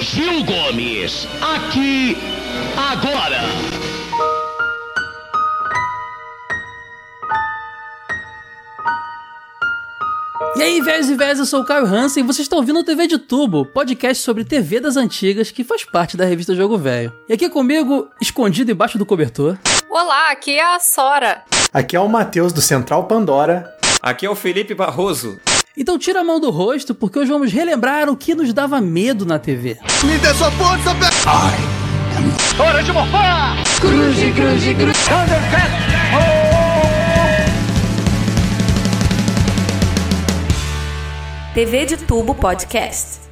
Gil Gomes, aqui, agora. E aí, velhos e velhas, eu sou o Caio Hansen e vocês estão ouvindo o TV de Tubo, podcast sobre TV das antigas que faz parte da revista Jogo Velho. E aqui comigo, escondido embaixo do cobertor. Olá, aqui é a Sora. Aqui é o Matheus do Central Pandora. Aqui é o Felipe Barroso. Então tira a mão do rosto, porque hoje vamos relembrar o que nos dava medo na TV. Me dê sua força, Pe... Hora de morfar! Cruze, cruze, cruze. Thundercat! TV de Tubo Podcast.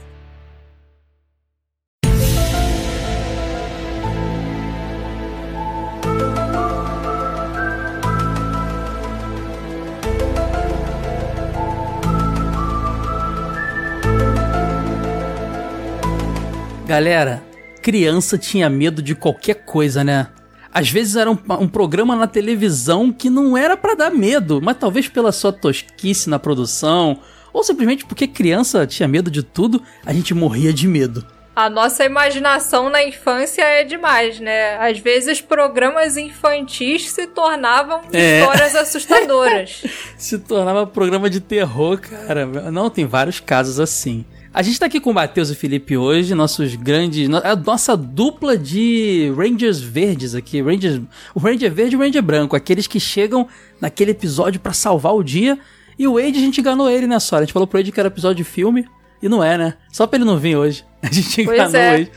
Galera, criança tinha medo de qualquer coisa, né? Às vezes era um, um programa na televisão que não era pra dar medo, mas talvez pela sua tosquice na produção, ou simplesmente porque criança tinha medo de tudo, a gente morria de medo. A nossa imaginação na infância é demais, né? Às vezes programas infantis se tornavam É. histórias assustadoras. Se tornava programa de terror, cara. Não, tem vários casos assim. A gente tá aqui com o Matheus e Felipe hoje, nossos grandes. A nossa dupla de Rangers verdes aqui. Rangers, o Ranger verde e o Ranger branco. Aqueles que chegam naquele episódio pra salvar o dia. E o Wade, a gente enganou ele, né, Sora? A gente falou pro Wade que era episódio de filme. E não é, né? Só pra ele não vir hoje. A gente Pois enganou é. o Wade.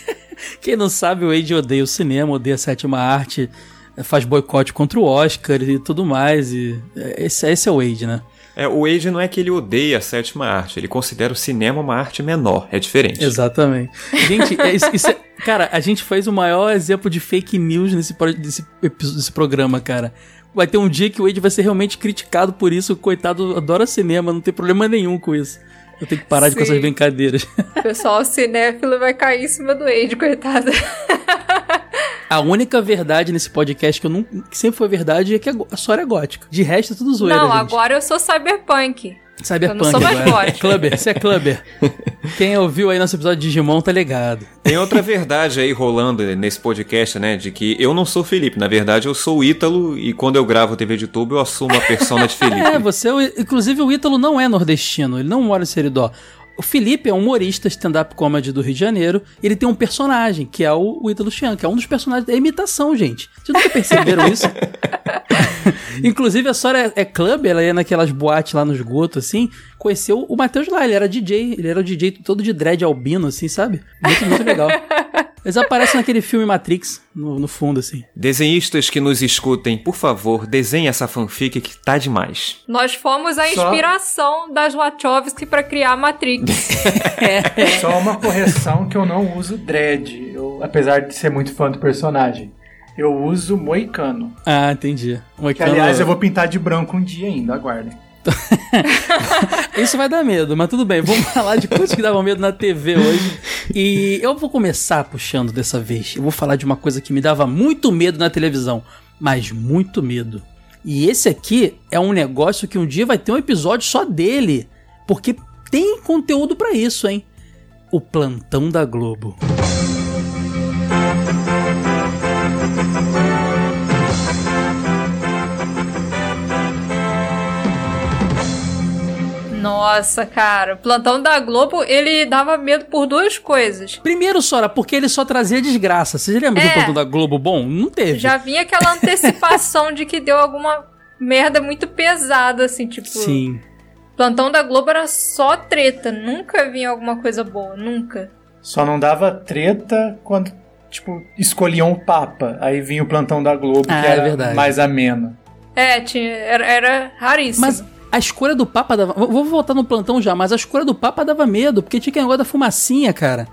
Quem não sabe, o Wade odeia o cinema, odeia a sétima arte, faz boicote contra o Oscar e tudo mais. E é, esse, esse é o Wade, né? É, o Wade não é que ele odeia a sétima arte, ele considera o cinema uma arte menor, é diferente. Exatamente. Gente, é, isso, isso é- cara, a gente fez o maior exemplo de fake news nesse, nesse, nesse programa, cara. Vai ter um dia que o Wade vai ser realmente criticado por isso. Coitado, adora cinema, não tem problema nenhum com isso. Eu tenho que parar de com Sim. essas brincadeiras. O pessoal cinéfilo vai cair em cima do Age, coitado. A única verdade nesse podcast que eu não, que sempre foi verdade é que a go- a história é gótica. De resto é tudo zoeira, não, gente. agora eu sou cyberpunk. Cyberpunk eu não sou mais agora. É gótica. Clubber, você é Clubber. Quem ouviu aí nosso episódio de Digimon tá ligado. Tem outra verdade aí rolando nesse podcast, né? De que eu não sou Felipe, na verdade eu sou o Ítalo e quando eu gravo TV de tubo eu assumo a persona de Felipe. É, você, é inclusive o Ítalo não é nordestino, ele não mora em Seridó. O Felipe é um humorista stand-up comedy do Rio de Janeiro. Ele tem um personagem, que é o, o Ítalo Chan, que é um dos personagens. É imitação, gente. Vocês nunca perceberam isso? Inclusive, a Sora é, é club, ela ia naquelas boates lá no esgoto, assim. Conheceu o Matheus lá, ele era DJ. Ele era o DJ todo de dread albino, assim, sabe? Muito, muito legal. Eles aparecem naquele filme Matrix, no, no fundo, assim. Desenhistas que nos escutem, por favor, desenhe essa fanfic que tá demais. Nós fomos a Só- inspiração das Wachowski pra criar Matrix. Só uma correção que eu não uso dread, eu, apesar de ser muito fã do personagem. Eu uso moicano. Ah, entendi. Um Que, aliás, eu vou pintar de branco um dia ainda, aguardem. Isso vai dar medo, mas tudo bem. Vamos falar de coisas que davam medo na TV hoje. E eu vou começar puxando dessa vez. Eu vou falar de uma coisa que me dava muito medo na televisão, mas muito medo. E esse aqui é um negócio que um dia vai ter um episódio só dele, porque tem conteúdo pra isso, hein? O plantão da Globo. Nossa, cara, o plantão da Globo, ele dava medo por duas coisas. Primeiro, Sora, porque ele só trazia desgraça. Você lembra do É. plantão da Globo bom? Não teve. Já vinha aquela antecipação de que deu alguma merda muito pesada, assim, tipo. Sim. Plantão da Globo era só treta, nunca vinha alguma coisa boa, nunca. Só não dava treta quando, tipo, escolhiam o Papa. Aí vinha o plantão da Globo, Ah, que é era verdade. mais ameno. É, tinha, era, era raríssimo. Mas a escolha do Papa dava. Vou voltar no plantão já, mas a escolha do Papa dava medo, porque tinha aquele negócio da fumacinha, cara.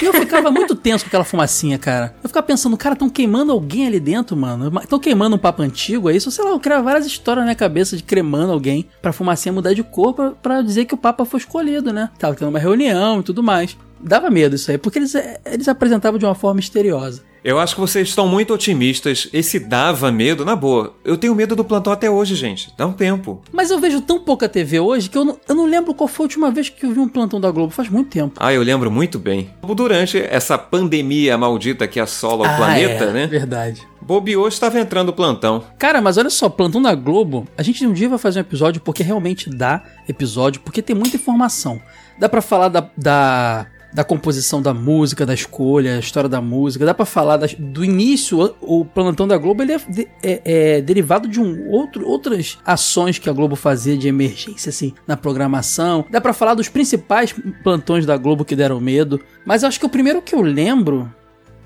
E eu ficava muito tenso com aquela fumacinha, cara. Eu ficava pensando, cara, estão queimando alguém ali dentro, mano. Estão queimando um Papa antigo, é isso? Sei lá, eu criava várias histórias na minha cabeça de cremando alguém pra fumacinha mudar de cor pra, pra dizer que o Papa foi escolhido, né? Tava tendo uma reunião e tudo mais. Dava medo isso aí, porque eles, eles apresentavam de uma forma misteriosa. Eu acho que vocês estão muito otimistas. Esse dava medo, na boa. Eu tenho medo do plantão até hoje, gente. Dá um tempo. Mas eu vejo tão pouca TV hoje que eu não, eu não lembro qual foi a última vez que eu vi um plantão da Globo. Faz muito tempo. Ah, eu lembro muito bem. Durante essa pandemia maldita que assola o Ah, planeta, é, né? Verdade. Bobeou estava entrando o plantão. Cara, mas olha só, Plantão da Globo, a gente um dia vai fazer um episódio porque realmente dá episódio, porque tem muita informação. Dá pra falar da, da, da composição da música, da escolha, a história da música, dá pra falar das- do início, o o Plantão da Globo ele é, de- é- é derivado de um outro, outras ações que a Globo fazia de emergência, assim, na programação. Dá pra falar dos principais plantões da Globo que deram medo, mas eu acho que o primeiro que eu lembro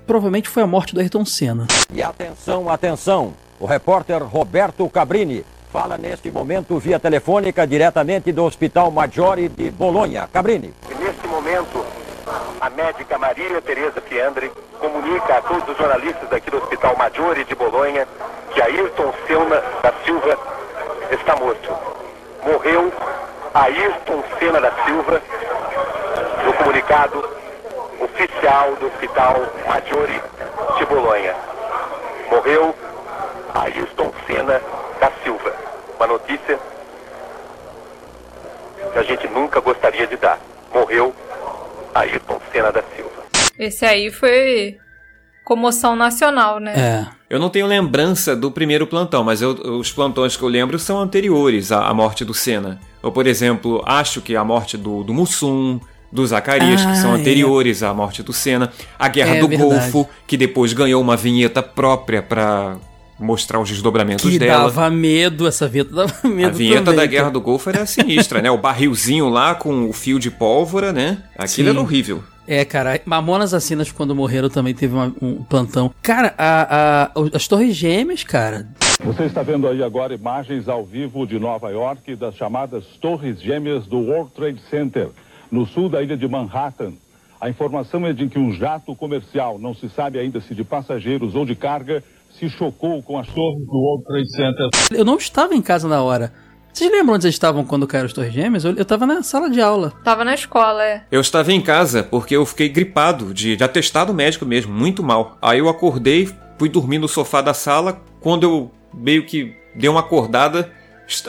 provavelmente foi a morte do Ayrton Senna. E atenção, atenção! O repórter Roberto Cabrini fala neste momento via telefônica diretamente do Hospital Maggiore de Bolonha. Cabrini. Neste momento, a médica Maria Tereza Fiandre comunica a todos os jornalistas aqui do Hospital Maggiore de Bolonha que Ayrton Senna da Silva está morto. Morreu Ayrton Senna da Silva no comunicado oficial do Hospital Maggiore de Bolonha. Morreu Ayrton Senna da Silva. Uma notícia que a gente nunca gostaria de dar. Morreu Ayrton Senna da Silva. Esse aí foi comoção nacional, né? É. Eu não tenho lembrança do primeiro plantão, mas eu- os plantões que eu lembro são anteriores à, à morte do Senna. Eu, por exemplo, acho que a morte do, do Mussum, do Zacarias, Ah, que são é. anteriores à morte do Senna. A Guerra É do verdade. Golfo, que depois ganhou uma vinheta própria pra mostrar os desdobramentos Que dela. dava medo, essa vinheta dava medo A vinheta também, da cara. Guerra do Golfo era sinistra, né? O barrilzinho lá com o fio de pólvora, né? Aquilo Sim. era horrível. É, cara, Mamonas Assassinas quando morreram também teve uma- um plantão. Cara, a, a- as Torres Gêmeas, cara, Você está vendo aí agora imagens ao vivo de Nova York das chamadas Torres Gêmeas do World Trade Center, no sul da ilha de Manhattan. A informação é de que um jato comercial, não se sabe ainda se de passageiros ou de carga, se chocou com as torres do World Trade Center. eu não estava em casa na hora. Vocês lembram onde vocês estavam quando caíram as Torres Gêmeas? Eu, eu tava na sala de aula. Tava na escola, é. Eu estava em casa porque eu fiquei gripado, de, de atestado médico mesmo, muito mal. Aí eu acordei, fui dormir no sofá da sala. Quando eu meio que dei uma acordada,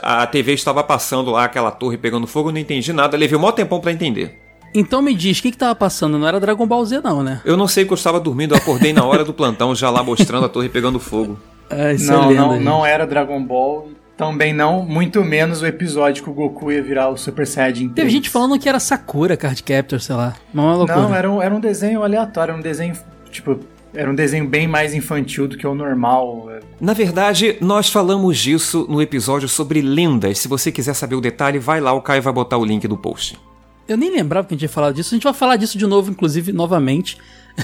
a TV estava passando lá, aquela torre pegando fogo, eu não entendi nada. Levei um maior tempão pra entender. Então me diz, o que que tava passando? Não era Dragon Ball Z não, né? Eu não sei que eu estava dormindo, eu acordei na hora do plantão, já lá mostrando a torre pegando fogo. É, isso não, é lenda, não, gente. não era Dragon Ball. Também não, muito menos o episódio que o Goku ia virar o Super Saiyajin. Teve 3. gente falando que era Sakura Card Captor, sei lá. Uma loucura. Não, era um, era um desenho aleatório, era um desenho, tipo, era um desenho bem mais infantil do que o normal. Na verdade, nós falamos disso no episódio sobre lendas. Se você quiser saber o detalhe, vai lá, o Caio vai botar o link do post. Eu nem lembrava que a gente ia falar disso. A gente vai falar disso de novo, inclusive, novamente,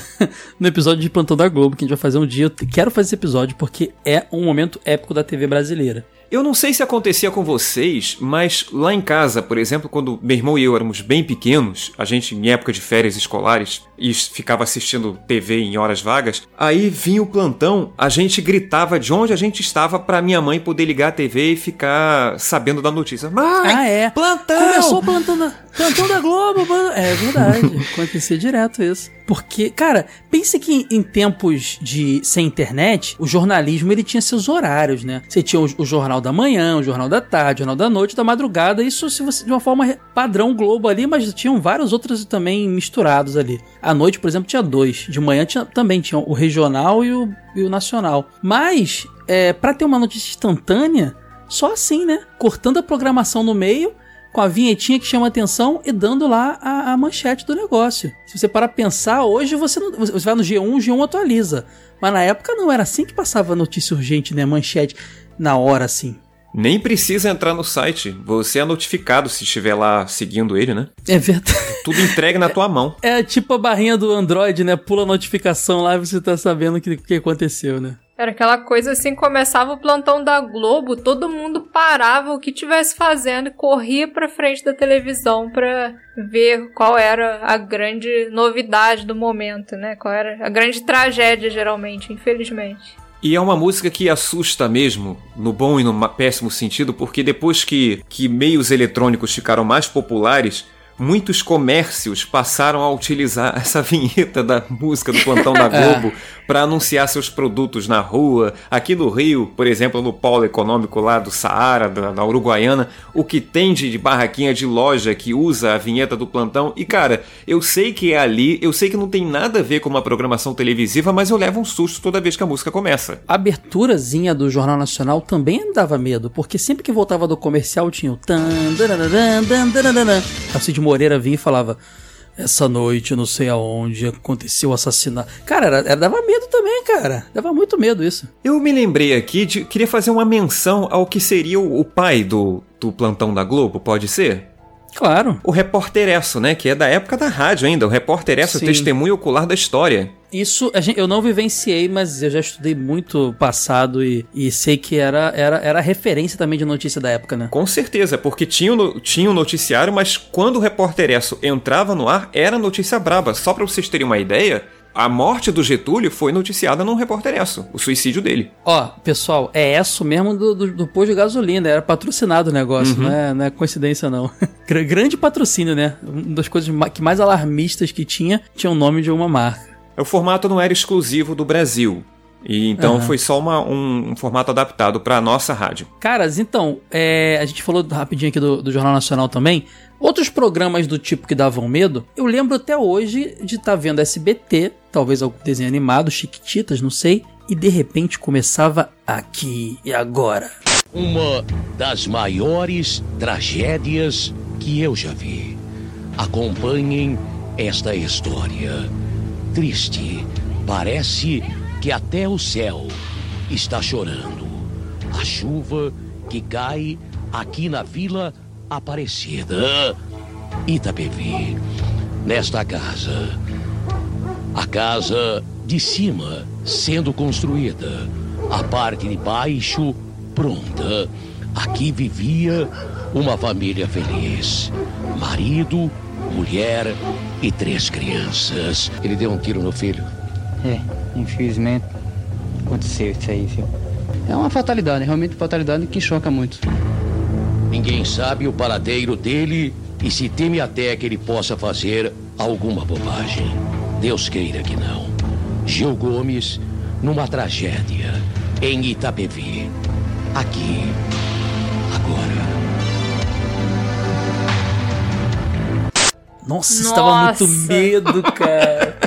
no episódio de Plantão da Globo, que a gente vai fazer um dia. Eu quero fazer esse episódio porque é um momento épico da TV brasileira. Eu não sei se acontecia com vocês, mas lá em casa, por exemplo, quando meu irmão e eu éramos bem pequenos, a gente em época de férias escolares e ficava assistindo TV em horas vagas, aí vinha o plantão, a gente gritava de onde a gente estava pra minha mãe poder ligar a TV e ficar sabendo da notícia. Mãe, ah, é? plantão! Começou o plantão da, plantão da Globo. plantão- É verdade. Acontecia direto isso. Porque, cara, pense que em tempos de sem internet, o jornalismo ele tinha seus horários, né? Você tinha o, o jornal da manhã, o jornal da tarde, o jornal da noite, da madrugada. Isso se você, de uma forma padrão Globo ali, mas tinham vários outros também misturados ali. À noite, por exemplo, tinha dois. De manhã tinha, também tinha o regional e o, e o nacional. Mas, é, para ter uma notícia instantânea, só assim, né? Cortando a programação no meio, com a vinhetinha que chama atenção e dando lá a, a manchete do negócio. Se você parar pra pensar, hoje você, não, você vai no G1, o G1 atualiza. Mas na época não era assim que passava notícia urgente, né? Manchete na hora, assim. Nem precisa entrar no site, você é notificado se estiver lá seguindo ele, né? É verdade. Tudo entregue na tua mão. É tipo a barrinha do Android, né? Pula a notificação lá e você tá sabendo o que, que aconteceu, né? Era aquela coisa assim, começava o plantão da Globo, todo mundo parava o que tivesse fazendo e corria pra frente da televisão pra ver qual era a grande novidade do momento, né? Qual era a grande tragédia, geralmente, infelizmente. E é uma música que assusta mesmo, no bom e no péssimo sentido, porque depois que, que meios eletrônicos ficaram mais populares, muitos comércios passaram a utilizar essa vinheta da música do Plantão da Globo para anunciar seus produtos na rua. Aqui no Rio, por exemplo, no polo econômico lá do Saara, da, da Uruguaiana, o que tem de, de barraquinha de loja que usa a vinheta do plantão. E cara, eu sei que é ali, eu sei que não tem nada a ver com uma programação televisiva, mas eu levo um susto toda vez que a música começa. A aberturazinha do Jornal Nacional também dava medo, porque sempre que voltava do comercial tinha o tan, danananan, dan, danananan. Aí o Cid Moreira vinha e falava. Essa noite, não sei aonde, aconteceu o assassinato. Cara, era, era- dava medo também, cara. Dava muito medo isso. Eu me lembrei aqui de. Queria fazer uma menção ao que seria o, o pai do, do plantão da Globo, pode ser? Claro. O repórter Esso, né? Que é da época da rádio ainda. O repórter Esso, testemunho ocular da história. Isso gente- eu não vivenciei, mas eu já estudei muito passado e, e sei que era, era, era referência também de notícia da época, né? Com certeza, porque tinha o, tinha o noticiário, mas quando o repórter Esso entrava no ar, era notícia braba. Só pra vocês terem uma ideia, a morte do Getúlio foi noticiada no repórter Esso, o suicídio dele. Ó, pessoal, é isso mesmo do, do, do posto de gasolina. Era patrocinado o negócio, não, é, não é coincidência, não. Gra- Grande patrocínio, né? Uma das coisas que mais alarmistas que tinha tinha o nome de uma marca. O formato não era exclusivo do Brasil. E então Aham. foi só uma- um, um formato adaptado pra nossa rádio. Caras, então, é, a gente falou rapidinho aqui do, do Jornal Nacional também. Outros programas do tipo que davam medo, eu lembro até hoje de estar vendo SBT, talvez algum desenho animado, Chiquititas, não sei, e de repente começava aqui e agora. Uma das maiores tragédias que eu já vi. Acompanhem esta história. Triste, parece que até o céu está chorando. A chuva que cai aqui na Vila Aparecida, Itapevi. Nesta casa, a casa de cima sendo construída, a parte de baixo pronta. Aqui vivia uma família feliz: marido, mulher e três crianças. Ele deu um tiro no filho. É, infelizmente aconteceu isso aí, viu? É uma fatalidade, realmente fatalidade que choca muito. Ninguém sabe o paradeiro dele e se teme até que ele possa fazer alguma bobagem. Deus queira que não. Gil Gomes, numa tragédia em Itapevi. Aqui, agora. Nossa, isso dava muito Nossa. medo, cara.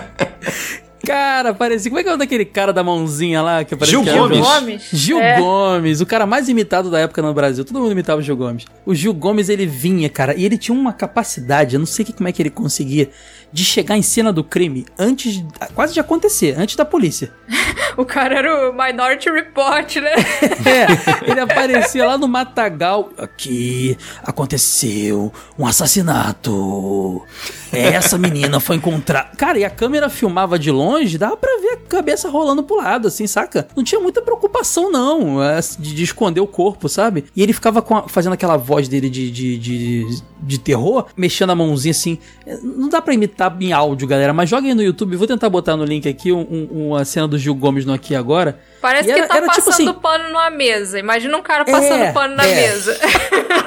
Cara, parecia. Como é que é o daquele cara da mãozinha lá? Que Gil que Gomes. Gomes? Gil É. Gomes, o cara mais imitado da época no Brasil. Todo mundo imitava o Gil Gomes. O Gil Gomes, ele vinha, cara, e ele tinha uma capacidade, eu não sei que- como é que ele conseguia, de chegar em cena do crime antes, de- quase de acontecer, antes da polícia. O cara era o Minority Report, né? É, ele aparecia lá no Matagal. Aqui aconteceu um assassinato. Essa menina foi encontrada. Cara, e a câmera filmava de longe, dava pra ver a cabeça rolando pro lado, assim, saca? Não tinha muita preocupação, não, é, de, de esconder o corpo, sabe? E ele ficava com a- fazendo aquela voz dele de, de, de, de terror, mexendo a mãozinha assim. É, Não dá pra imitar em áudio, galera, mas joga aí no YouTube. Vou tentar botar no link aqui um- um- uma cena do Gil Gomes no Aqui Agora. Parece E que era- tá era tipo passando assim- pano numa mesa. Imagina um cara passando É, pano na é. mesa.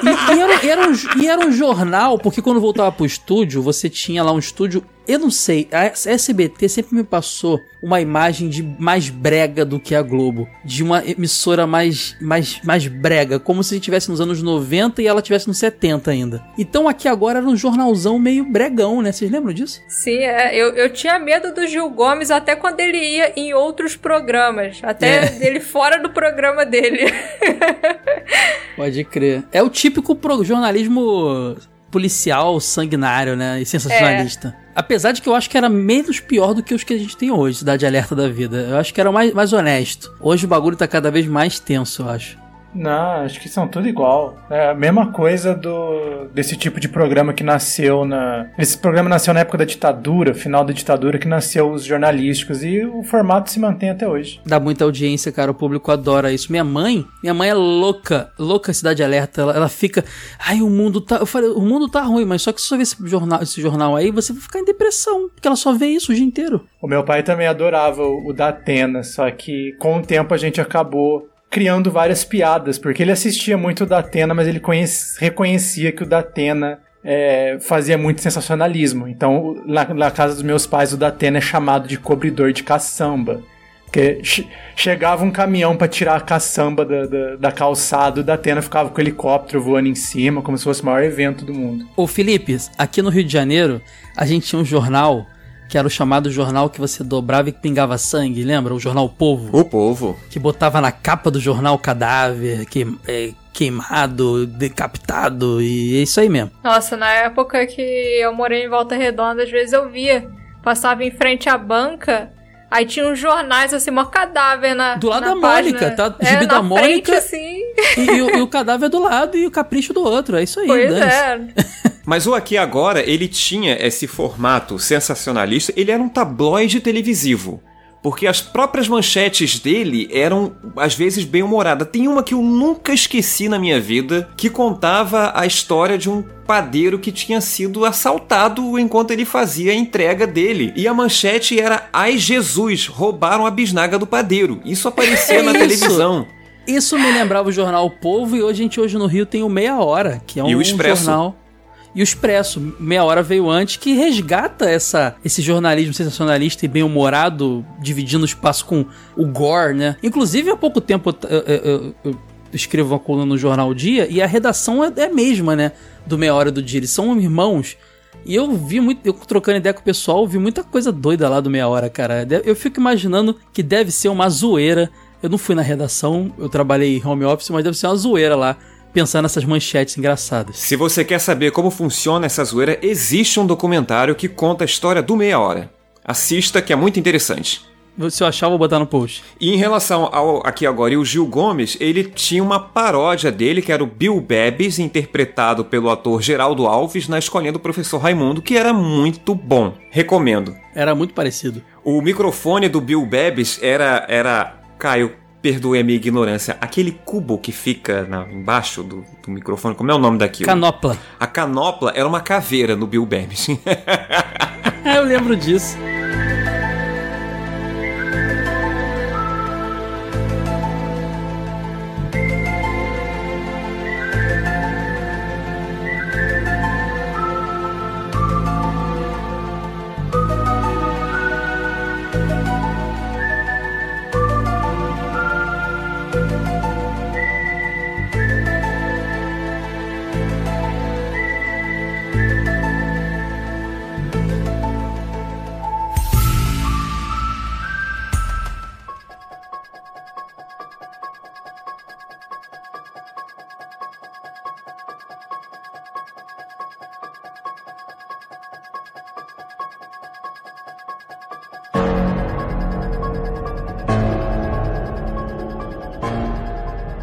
E, e era, era um, e era um jornal, porque quando voltava pro estúdio, você tinha lá um estúdio. Eu não sei, a SBT sempre me passou uma imagem de mais brega do que a Globo. De uma emissora mais, mais, mais brega, como se estivesse nos anos 90 e ela estivesse nos 70 ainda. Então aqui agora era um jornalzão meio bregão, né? Vocês lembram disso? Sim, é, eu, eu tinha medo do Gil Gomes até quando ele ia em outros programas. Até É. ele fora do programa dele. Pode crer. É o típico jornalismo policial, sanguinário, né? E sensacionalista. Apesar de que eu acho que era menos pior do que os que a gente tem hoje, Cidade Alerta da Vida. Eu acho que era mais, mais honesto. Hoje o bagulho tá cada vez mais tenso, eu acho. Não, acho que são tudo igual. É a mesma coisa do desse tipo de programa que nasceu na. Esse programa nasceu na época da ditadura, final da ditadura, que nasceu os jornalísticos e o formato se mantém até hoje. Dá muita audiência, cara. O público adora isso. Minha mãe, minha mãe é louca, louca Cidade Alerta. Ela, ela fica, ai, o mundo tá. Eu falei, o mundo tá ruim, mas só que se você ver esse jornal, esse jornal aí, você vai ficar em depressão. Porque ela só vê isso o dia inteiro. O meu pai também adorava o, o da Atena, só que com o tempo a gente acabou criando várias piadas, porque ele assistia muito o da Atena, mas ele conhece- reconhecia que o da Atena é, fazia muito sensacionalismo. Então, lá na casa dos meus pais, o Datena é chamado de cobridor de caçamba. Porque che chegava um caminhão para tirar a caçamba da, da, da calçada, o Datena ficava com o helicóptero voando em cima, como se fosse o maior evento do mundo. Ô Felipe, aqui no Rio de Janeiro, a gente tinha um jornal que era o chamado jornal que você dobrava e pingava sangue, lembra? O jornal Povo. O Povo. Que botava na capa do jornal cadáver, que, é, queimado, decapitado, e é isso aí mesmo. Nossa, na época que eu morei em Volta Redonda, às vezes eu via, passava em frente à banca, aí tinha uns jornais assim, mó cadáver na Do lado na da página. Mônica, tá? É, Gibi na da Mônica. frente, assim. E, e o, e o cadáver do lado e o capricho do outro, é isso aí. Pois dane-se. é. Mas o Aqui Agora, ele tinha esse formato sensacionalista, ele era um tabloide televisivo. Porque as próprias manchetes dele eram, às vezes, bem humoradas. Tem uma que eu nunca esqueci na minha vida, que contava a história de um padeiro que tinha sido assaltado enquanto ele fazia a entrega dele. E a manchete era: Ai Jesus, roubaram a bisnaga do padeiro. Isso aparecia É na isso. televisão. Isso me lembrava o jornal O Povo e hoje a gente hoje no Rio tem o Meia Hora, que é um, E o Expresso. jornal. E o Expresso, Meia Hora veio antes, que resgata essa, esse jornalismo sensacionalista e bem-humorado, dividindo o espaço com o gore, né? Inclusive, há pouco tempo eu, eu- eu- escrevo uma coluna no Jornal Dia e a redação é, é a mesma, né? Do Meia Hora do Dia. Eles são irmãos. E eu vi muito, eu trocando ideia com o pessoal, vi muita coisa doida lá do Meia Hora, cara. Eu fico imaginando que deve ser uma zoeira. Eu não fui na redação, eu trabalhei home office, mas deve ser uma zoeira lá, pensar nessas manchetes engraçadas. Se você quer saber como funciona essa zoeira, existe um documentário que conta a história do Meia Hora. Assista, que é muito interessante. Se eu achar, eu vou botar no post. E em relação ao aqui agora e o Gil Gomes, ele tinha uma paródia dele, que era o Bill Bebes, interpretado pelo ator Geraldo Alves na escolinha do professor Raimundo, que era muito bom. Recomendo. Era muito parecido. O microfone do Bill Bebes era. era. Caio, perdoe a minha ignorância. Aquele cubo que fica na- embaixo do, do microfone, como é o nome daquilo? Canopla. A canopla era uma caveira no Bill Bebes. É, eu lembro disso.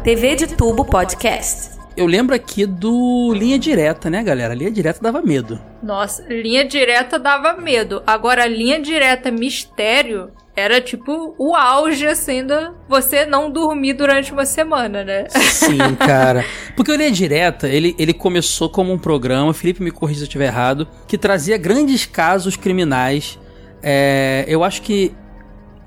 TV de Tubo Podcast. Eu lembro aqui do Linha Direta, né, galera? Linha Direta dava medo. Nossa, linha direta dava medo. Agora, linha direta mistério era tipo o auge, assim, da você não dormir durante uma semana, né? Sim, cara. Porque o Linha Direta, ele, ele começou como um programa, Felipe me corrija se eu estiver errado, que trazia grandes casos criminais. É, eu acho que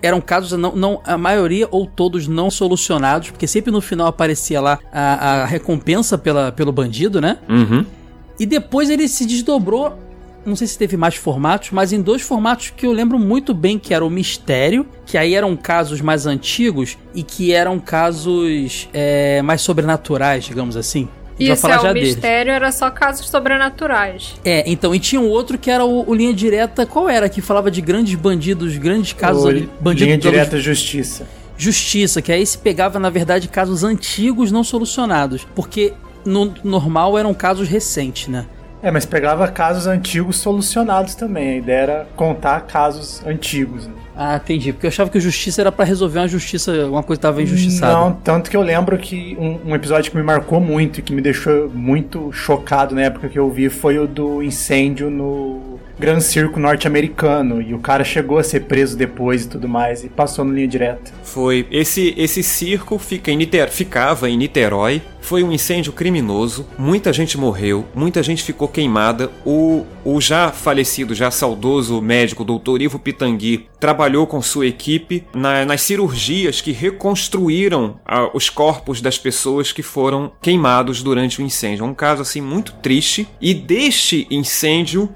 eram casos, não, não, a maioria ou todos não solucionados, porque sempre no final aparecia lá a, a recompensa pela, pelo bandido, né? uhum. E depois ele se desdobrou, não sei se teve mais formatos, mas em dois formatos que eu lembro muito bem, que era o Mistério, que aí eram casos mais antigos e que eram casos é, mais sobrenaturais, digamos assim. Isso falar é, já o deles. mistério era só casos sobrenaturais. É, então, e tinha um outro que era o, o Linha Direta, qual era? Que falava de grandes bandidos, grandes casos O ali, bandidos Linha Direta Justiça. Justiça, que aí se pegava, na verdade, casos antigos não solucionados. Porque no normal eram casos recentes, né? É, mas pegava casos antigos solucionados também. A ideia era contar casos antigos. né? Ah, entendi. Porque eu achava que o Justiça era pra resolver uma justiça, uma coisa que tava injustiçada. Não, tanto que eu lembro que um, um episódio que me marcou muito e que me deixou muito chocado na época que eu vi foi o do incêndio no Gran Circo norte-americano e o cara chegou a ser preso depois e tudo mais e passou no linha direta. Foi. Esse, esse circo fica em Niter, ficava em Niterói. Foi um incêndio criminoso. Muita gente morreu, muita gente ficou queimada. O, o já falecido, já saudoso médico, doutor Ivo Pitangui, trabalhou com sua equipe na, nas cirurgias que reconstruíram ah, os corpos das pessoas que foram queimados durante o incêndio. Um caso assim muito triste. E deste incêndio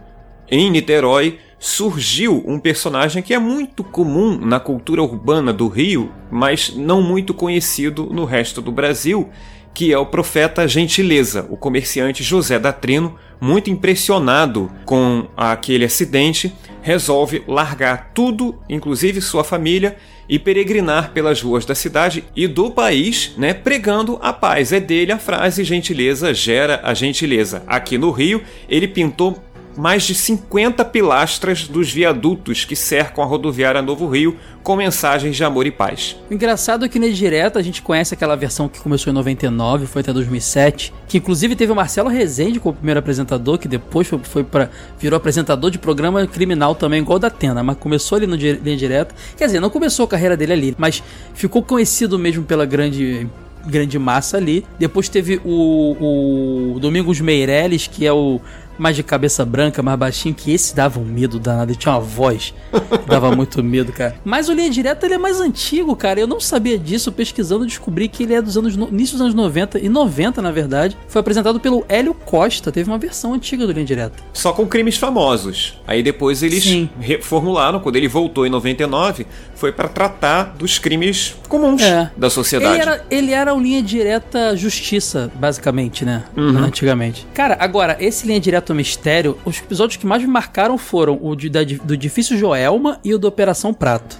em Niterói surgiu um personagem que é muito comum na cultura urbana do Rio, mas não muito conhecido no resto do Brasil, que é o profeta Gentileza, o comerciante José da Trino, muito impressionado com aquele acidente, resolve largar tudo, inclusive sua família, e peregrinar pelas ruas da cidade e do país, né, pregando a paz. É dele a frase gentileza gera a gentileza. Aqui no Rio, ele pintou mais de 50 pilastras dos viadutos que cercam a rodoviária Novo Rio com mensagens de amor e paz. O engraçado é que na Direta a gente conhece aquela versão que começou em 99, foi até 2007, que inclusive teve o Marcelo Rezende como primeiro apresentador, que depois foi, foi para virou apresentador de programa criminal também, igual da Atena, mas começou ali no Linha Direta. Quer dizer, não começou a carreira dele ali, mas ficou conhecido mesmo pela grande grande massa ali. Depois teve o, o Domingos Meirelles, que é o mais de cabeça branca, mais baixinho, que esse dava um medo danado. Ele tinha uma voz que dava muito medo, cara. Mas o Linha Direta ele é mais antigo, cara. Eu não sabia disso. Pesquisando, descobri que ele é dos anos. início dos anos 90 e 90, na verdade. Foi apresentado pelo Hélio Costa. Teve uma versão antiga do Linha Direta. Só com crimes famosos. Aí depois eles Sim. reformularam, quando ele voltou em 99, foi para tratar dos crimes comuns é. da sociedade. Ele era, ele era o Linha Direta Justiça, basicamente, né? Uhum. Antigamente. Cara, agora, esse Linha Direta Mistério, os episódios que mais me marcaram foram o de, da, do Difícil Joelma e o da Operação Prato.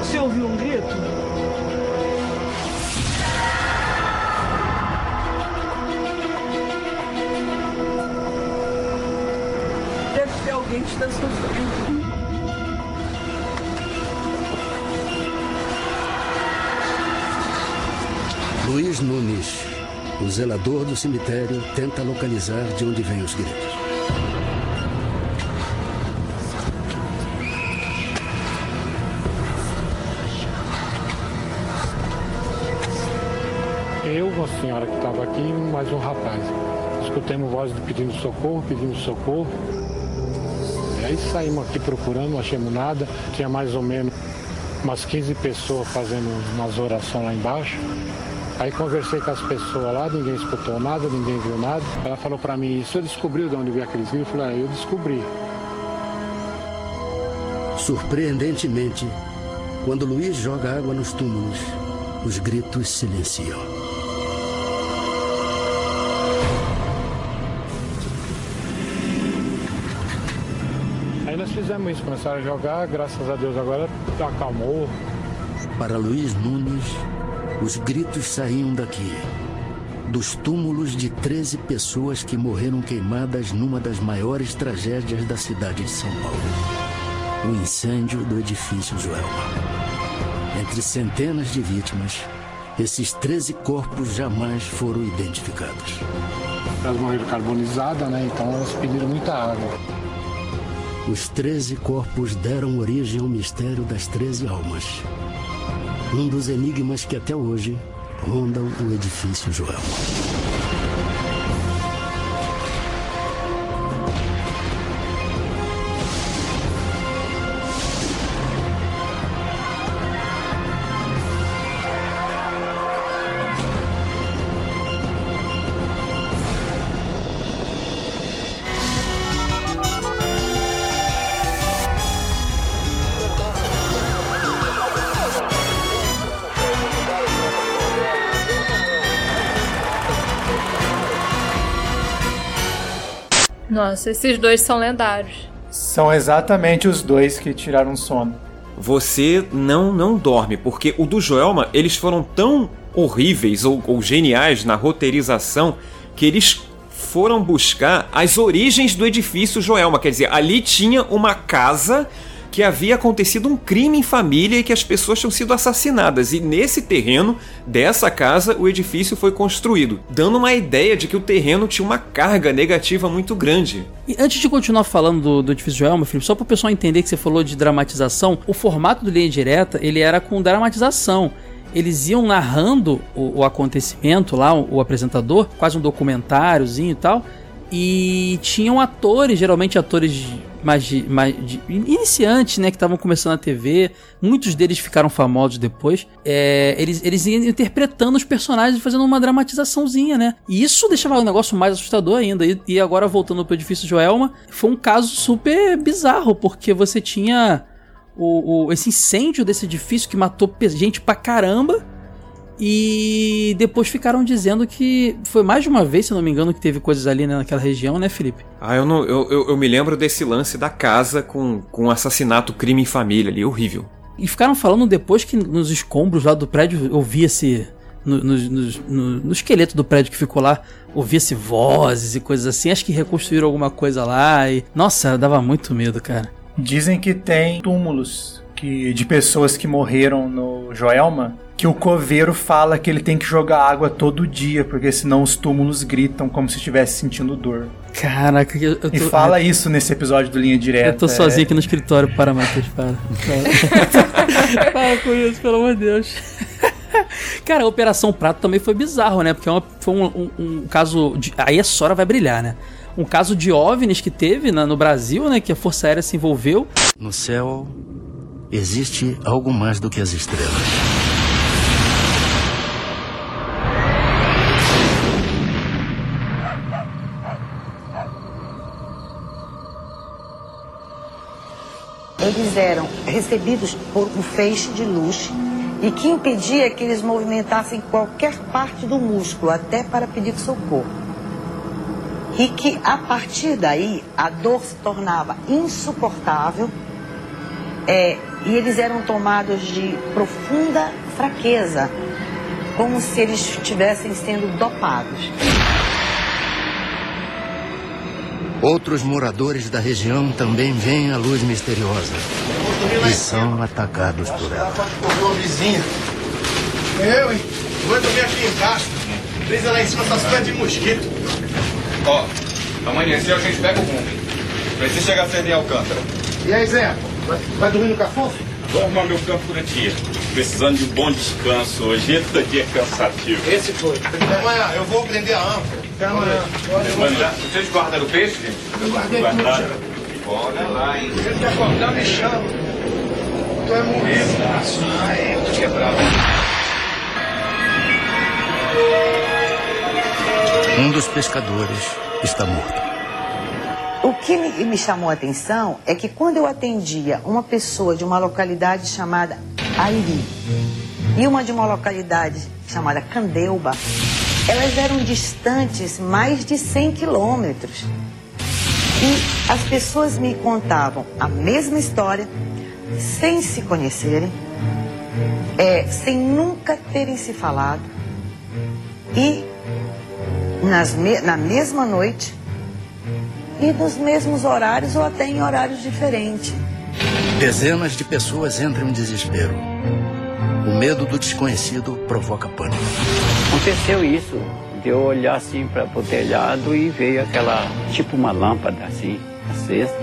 Você ouviu um grito? Que está sofrendo. Luiz Nunes, o zelador do cemitério, tenta localizar de onde vêm os gritos. Eu, a senhora que estava aqui e mais um rapaz. Escutemos vozes pedindo socorro, pedindo socorro. Aí saímos aqui procurando, não achamos nada. Tinha mais ou menos umas 15 pessoas fazendo umas orações lá embaixo. Aí conversei com as pessoas lá, ninguém escutou nada, ninguém viu nada. Ela falou para mim, você descobriu de onde veio aqueles gritos? Eu falei, ah, eu descobri. Surpreendentemente, quando Luiz joga água nos túmulos, os gritos silenciam. Fizemos isso, começaram a jogar, graças a Deus agora acalmou. Para Luiz Nunes, os gritos saíam daqui, dos túmulos de 13 pessoas que morreram queimadas numa das maiores tragédias da cidade de São Paulo o incêndio do edifício Joelma. Entre centenas de vítimas, esses 13 corpos jamais foram identificados. Elas morreram carbonizadas, né? Então elas pediram muita água. Os 13 corpos deram origem ao mistério das 13 almas um dos enigmas que até hoje rondam o edifício Joel. Nossa, esses dois são lendários. São exatamente os dois que tiraram sono. Você não não dorme, porque o do Joelma, eles foram tão horríveis ou, ou geniais na roteirização que eles foram buscar as origens do edifício Joelma. Quer dizer, ali tinha uma casa que havia acontecido um crime em família e que as pessoas tinham sido assassinadas. E nesse terreno dessa casa, o edifício foi construído, dando uma ideia de que o terreno tinha uma carga negativa muito grande. E antes de continuar falando do, do edifício Joelma, Felipe, só para o pessoal entender que você falou de dramatização, o formato do Linha Direta, ele era com dramatização eles iam narrando o, o acontecimento lá, o, o, apresentador, quase um documentáriozinho e tal. E tinham atores, geralmente atores mais, de, mais de, iniciantes, né, que estavam começando a TV. Muitos deles ficaram famosos depois. É, eles, eles iam interpretando os personagens, fazendo uma dramatizaçãozinha, né? E isso deixava o negócio mais assustador ainda. E, e agora voltando pro edifício Joelma, foi um caso super bizarro, porque você tinha o, o, esse incêndio desse edifício que matou gente pra caramba. E depois ficaram dizendo que foi mais de uma vez, se não me engano, que teve coisas ali né, naquela região, né, Felipe? Ah, eu, não, eu, eu, eu me lembro desse lance da casa com, com assassinato, crime em família ali, horrível. E ficaram falando depois que nos escombros lá do prédio ouvia-se. No, no, no, no, esqueleto do prédio que ficou lá, ouvia-se vozes e coisas assim. Acho que reconstruíram alguma coisa lá e. Nossa, dava muito medo, cara. Dizem que tem túmulos que, de pessoas que morreram no Joelma que o coveiro fala que ele tem que jogar água todo dia, porque senão os túmulos gritam como se estivesse sentindo dor. Caraca, eu, tô... E fala isso nesse episódio do Linha Direta. Eu tô sozinho é... aqui no escritório para Matheus, para. para com isso, pelo amor de Deus. Cara, a Operação Prato também foi bizarro, né? Porque é uma, foi um, um, um caso. De... Aí a Sora vai brilhar, né? um caso de OVNIs que teve na, no Brasil, né? Que a Força Aérea se envolveu. No céu existe algo mais do que as estrelas. Eles eram recebidos por um feixe de luz e que impedia que eles movimentassem qualquer parte do músculo, até para pedir socorro e que a partir daí a dor se tornava insuportável é, e eles eram tomados de profunda fraqueza, como se eles estivessem sendo dopados. Outros moradores da região também veem a luz misteriosa e são atacados por ela. vizinha. Eu, hein? Vou dormir aqui embaixo. Brisa lá em cima, tá super de mosquito. Ó, amanhecer a gente pega o rumo. Precisa chegar a em Alcântara. E aí, Zé? Vai, vai dormir no cafofo? Vou arrumar meu campo por aqui. Precisando de um bom descanso hoje. Todo dia é cansativo. Esse foi. Amanhã, eu vou prender a âncora. Vocês guardaram o peixe, gente? Eu guardei guardaram. tudo, Olha lá, hein? Se ele te acordar, me chama. Tu é morrido. Ai, eu tô quebrado. Um dos pescadores está morto. O que me, me, chamou a atenção é que quando eu atendia uma pessoa de uma localidade chamada Airi e uma de uma localidade chamada Candeuba, elas eram distantes mais de 100 quilômetros. E as pessoas me contavam a mesma história, sem se conhecerem, é, sem nunca terem se falado. E nas me na mesma noite e nos mesmos horários ou até em horários diferentes. Dezenas de pessoas entram em desespero. O medo do desconhecido provoca pânico. Aconteceu isso, de eu olhar assim para o telhado e veio aquela, tipo uma lâmpada assim, acesa,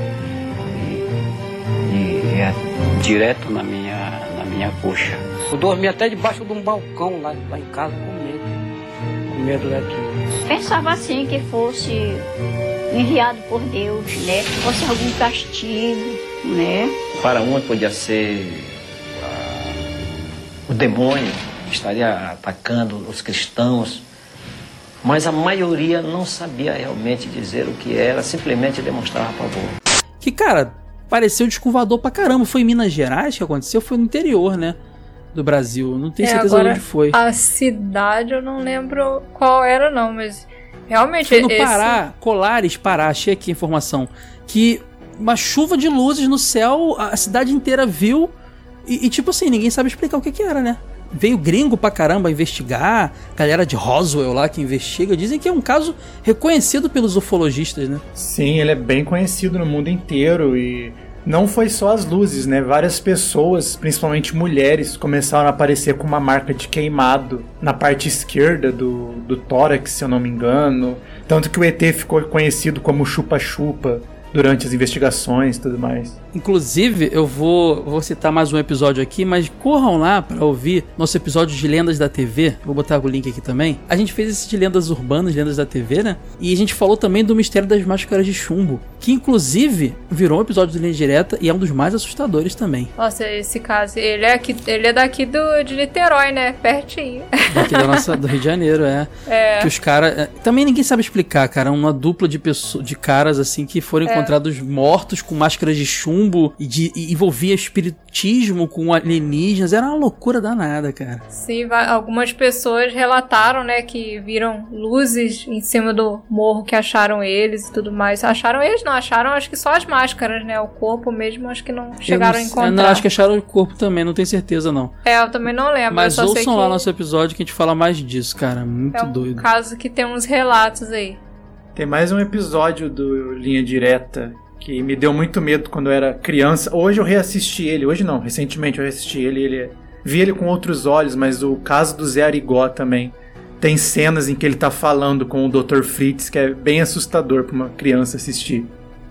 e, e é direto na minha, na minha coxa. Eu dormi até debaixo de um balcão lá, lá em casa com medo, com medo daquilo. Pensava assim que fosse enviado por Deus, né? Que fosse algum castigo, né? Para um podia ser uh, o demônio estaria atacando os cristãos, mas a maioria não sabia realmente dizer o que era, simplesmente demonstrava pavor. Que cara, pareceu descovador pra caramba. Foi em Minas Gerais que aconteceu, foi no interior, né? do Brasil. Não tenho é, certeza agora, onde foi. A cidade eu não lembro qual era, não, mas realmente. Foi no esse... Pará, Colares, Pará, achei aqui a informação. Que uma chuva de luzes no céu, a cidade inteira viu. E, e tipo assim, ninguém sabe explicar o que, que era, né? Veio gringo pra caramba investigar, galera de Roswell lá que investiga. Dizem que é um caso reconhecido pelos ufologistas, né? Sim, ele é bem conhecido no mundo inteiro e não foi só as luzes, né? Várias pessoas, principalmente mulheres, começaram a aparecer com uma marca de queimado na parte esquerda do, do tórax, se eu não me engano. Tanto que o ET ficou conhecido como chupa-chupa durante as investigações e tudo mais. Inclusive, eu vou, vou citar mais um episódio aqui, mas corram lá para ouvir nosso episódio de Lendas da TV. Vou botar o link aqui também. A gente fez esse de lendas urbanas, lendas da TV, né? E a gente falou também do mistério das máscaras de chumbo, que inclusive virou um episódio de linha direta e é um dos mais assustadores também. Nossa, esse caso, ele é aqui, ele é daqui do de Niterói, né? Pertinho. Aqui da nossa, do Rio de Janeiro, é. É. Que os caras. Também ninguém sabe explicar, cara. Uma dupla de pessoas, de caras assim que foram É. encontrados mortos com máscaras de chumbo e, de, e envolvia espiritismo com alienígenas. Era uma loucura danada, cara. Sim, algumas pessoas relataram, né, que viram luzes em cima do morro que acharam eles e tudo mais. Acharam eles? Não, acharam acho que só as máscaras, né? O corpo mesmo, acho que não chegaram Eu a não, encontrar. Não, acho que acharam o corpo também, não tenho certeza não. É, eu também não lembro. Mas ouçam que lá nosso episódio que a gente fala mais disso, cara. Muito é um doido. caso que tem uns relatos aí. Tem mais um episódio do Linha Direta que me deu muito medo quando eu era criança. Hoje eu reassisti ele, hoje não, recentemente eu reassisti ele, ele vi ele com outros olhos, mas o caso do Zé Arigó também. Tem cenas em que ele tá falando com o Dr. Fritz que é bem assustador pra uma criança assistir.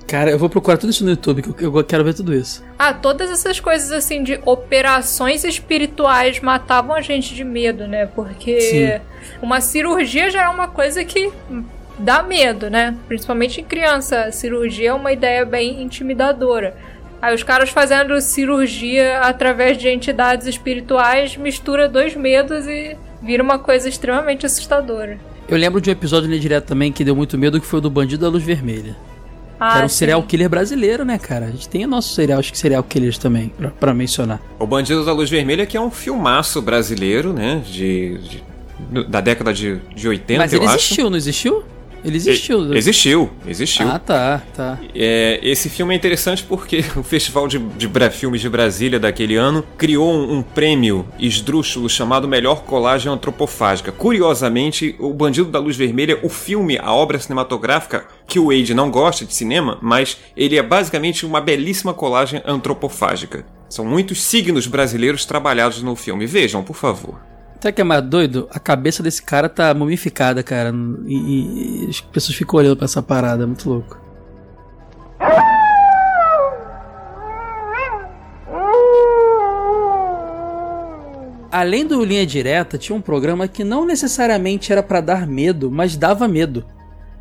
Cara, eu vou procurar tudo isso no YouTube, que eu, eu quero ver tudo isso. Ah, todas essas coisas assim de operações espirituais matavam a gente de medo, né? Porque Sim. uma cirurgia já é uma coisa que dá medo, né? Principalmente em criança. A cirurgia é uma ideia bem intimidadora. Aí os caras fazendo cirurgia através de entidades espirituais mistura dois medos e vira uma coisa extremamente assustadora. Eu lembro de um episódio ali direto também que deu muito medo, que foi o do Bandido da Luz Vermelha. Ah, Era um sim. serial killer brasileiro, né, cara? A gente tem o nosso serial, acho que serial killers também, pra, pra mencionar. O Bandido da Luz Vermelha, que é um filmaço brasileiro, né? De, de- da década de, de 80, Mas eu ele acho. existiu, não existiu? Ele existiu. E- Existiu, existiu. Ah, tá, tá. É, esse filme é interessante porque o Festival de, de Filmes de Brasília daquele ano criou um, um prêmio esdrúxulo chamado Melhor Colagem Antropofágica. Curiosamente, O Bandido da Luz Vermelha, o filme, a obra cinematográfica, que o Wade não gosta de cinema, mas ele é basicamente uma belíssima colagem antropofágica. São muitos signos brasileiros trabalhados no filme. Vejam, por favor. O que é mais doido? A cabeça desse cara tá mumificada, cara. E, e as pessoas ficam olhando pra essa parada, é muito louco. Além do Linha Direta, tinha um programa que não necessariamente era pra dar medo, mas dava medo.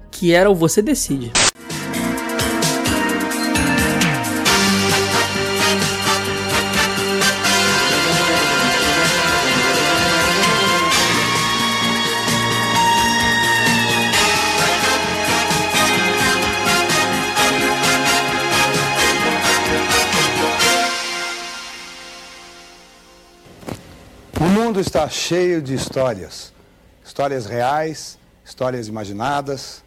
Que era o Você Decide. Está cheio de histórias. Histórias reais, histórias imaginadas.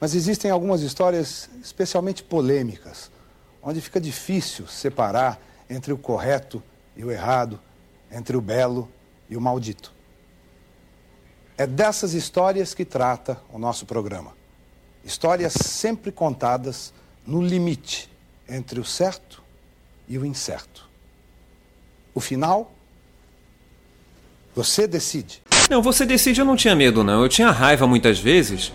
Mas existem algumas histórias especialmente polêmicas, onde fica difícil separar entre o correto e o errado, entre o belo e o maldito. É dessas histórias que trata o nosso programa. Histórias sempre contadas no limite entre o certo e o incerto. O final você decide. Não, você decide, eu não tinha medo, não. Eu tinha raiva muitas vezes,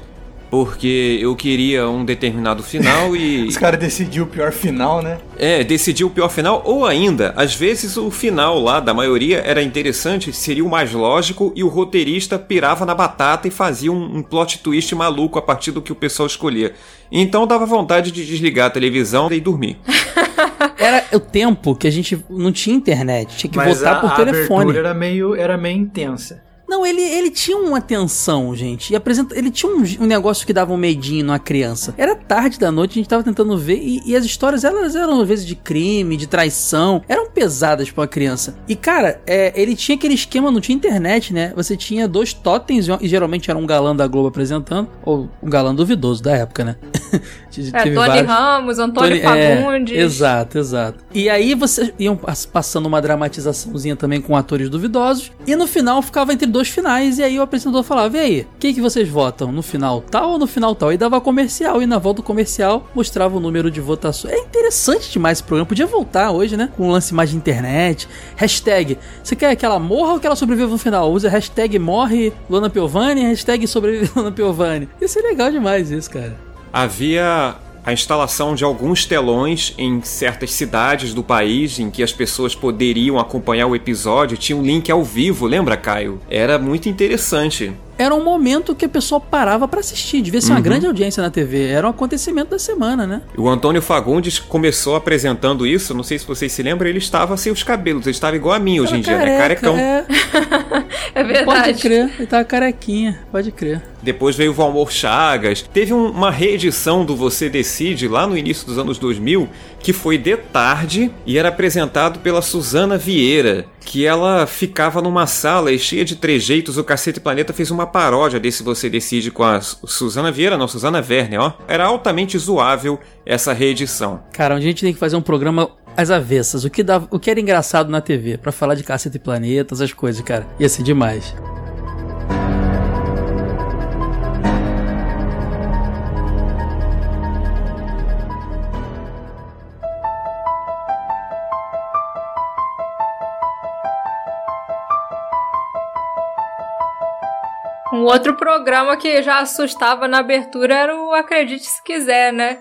porque eu queria um determinado final e. Os caras decidiu o pior final, né? É, decidir o pior final, ou ainda, às vezes o final lá da maioria era interessante, seria o mais lógico, e o roteirista pirava na batata e fazia um, um plot twist maluco a partir do que o pessoal escolhia. Então dava vontade de desligar a televisão e dormir. Era o tempo que a gente não tinha internet, tinha que Mas votar a, por a telefone. abertura era meio, era meio intensa. Não, ele, ele tinha uma atenção, gente. E apresenta, ele tinha um, um negócio que dava um medinho numa criança. Era tarde da noite, a gente tava tentando ver, e, e as histórias, elas eram às vezes de crime, de traição, eram pesadas pra uma criança. E, cara, é, ele tinha aquele esquema, não tinha internet, né? Você tinha dois totens, e geralmente era um galã da Globo apresentando, ou um galã duvidoso da época, né? É, Tony vários- Ramos, Antônio Tony- é, Fagundes. exato, exato. E aí vocês iam pas- passando uma dramatizaçãozinha também com atores duvidosos. E no final ficava entre dois finais. E aí o apresentador falava: E aí, o que, que vocês votam? No final tal ou no final tal? E dava comercial. E na volta do comercial mostrava o número de votações. É interessante demais esse programa. Podia voltar hoje, né? Com um lance mais de internet. Hashtag. Você quer que ela morra ou que ela sobreviva no final? Usa hashtag morre Luana Piovani, hashtag sobrevive Luana Piovani. Isso é legal demais, isso, cara. Havia a instalação de alguns telões em certas cidades do país em que as pessoas poderiam acompanhar o episódio. Tinha um link ao vivo, lembra, Caio? Era muito interessante. Era um momento que a pessoa parava pra assistir. Devia ser uma Uhum. grande audiência na TV. Era um acontecimento da semana, né? O Antônio Fagundes começou apresentando isso, não sei se vocês se lembram, ele estava sem os cabelos, ele estava igual a mim hoje em dia, né? Carecão. É, É verdade. pode crer. Ele tava carequinha. Pode crer. Depois veio o Valmor Chagas. Teve um- uma reedição do Você Decide lá no início dos anos 2000, que foi de tarde e era apresentado pela Suzana Vieira, que ela ficava numa sala e cheia de trejeitos. O Cacete Planeta fez uma paródia desse Você Decide com a Su- Suzana Vieira, não, Suzana Werner, ó. Era altamente zoável essa reedição. Cara, a gente tem que fazer um programa às avessas. O que, dava, o que era engraçado na TV. Pra falar de Caceta e Planeta, essas coisas, cara. Ia ser demais. Um outro programa que já assustava na abertura era o Acredite Se Quiser, né?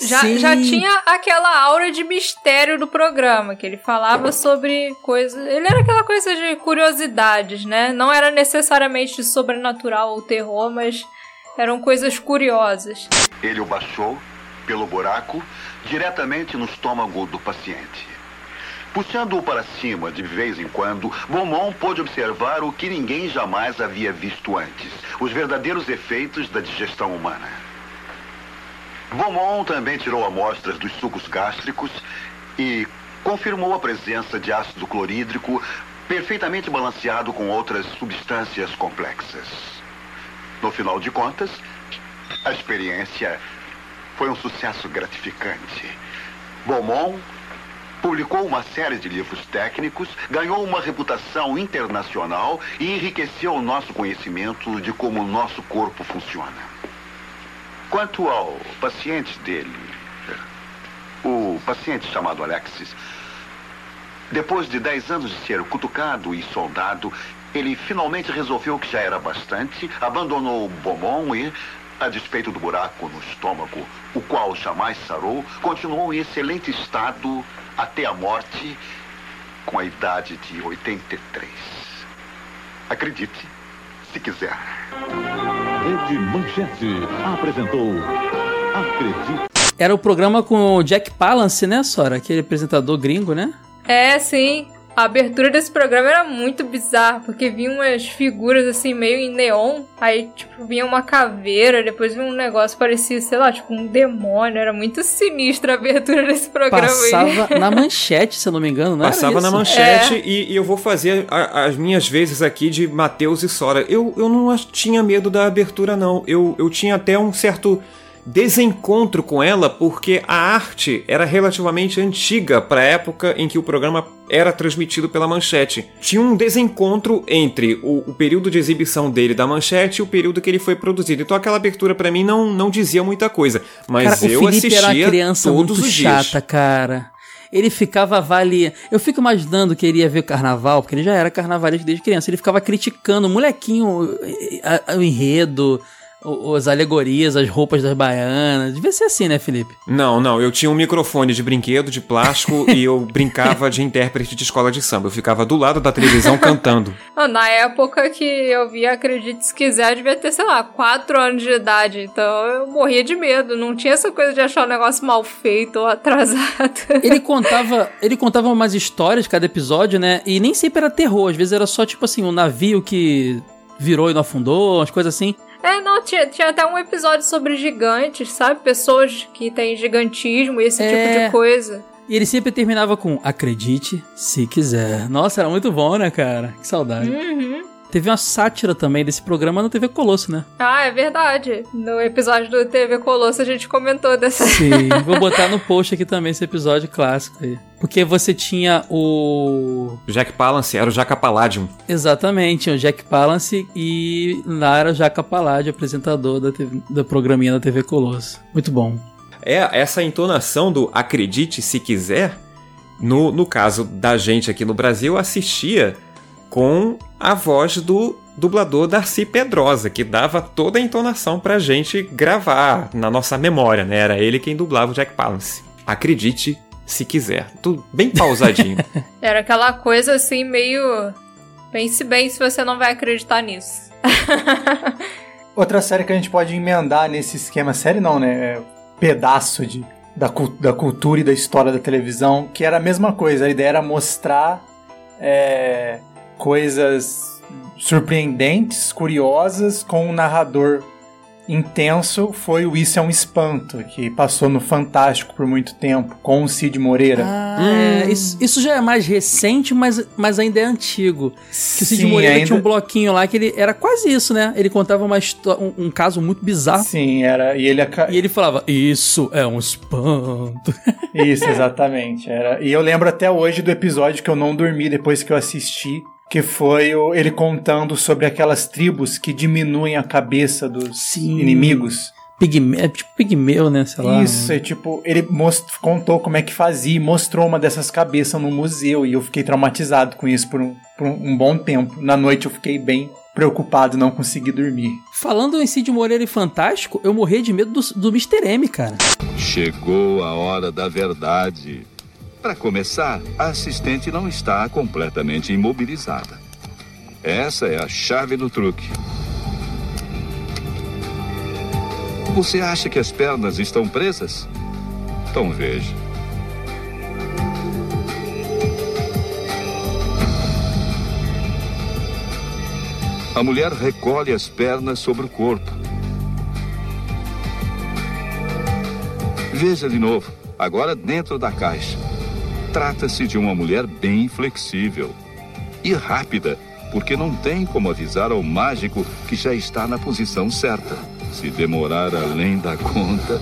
Já, Sim. já tinha aquela aura de mistério do programa, que ele falava sobre coisas. Ele era aquela coisa de curiosidades, né? Não era necessariamente sobrenatural ou terror, mas eram coisas curiosas. Ele o baixou pelo buraco diretamente no estômago do paciente. Puxando-o para cima de vez em quando, Beaumont pôde observar o que ninguém jamais havia visto antes: os verdadeiros efeitos da digestão humana. Beaumont também tirou amostras dos sucos gástricos e confirmou a presença de ácido clorídrico perfeitamente balanceado com outras substâncias complexas. No final de contas, a experiência foi um sucesso gratificante. Beaumont publicou uma série de livros técnicos, ganhou uma reputação internacional e enriqueceu o nosso conhecimento de como o nosso corpo funciona. Quanto ao paciente dele, o paciente chamado Alexis, depois de 10 anos de ser cutucado e soldado, ele finalmente resolveu que já era bastante, abandonou o Beaumont e, a despeito do buraco no estômago, o qual jamais sarou, continuou em excelente estado até a morte, com a idade de 83. Acredite, se quiser. Rede Manchete apresentou Acredite. Era o programa com o Jack Palance, né, Sora? Aquele apresentador gringo, né? É, sim. A abertura desse programa era muito bizarra, porque vinha umas figuras assim, meio em neon. Aí, tipo, vinha uma caveira, depois vinha um negócio parecia, sei lá, tipo um demônio. Era muito sinistra a abertura desse programa aí. Passava na manchete, se eu não me engano, não Passava na manchete e, e eu vou fazer a- as minhas vezes aqui de Matheus e Sora. Eu, eu não tinha medo da abertura, não. Eu, eu tinha até um certo desencontro com ela, porque a arte era relativamente antiga para a época em que o programa era transmitido pela manchete. Tinha um desencontro entre o, o período de exibição dele da manchete e o período que ele foi produzido. Então aquela abertura para mim não, não dizia muita coisa. Mas Cara, eu o Felipe assistia era criança todos muito os dias. chata, cara. Ele ficava avaliando. Eu fico imaginando que ele ia ver o carnaval, porque ele já era carnavalista desde criança. Ele ficava criticando o molequinho, eh, a- o enredo, as alegorias, as roupas das baianas. Devia ser assim, né, Felipe? Não, não, eu tinha um microfone de brinquedo, de plástico, e eu brincava de intérprete de escola de samba. Eu ficava do lado da televisão cantando. Ah, Na época que eu vi Acredite Se Quiser, eu devia ter, sei lá, 4 anos de idade. Então eu morria de medo. Não tinha essa coisa de achar o negócio mal feito ou atrasado. Ele contava, ele contava umas histórias cada episódio, né? E nem sempre era terror, às vezes era só tipo assim, um navio que virou e não afundou, umas coisas assim. É, não, tinha, tinha até um episódio sobre gigantes, sabe? Pessoas que têm gigantismo e esse tipo É. de coisa. E ele sempre terminava com acredite se quiser. Nossa, era muito bom, né, cara? Que saudade. Uhum. Teve uma sátira também desse programa no TV Colosso, né? Ah, é verdade. No episódio do TV Colosso a gente comentou dessa. Sim, vou botar no post aqui também esse episódio clássico aí. Porque você tinha o. Jack Palance era o Jaca Palladium. Exatamente, o Jack Palance e lá era o Jaca Palladium, apresentador da, TV, da programinha da TV Colosso. Muito bom. É, essa entonação do acredite se quiser, no, no caso da gente aqui no Brasil, assistia com a voz do dublador Darcy Pedrosa, que dava toda a entonação pra gente gravar na nossa memória, né? Era ele quem dublava o Jack Palance. Acredite se quiser. Tudo bem pausadinho. Era aquela coisa assim, meio. Pense bem se você não vai acreditar nisso. Outra série que a gente pode emendar nesse esquema, série não, né? É pedaço de, da, da cultura e da história da televisão, que era a mesma coisa. A ideia era mostrar é, coisas surpreendentes, curiosas, com um narrador intenso foi o Isso é um Espanto, que passou no Fantástico por muito tempo, com o Cid Moreira. Ah, é, isso, isso, já é mais recente, mas, mas ainda é antigo. Que o Cid Sim, Moreira ainda... tinha um bloquinho lá que ele era quase isso, né? Ele contava uma um, um caso muito bizarro. Sim, era. E ele, e ele falava: Isso é um espanto. Isso, exatamente. Era. E eu lembro até hoje do episódio que eu não dormi depois que eu assisti que foi o, ele contando sobre aquelas tribos que diminuem a cabeça dos Sim. inimigos. Pigme, é tipo pigmeu, né? Sei lá. Isso, é tipo, ele most, contou como é que fazia e mostrou uma dessas cabeças no museu. E eu fiquei traumatizado com isso por um, por um bom tempo. Na noite eu fiquei bem preocupado, não consegui dormir. Falando em Cid Moreira e Fantástico, eu morri de medo do, do Mr. M, cara. Chegou a hora da verdade. Para começar, a assistente não está completamente imobilizada. Essa é a chave do truque. Você acha que as pernas estão presas? Então veja. A mulher recolhe as pernas sobre o corpo. Veja de novo, agora dentro da caixa. Trata-se de uma mulher bem flexível e rápida, porque não tem como avisar ao mágico que já está na posição certa. Se demorar além da conta.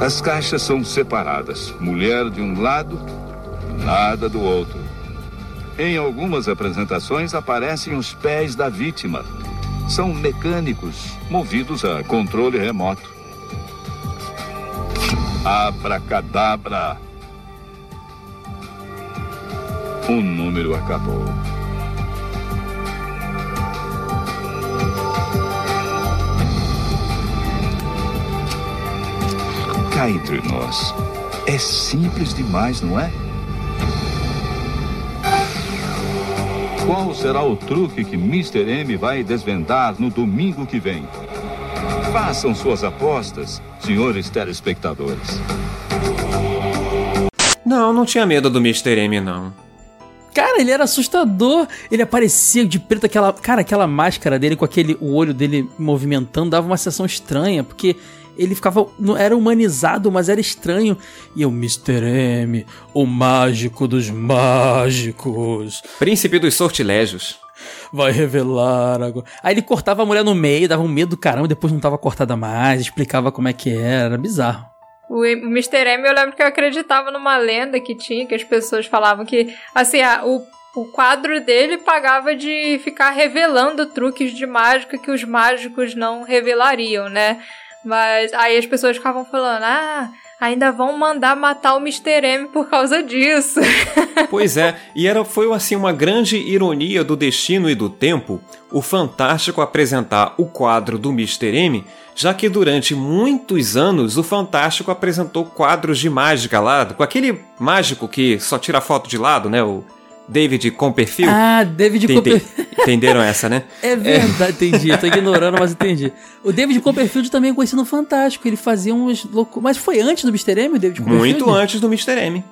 As caixas são separadas, mulher de um lado, nada do outro. Em algumas apresentações aparecem os pés da vítima, são mecânicos movidos a controle remoto. Abracadabra. O número acabou. Cá entre nós. É simples demais, não é? Qual será o truque que Mr. M vai desvendar no domingo que vem? Façam suas apostas, senhores telespectadores. Não, não tinha medo do Mr. M, não. Cara, ele era assustador. Ele aparecia de preto, aquela. Cara, aquela máscara dele com aquele. O olho dele movimentando dava uma sensação estranha, porque ele ficava. Não era humanizado, mas era estranho. E o Mr. M, o mágico dos mágicos. Príncipe dos sortilégios. Vai revelar agora. Aí ele cortava a mulher no meio, dava um medo do caramba, depois não tava cortada mais, explicava como é que era, era bizarro. O Mr. M, eu lembro que eu acreditava numa lenda que tinha, que as pessoas falavam que, assim, a, o, o quadro dele pagava de ficar revelando truques de mágica que os mágicos não revelariam, né? Mas aí as pessoas ficavam falando: ah, ainda vão mandar matar o Mr. M por causa disso. Pois é, e era, foi assim uma grande ironia do destino e do tempo o Fantástico apresentar o quadro do Mr. M, já que durante muitos anos o Fantástico apresentou quadros de mágica lá, com aquele mágico que só tira foto de lado, né? O David Copperfield. Ah, David Copperfield. Entenderam essa, né? É verdade, é. entendi. Eu tô ignorando, mas entendi. O David Copperfield também é conhecido no Fantástico. Ele fazia uns loucos. Mas foi antes do Mr. M, o David Copperfield? Muito antes do Mr. M.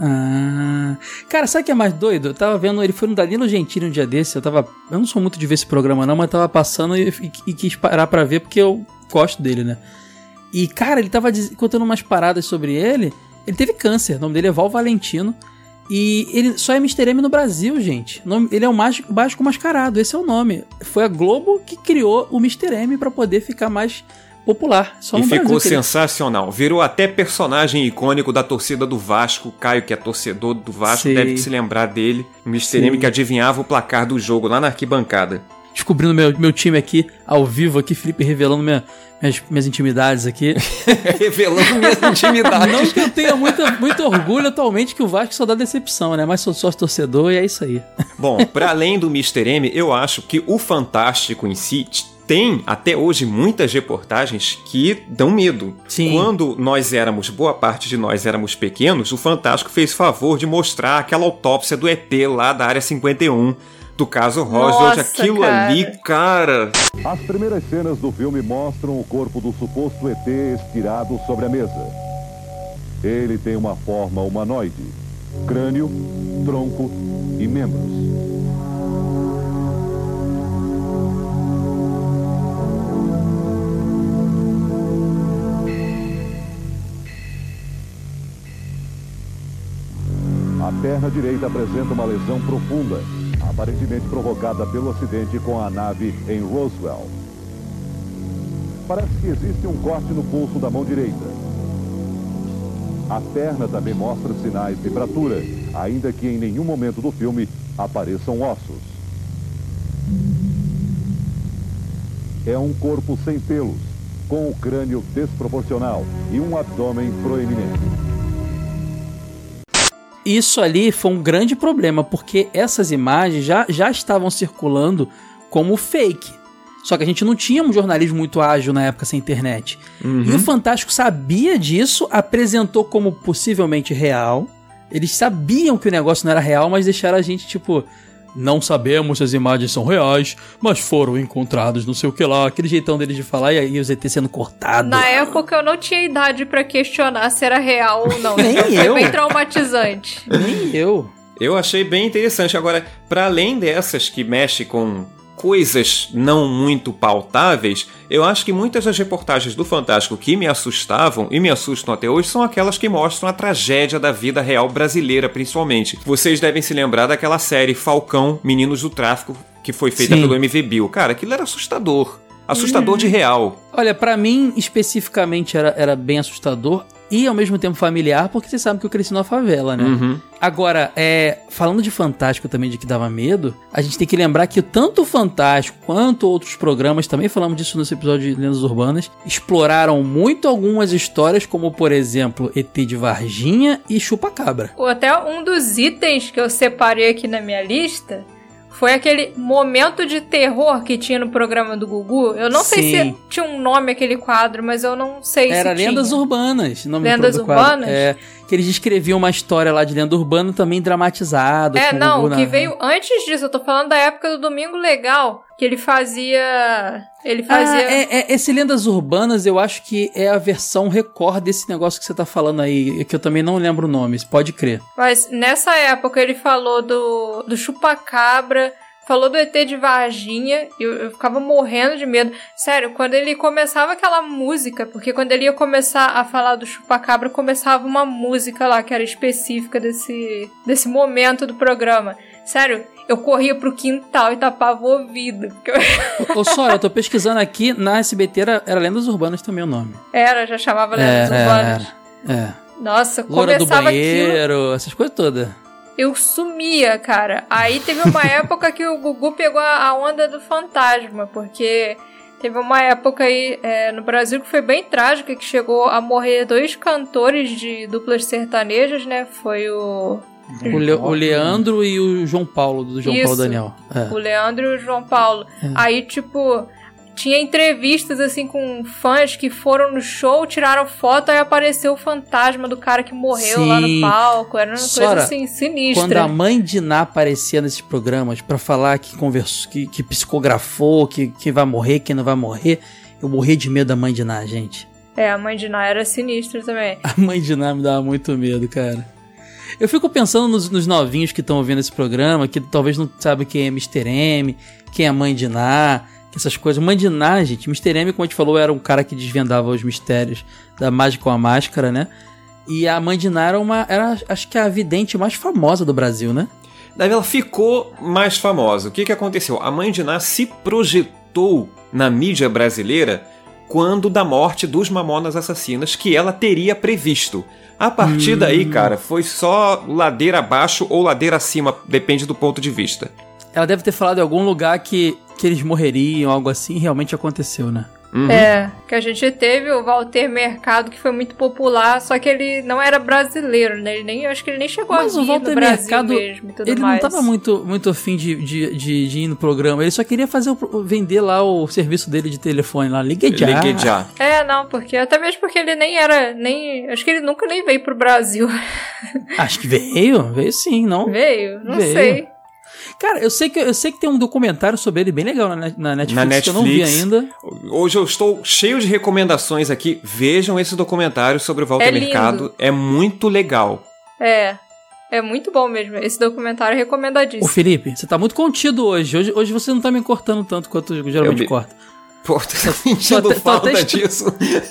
Ah. Cara, sabe o que é mais doido? Eu tava vendo, ele foi no Danilo Gentili um dia desse. Eu tava. Eu não sou muito de ver esse programa, não, mas tava passando e, e, e quis parar pra ver porque eu gosto dele, né? E, cara, ele tava contando umas paradas sobre ele Ele teve câncer, o nome dele é Val Valentino. E ele só é Mr. M no Brasil, gente. Ele é o mágico, mágico mascarado, esse é o nome. Foi a Globo que criou o Mr. M pra poder ficar mais popular. Só e no ficou Brasil que ele- sensacional. Virou até personagem icônico da torcida do Vasco. Caio, que é torcedor do Vasco, Sei. deve se lembrar dele. O Mr. Sim. M que adivinhava o placar do jogo lá na arquibancada. Descobrindo meu, meu time aqui, ao vivo aqui, Felipe revelando minha- minhas, minhas intimidades aqui. Revelando minhas intimidades. Não que eu tenha muita, muito orgulho atualmente que o Vasco só dá decepção, né? Mas sou sócio torcedor e é isso aí. Bom, para além do Mr. M, eu acho que o Fantástico em si tem até hoje muitas reportagens que dão medo. Sim. Quando nós éramos, boa parte de nós éramos pequenos, o Fantástico fez favor de mostrar aquela autópsia do ET lá da área 51, do caso Roswell. Nossa, Aquilo cara. ali, cara. As primeiras cenas do filme mostram o corpo do suposto ET estirado sobre a mesa. Ele tem uma forma humanoide: crânio, tronco e membros. A perna direita apresenta uma lesão profunda, aparentemente provocada pelo acidente com a nave em Roswell. Parece que existe um corte no pulso da mão direita. A perna também mostra sinais de fratura, ainda que em nenhum momento do filme apareçam ossos. É um corpo sem pelos, com o crânio desproporcional e um abdômen proeminente. Isso ali foi um grande problema, porque essas imagens já, já estavam circulando como fake. Só que a gente não tinha um jornalismo muito ágil na época sem internet. E o Fantástico sabia disso, apresentou como possivelmente real. Eles sabiam que o negócio não era real, mas deixaram a gente tipo. Não sabemos se as imagens são reais, mas foram encontrados, não sei o que lá. Aquele jeitão deles de falar e aí os ET sendo cortado. Na época eu não tinha idade pra questionar se era real ou não. Nem então foi eu. bem traumatizante. Nem eu. Eu achei bem interessante. Agora, para além dessas que mexem com coisas não muito pautáveis, eu acho que muitas das reportagens do Fantástico que me assustavam e me assustam até hoje são aquelas que mostram a tragédia da vida real brasileira, principalmente. Vocês devem se lembrar daquela série Falcão, Meninos do Tráfico, que foi feita Sim. pelo MV Bill. Cara, aquilo era assustador. Assustador de real. Olha, pra mim, especificamente, era, era bem assustador e ao mesmo tempo familiar, porque vocês sabem que eu cresci numa favela, né? Uhum. Agora, é, falando de Fantástico também, de que dava medo, a gente tem que lembrar que tanto o Fantástico quanto outros programas, também falamos disso nesse episódio de Lendas Urbanas, exploraram muito algumas histórias, como por exemplo, ET de Varginha e Chupa-Cabra. Ou Até um dos itens que eu separei aqui na minha lista foi aquele momento de terror que tinha no programa do Gugu. Eu não sei Sim. se tinha um nome aquele quadro, mas eu não sei Era se Lendas tinha. Urbanas. Nome Lendas. Urbanas? É, que eles descreviam uma história lá de lenda urbana também dramatizada. É, não, o que veio antes disso, eu tô falando da época do Domingo Legal, que ele fazia. Ele fazia. Ah, é, é, esse Lendas Urbanas eu acho que é a versão Record desse negócio que você tá falando aí, que eu também não lembro o nome, pode crer. Mas nessa época ele falou do, do chupacabra, falou do ET de Varginha, e eu, eu ficava morrendo de medo. Sério, quando ele começava aquela música, porque quando ele ia começar a falar do chupacabra, começava uma música lá que era específica desse, desse momento do programa. Sério, eu corria pro quintal e tapava o ouvido. porque Ô, Sora, eu tô pesquisando aqui, na SBT era, era Lendas Urbanas também o nome. Era, já chamava Lendas É, Urbanas. é, é. Nossa, Loura do começava aquilo. banheiro, essas coisas todas. Eu sumia, cara. Aí teve uma época que o Gugu pegou a onda do fantasma, porque teve uma época aí é, no Brasil que foi bem trágica, que chegou a morrer dois cantores de duplas sertanejas, né? Foi o. O, Le- o Leandro e o João Paulo, do João Isso. Paulo Daniel. É. O Leandro e o João Paulo. É. Aí, tipo, tinha entrevistas assim com fãs que foram no show, tiraram foto, aí apareceu o fantasma do cara que morreu lá no Sim. palco. Era uma Sora, coisa assim sinistra. Quando a mãe de Ná aparecia nesses programas pra falar que conversou, que, que psicografou, que, que vai morrer, que não vai morrer, eu morri de medo da mãe de Ná, gente. É, a mãe de Ná era sinistra também. A mãe de Ná me dava muito medo, cara. Eu fico pensando nos, nos novinhos que estão ouvindo esse programa, que talvez não sabem quem é Mr. M, quem é a mãe de Ná, essas coisas. Ná, gente, Mr. M, como a gente falou, era um cara que desvendava os mistérios da mágica com a máscara, né? E a Ná era uma. Era, acho que a vidente mais famosa do Brasil, né? Daí ela ficou mais famosa. O que, que aconteceu? A Ná se projetou na mídia brasileira quando da morte dos Mamonas Assassinas que ela teria previsto. A partir Hum. daí, cara, foi só ladeira abaixo ou ladeira acima, depende do ponto de vista. Ela deve ter falado em algum lugar que, que eles morreriam, algo assim, e realmente aconteceu, né? Uhum. É, que a gente teve o Walter Mercado, que foi muito popular, só que ele não era brasileiro, né? Ele nem, acho que ele nem chegou Mas a o vir Walter no Brasil Mercado, mesmo e tudo ele mais. não tava muito, muito afim de, de, de, de ir no programa. Ele só queria fazer o- vender lá o serviço dele de telefone lá. Ligue já. Ligue já. É, não, porque até mesmo porque ele nem era, nem, acho que ele nunca nem veio pro Brasil. Acho que veio. Veio sim, não? Veio? Não Veio. sei. Cara, eu sei, que, eu sei que tem um documentário sobre ele bem legal na, na Netflix, Na Netflix. que eu não vi ainda. Hoje eu estou cheio de recomendações aqui. Vejam esse documentário sobre o Walter É. Mercado. É muito legal. É. É muito bom mesmo. Esse documentário é recomendadíssimo. Ô Felipe, você tá muito contido hoje. Hoje, hoje você não tá me cortando tanto quanto geralmente Eu me- corta. Pô, tô sentindo até- tô falta até estra- disso.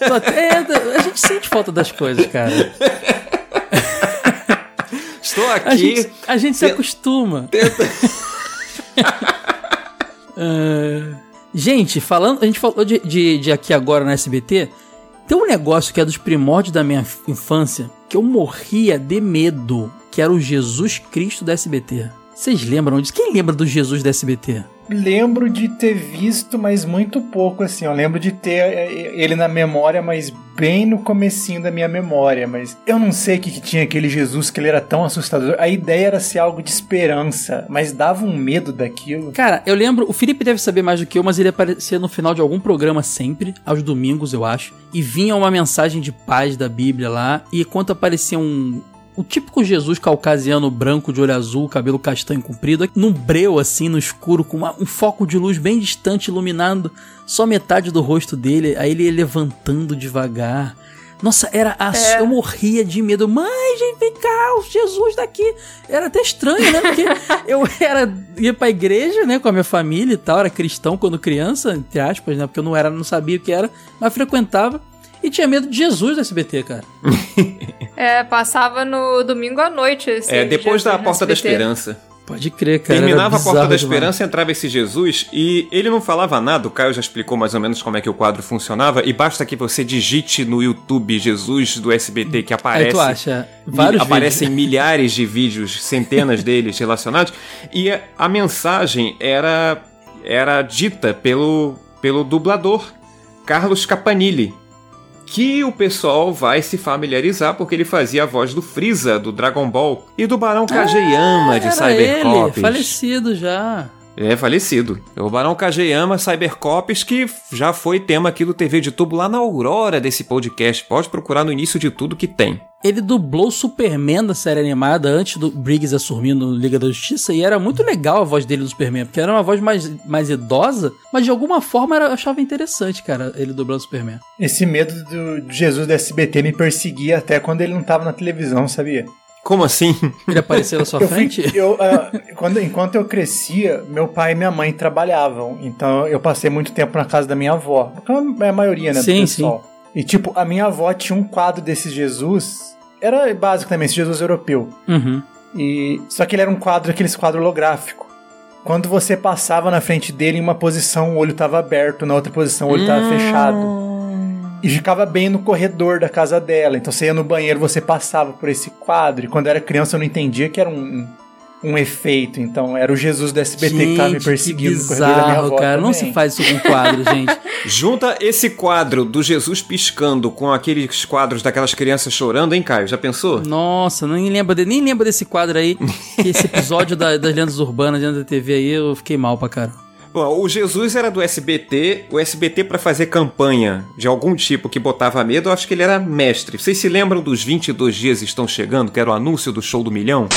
Tô até- é, a gente sente falta das coisas, cara. Estou aqui. A gente, a gente se acostuma. Ah, gente, falando, a gente falou de, de, de aqui agora na SBT. Tem um negócio que é dos primórdios da minha infância que eu morria de medo, que era o Jesus Cristo da SBT. Vocês lembram disso? Quem lembra do Jesus da SBT? Lembro de ter visto, mas muito pouco, assim. Eu lembro de ter eh, ele na memória, mas bem no comecinho da minha memória. Mas eu não sei o que, que tinha aquele Jesus que ele era tão assustador. A ideia era ser algo de esperança, mas dava um medo daquilo. Cara, eu lembro, o Felipe deve saber mais do que eu, mas ele aparecia no final de algum programa sempre, aos domingos, eu acho, e vinha uma mensagem de paz da Bíblia lá, e quando aparecia um. O típico Jesus caucasiano branco de olho azul, cabelo castanho comprido, num breu assim, no escuro, com uma- um foco de luz bem distante, iluminando só metade do rosto dele, aí ele ia levantando devagar. Nossa, era a- É. eu morria de medo. Mãe, gente, vem cá, o Jesus daqui. Era até estranho, né? Porque eu era ia pra igreja, né, com a minha família e tal, era cristão quando criança, entre aspas, né? Porque eu não era, não sabia o que era, mas frequentava e tinha medo de Jesus do SBT, cara. É, passava no domingo à noite. Esse É, depois da Jesus no Porta da. Esperança. Pode crer, cara. Terminava a Porta da demais. Esperança, entrava esse Jesus e ele não falava nada. O Caio já explicou mais ou menos como é que o quadro funcionava. E basta que você digite no YouTube Jesus do SBT que aparece. Aí tu acha vários aparecem vídeos. milhares de vídeos, centenas deles relacionados. E a- a mensagem era, era dita pelo, pelo dublador Carlos Capanilli. Que o pessoal vai se familiarizar porque ele fazia a voz do Freeza, do Dragon Ball, e do Barão Kageyama de Ah, Era Cybercops. ele, falecido já. É, falecido. O Barão Kageyama Cybercops, que já foi tema aqui do TV de Tubo lá na aurora desse podcast. Pode procurar no início de tudo que tem. Ele dublou o Superman da série animada antes do Briggs assumir no Liga da Justiça e era muito legal a voz dele do Superman, porque era uma voz mais, mais idosa, mas de alguma forma era, eu achava interessante, cara, ele dublando o Superman. Esse medo do do Jesus do SBT me perseguia até quando ele não tava na televisão, sabia? Como assim? Ele apareceu na sua Eu fui- frente? eu, ah, quando, enquanto eu crescia, meu pai e minha mãe trabalhavam. Então eu passei muito tempo na casa da minha avó. É a maioria, né? Sim, do pessoal. E tipo, a minha avó tinha um quadro desse Jesus. Era básico também, esse Jesus europeu. Uhum. E só que ele era um quadro, aqueles quadro holográfico. Quando você passava na frente dele em uma posição, o olho estava aberto, na outra posição, o olho estava fechado. E ficava bem no corredor da casa dela. Então você ia no banheiro, você passava por esse quadro. E quando eu era criança eu não entendia que era um, um efeito. Então era o Jesus do SBT que tava me Gente, perseguindo que no corredor da minha bizarro, avó. cara. Não também. se faz isso com quadro, gente. Junta esse quadro do Jesus piscando com aqueles quadros daquelas crianças chorando, hein, Caio? Já pensou? Nossa, nem lembro, de, nem lembro desse quadro aí. Esse episódio da- das lendas urbanas dentro da TV aí, eu fiquei mal pra caramba. O Jesus era do SBT, o SBT pra fazer campanha de algum tipo que botava medo, eu acho que ele era mestre. Vocês se lembram dos 22 dias estão chegando, que era o anúncio do show do milhão?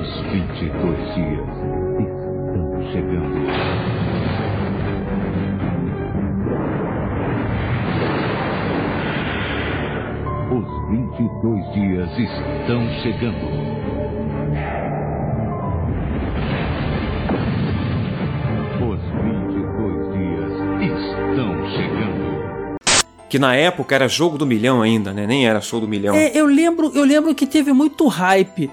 Os 22 dias estão chegando. Os 22 dias estão chegando. Os 22 dias que na época era jogo do milhão ainda, né? Nem era show do milhão. É, eu lembro, eu lembro que teve muito hype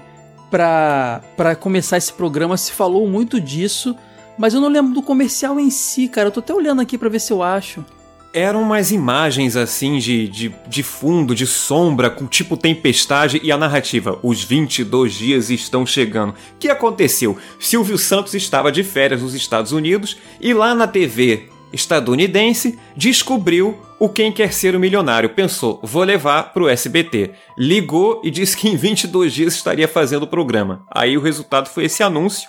pra, pra começar esse programa, se falou muito disso, mas eu não lembro do comercial em si, cara. Eu tô até olhando aqui pra ver se eu acho. Eram umas imagens assim de, de, de fundo, de sombra, com tipo tempestade e a narrativa. Os 22 dias estão chegando. O que aconteceu? Silvio Santos estava de férias nos Estados Unidos e lá na TV estadunidense descobriu o Quem Quer Ser o Milionário. Pensou, vou levar pro SBT. Ligou e disse que em 22 dias estaria fazendo o programa. Aí o resultado foi esse anúncio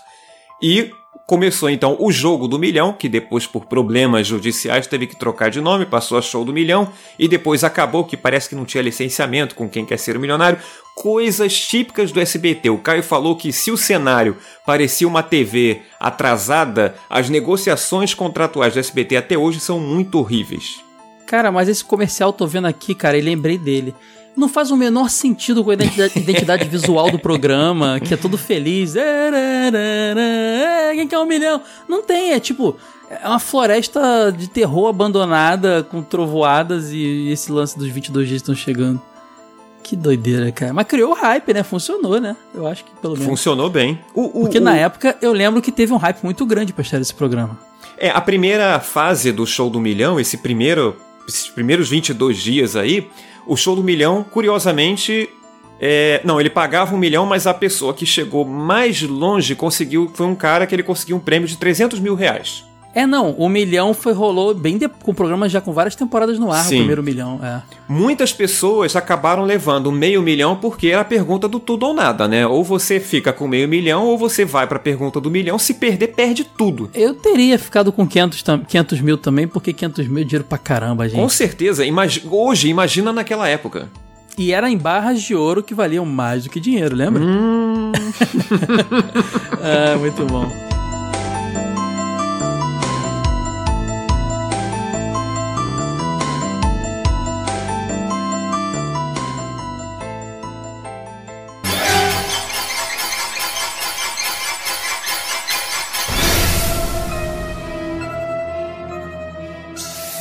e Começou então o Jogo do Milhão, que depois, por problemas judiciais, teve que trocar de nome, passou a Show do Milhão, e depois acabou, que parece que não tinha licenciamento com quem quer ser milionário. Coisas típicas do SBT. O Caio falou que se o cenário parecia uma TV atrasada, as negociações contratuais do SBT até hoje são muito horríveis. Cara, mas esse comercial tô vendo aqui, cara, e lembrei dele. Não faz o menor sentido com a identidade, identidade visual do programa, que é todo feliz. Quem quer um milhão? Não tem, é tipo. É uma floresta de terror abandonada, com trovoadas e esse lance dos 22 dias estão chegando. Que doideira, cara. Mas criou hype, né? Funcionou, né? Eu acho que pelo menos. Funcionou bem. O, o, Porque o... na época eu lembro que teve um hype muito grande pra estar esse programa. É, a primeira fase do show do milhão, esse primeiro, esses primeiros 22 dias aí, o show do milhão, curiosamente, é, não, ele pagava um milhão, mas a pessoa que chegou mais longe conseguiu. Foi um cara que ele conseguiu um prêmio de 300 mil reais. É, não, o milhão foi rolou bem de, com o programa já com várias temporadas no ar, Sim. o primeiro milhão. É. Muitas pessoas acabaram levando meio milhão porque era a pergunta do tudo ou nada, né? Ou você fica com meio milhão, ou você vai pra pergunta do milhão. Se perder, perde tudo. Eu teria ficado com 500, 500 mil também, porque 500 mil é dinheiro pra caramba, gente. Com certeza. Imag hoje, imagina naquela época. E era em barras de ouro que valiam mais do que dinheiro, lembra? Hum. ah, muito bom.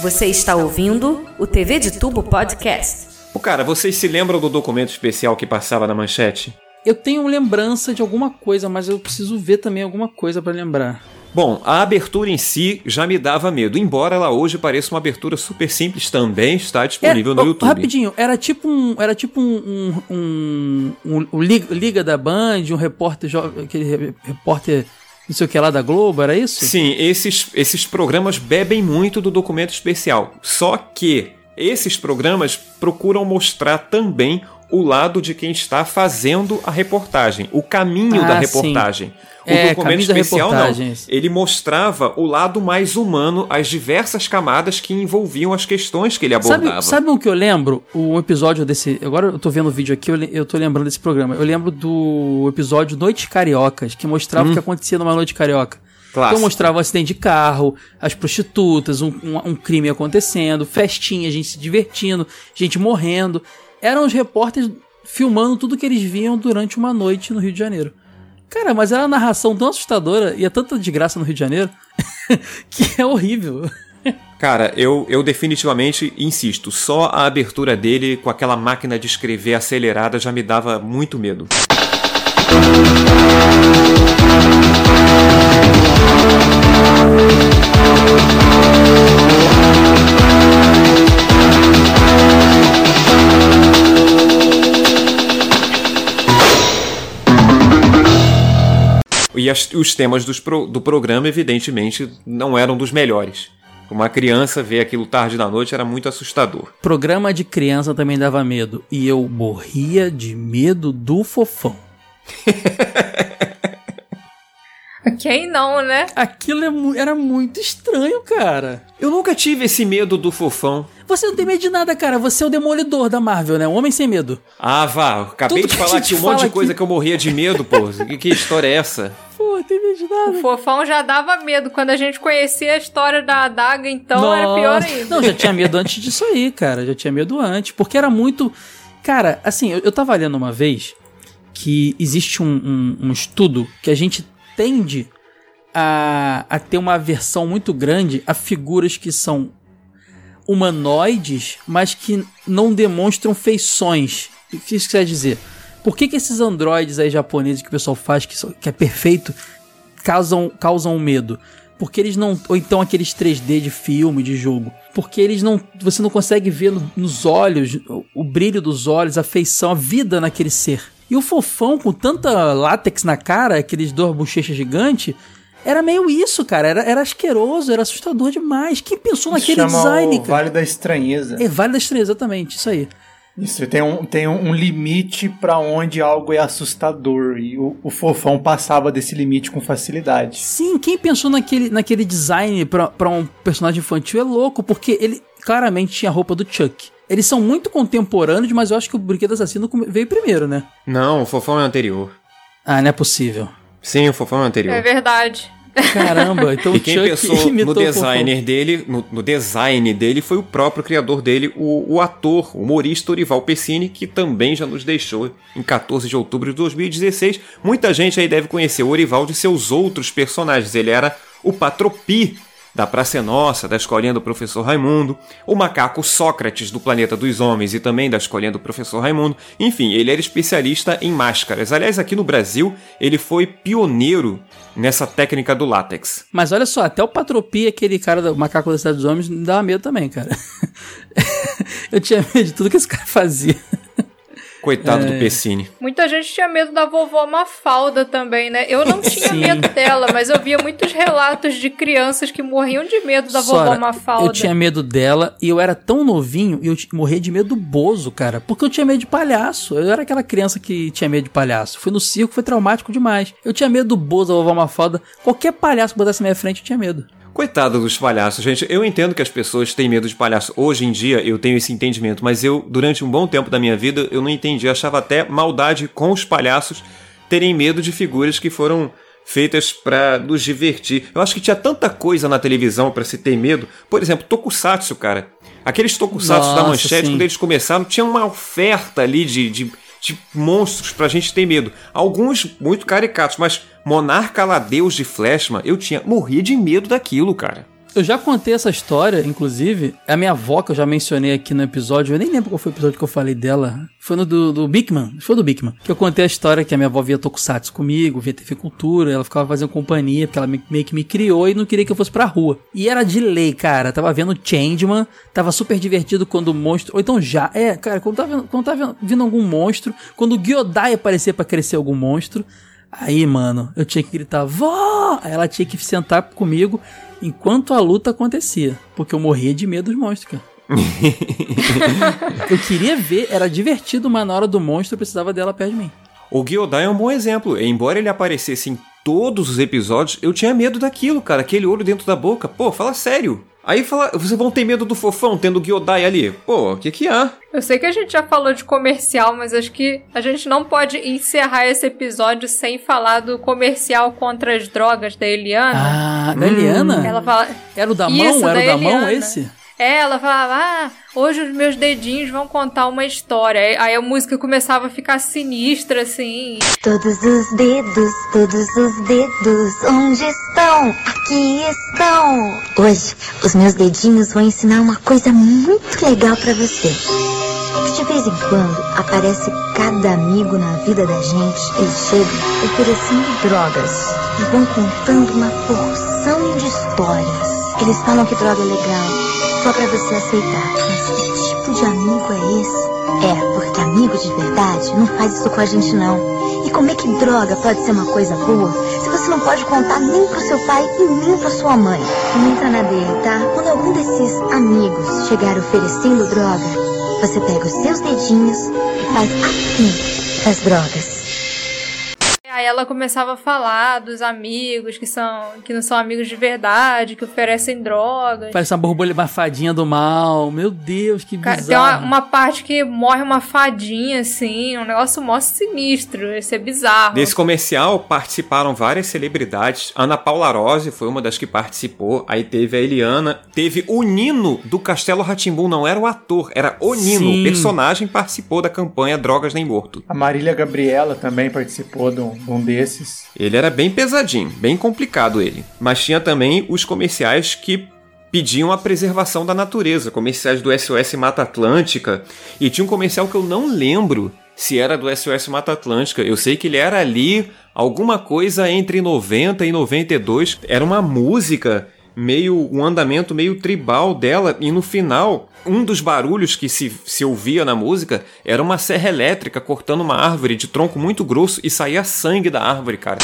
Você está ouvindo o TV de Tubo Podcast. O cara, vocês se lembram do documento especial que passava na manchete? Eu tenho lembrança de alguma coisa, mas eu preciso ver também alguma coisa para lembrar. Bom, a abertura em si já me dava medo, embora ela hoje pareça uma abertura super simples, também está disponível é, no YouTube. Rapidinho, era tipo um, era tipo um, um, um, um, um Liga da Band, um repórter, aquele repórter não sei o que lá da Globo, era isso? Sim, esses, esses programas bebem muito do documento especial. Só que esses programas procuram mostrar também o lado de quem está fazendo a reportagem, o caminho ah, da reportagem. Sim. O é, documento especial não. Ele mostrava o lado mais humano, as diversas camadas que envolviam as questões que ele abordava. Sabe, sabe o que eu lembro? O episódio desse. Agora eu tô vendo o vídeo aqui, eu, eu tô lembrando desse programa. Eu lembro do episódio Noites Cariocas, que mostrava hum. o que acontecia numa noite carioca. Clássico. Então mostrava um acidente de carro, as prostitutas, um, um, um crime acontecendo, festinha, gente se divertindo, gente morrendo. Eram os repórteres filmando tudo que eles viam durante uma noite no Rio de Janeiro. Cara, mas era uma narração tão assustadora e é tanta desgraça no Rio de Janeiro que é horrível. Cara, eu, eu definitivamente insisto, só a abertura dele com aquela máquina de escrever acelerada já me dava muito medo. E as, os temas pro, do programa, evidentemente, não eram dos melhores. Uma criança ver aquilo tarde da noite era muito assustador. Programa de criança também dava medo. E eu morria de medo do fofão. Quem não, né? Aquilo é era muito estranho, cara. Eu nunca tive esse medo do fofão. Você não tem medo de nada, cara. Você é o demolidor da Marvel, né? O homem sem medo. Ah, vá. Acabei Tudo de falar aqui um monte de coisa aqui... que eu morria de medo, pô. que, que história é essa? Pô, tem medo de nada. O fofão já dava medo. Quando a gente conhecia a história da adaga, então Nossa. era pior ainda. Não, já tinha medo antes disso aí, cara. Já tinha medo antes. Porque era muito. Cara, assim, eu, eu tava lendo uma vez que existe um, um, um estudo que a gente tende a, a ter uma aversão muito grande a figuras que são humanoides, mas que não demonstram feições. O que isso quer dizer? Por que, que esses androides aí japoneses que o pessoal faz, que, que é perfeito, causam, causam medo? Porque eles não. Ou então aqueles 3D de filme, de jogo. Porque eles não. Você não consegue ver no- nos olhos, o, o brilho dos olhos, a feição, a vida naquele ser. E o fofão, com tanta látex na cara, aqueles dois bochechas gigantes, era meio isso, cara. Era, era asqueroso, era assustador demais. Quem pensou Isso naquele design, cara? Vale da Estranheza. É Vale da Estranheza, exatamente, isso aí. Isso, tem um, tem um limite pra onde algo é assustador. E o, o fofão passava desse limite com facilidade. Sim, quem pensou naquele, naquele design pra, pra um personagem infantil é louco, porque ele claramente tinha a roupa do Chuck. Eles são muito contemporâneos, mas eu acho que o Brinquedo Assassino veio primeiro, né? Não, o Fofão é anterior. Ah, não é possível. Sim, o Fofão é anterior. É verdade. Caramba, então e o quem Chuck pensou no designer dele, no, no design dele, foi o próprio criador dele, o, o ator, o humorista Orival Pessini, que também já nos deixou em 14 de outubro de 2016. Muita gente aí deve conhecer o Orival de seus outros personagens. Ele era o Patropi da Praça é Nossa, da Escolinha do Professor Raimundo, o macaco Sócrates do Planeta dos Homens e também da Escolinha do Professor Raimundo. Enfim, ele era especialista em máscaras. Aliás, aqui no Brasil, ele foi pioneiro nessa técnica do látex. Mas olha só, até o Patropi, aquele cara do macaco da Cidade dos Homens, me dava medo também, cara. eu tinha medo de tudo que esse cara fazia. Coitado É. do Pessini. Muita gente tinha medo da vovó Mafalda também, né? Eu não tinha Sim. medo dela, mas eu via muitos relatos de crianças que morriam de medo da vovó Sora, Mafalda. Eu tinha medo dela e eu era tão novinho e eu morria de medo do Bozo, cara. Porque eu tinha medo de palhaço. Eu era aquela criança que tinha medo de palhaço. Fui no circo, foi traumático demais. Eu tinha medo do Bozo, da vovó Mafalda. Qualquer palhaço que botasse na minha frente, eu tinha medo. Coitado dos palhaços, gente. Eu entendo que as pessoas têm medo de palhaço. Hoje em dia eu tenho esse entendimento, mas eu, durante um bom tempo da minha vida, eu não entendi. Eu achava até maldade com os palhaços terem medo de figuras que foram feitas pra nos divertir. Eu acho que tinha tanta coisa na televisão pra se ter medo. Por exemplo, Tokusatsu, cara. Aqueles Tokusatsu da Nossa, manchete, sim. quando eles começaram, tinha uma oferta ali de, de, de monstros pra gente ter medo. Alguns muito caricatos, mas Monarca Ladeus de Flashman, eu tinha morria de medo daquilo, cara. Eu já contei essa história, inclusive. A minha avó, que eu já mencionei aqui no episódio, eu nem lembro qual foi o episódio que eu falei dela. Foi no do, do Bigman. Foi do Bigman. Que eu contei a história que a minha avó via Tokusatsu comigo, via TV Cultura, ela ficava fazendo companhia, porque ela me- meio que me criou e não queria que eu fosse pra rua. E era de lei, cara. Tava vendo Changeman, tava super divertido quando o monstro. Ou então já. É, cara, quando tava, quando tava vindo algum monstro, quando o Gyodai aparecia pra crescer algum monstro. Aí, mano, eu tinha que gritar, vó! Aí ela tinha que sentar comigo enquanto a luta acontecia. Porque eu morria de medo dos monstros, cara. eu queria ver, era divertido, mas na hora do monstro eu precisava dela perto de mim. O Gyodai é um bom exemplo. Embora ele aparecesse em todos os episódios, eu tinha medo daquilo, cara. Aquele olho dentro da boca. Pô, fala sério. Aí fala, vocês vão ter medo do fofão tendo o Gyodai ali. Pô, o que que há? Eu sei que a gente já falou de comercial, mas acho que a gente não pode encerrar esse episódio sem falar do comercial contra as drogas da Eliana. Ah, da Eliana? Ela fala. Era o da Isso, mão? Era da o da mão Eliana. esse? Ela falava, ah, hoje os meus dedinhos vão contar uma história. Aí- a música começava a ficar sinistra, assim. Todos os dedos, todos os dedos, onde estão? Aqui estão. Hoje, os meus dedinhos vão ensinar uma coisa muito legal pra você. De vez em quando aparece cada amigo na vida da gente. Eles chegam oferecendo drogas e vão contando uma porção de histórias. Eles falam que droga é legal só pra você aceitar. Mas que tipo de amigo é esse? É, porque amigo de verdade não faz isso com a gente não. E como é que droga pode ser uma coisa boa se você não pode contar nem pro seu pai e nem pra sua mãe? Não entra na dele, tá? Quando algum desses amigos chegar oferecendo droga, você pega os seus dedinhos e faz assim das drogas. Aí ela começava a falar dos amigos que são que não são amigos de verdade, que oferecem drogas. Parece uma borboleta, uma fadinha do mal. Meu Deus, que bizarro. tem uma, uma parte que morre uma fadinha, assim, um negócio mó sinistro. Isso é bizarro. Desse comercial participaram várias celebridades. Ana Paula Rose foi uma das que participou. Aí teve a Eliana. Teve o Nino do Castelo Ratimbum. Não era o ator, era o Nino. Sim. O personagem participou da campanha Drogas Nem Morto. A Marília Gabriela também participou de um, um desses. Ele era bem pesadinho, bem complicado ele. Mas tinha também os comerciais que pediam a preservação da natureza, comerciais do SOS Mata Atlântica, e tinha um comercial que eu não lembro se era do SOS Mata Atlântica. Eu sei que ele era ali alguma coisa entre 90 e 92. Era uma música meio um andamento meio tribal dela e no final um dos barulhos que se, se ouvia na música era uma serra elétrica cortando uma árvore de tronco muito grosso e saía sangue da árvore, cara.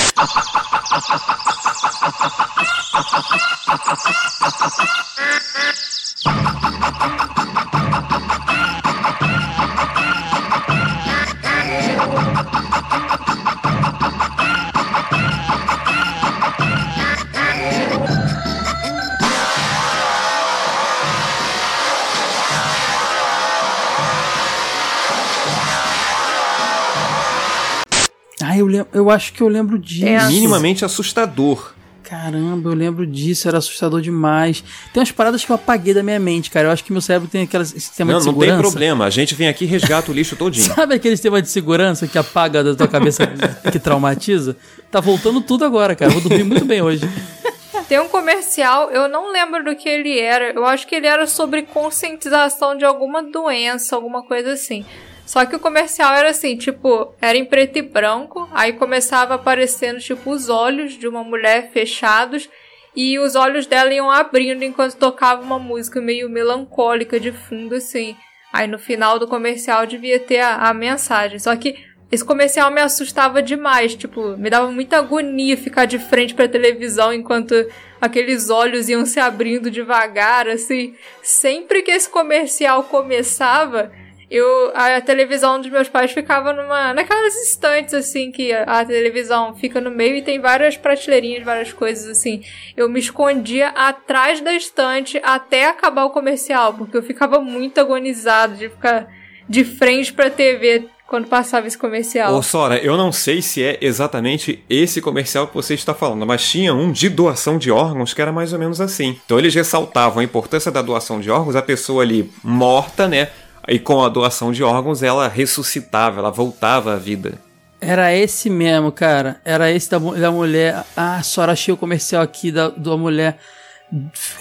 Eu, eu acho que eu lembro disso. Minimamente assustador. Caramba, eu lembro disso, era assustador demais. Tem umas paradas que eu apaguei da minha mente, cara. Eu acho que meu cérebro tem aquele sistema Não, de não tem segurança. problema. A gente vem aqui e resgata o lixo todinho. Sabe aquele sistema de segurança que apaga da tua cabeça que traumatiza? Tá voltando tudo agora, cara. Vou dormir muito bem hoje. Tem um comercial, eu não lembro do que ele era. Eu acho que ele era sobre conscientização de alguma doença, alguma coisa assim. Só que o comercial era assim, tipo, era em preto e branco, aí começava aparecendo, tipo, os olhos de uma mulher fechados e os olhos dela iam abrindo enquanto tocava uma música meio melancólica de fundo, assim. Aí no final do comercial devia ter a, a mensagem. Só que esse comercial me assustava demais, tipo, me dava muita agonia ficar de frente pra televisão enquanto aqueles olhos iam se abrindo devagar, assim. Sempre que esse comercial começava, eu a televisão dos meus pais ficava numa naquelas estantes assim que a, a televisão fica no meio e tem várias prateleirinhas, várias coisas assim. Eu me escondia atrás da estante até acabar o comercial, porque eu ficava muito agonizado de ficar de frente pra TV quando passava esse comercial. Ô Sora, eu não sei se é exatamente esse comercial que você está falando, mas tinha um de doação de órgãos que era mais ou menos assim. Então eles ressaltavam a importância da doação de órgãos, a pessoa ali morta, né? E com a doação de órgãos ela ressuscitava, ela voltava à vida. Era esse mesmo, cara. Era esse da, da mulher. Ah, só achei o comercial aqui da, da mulher.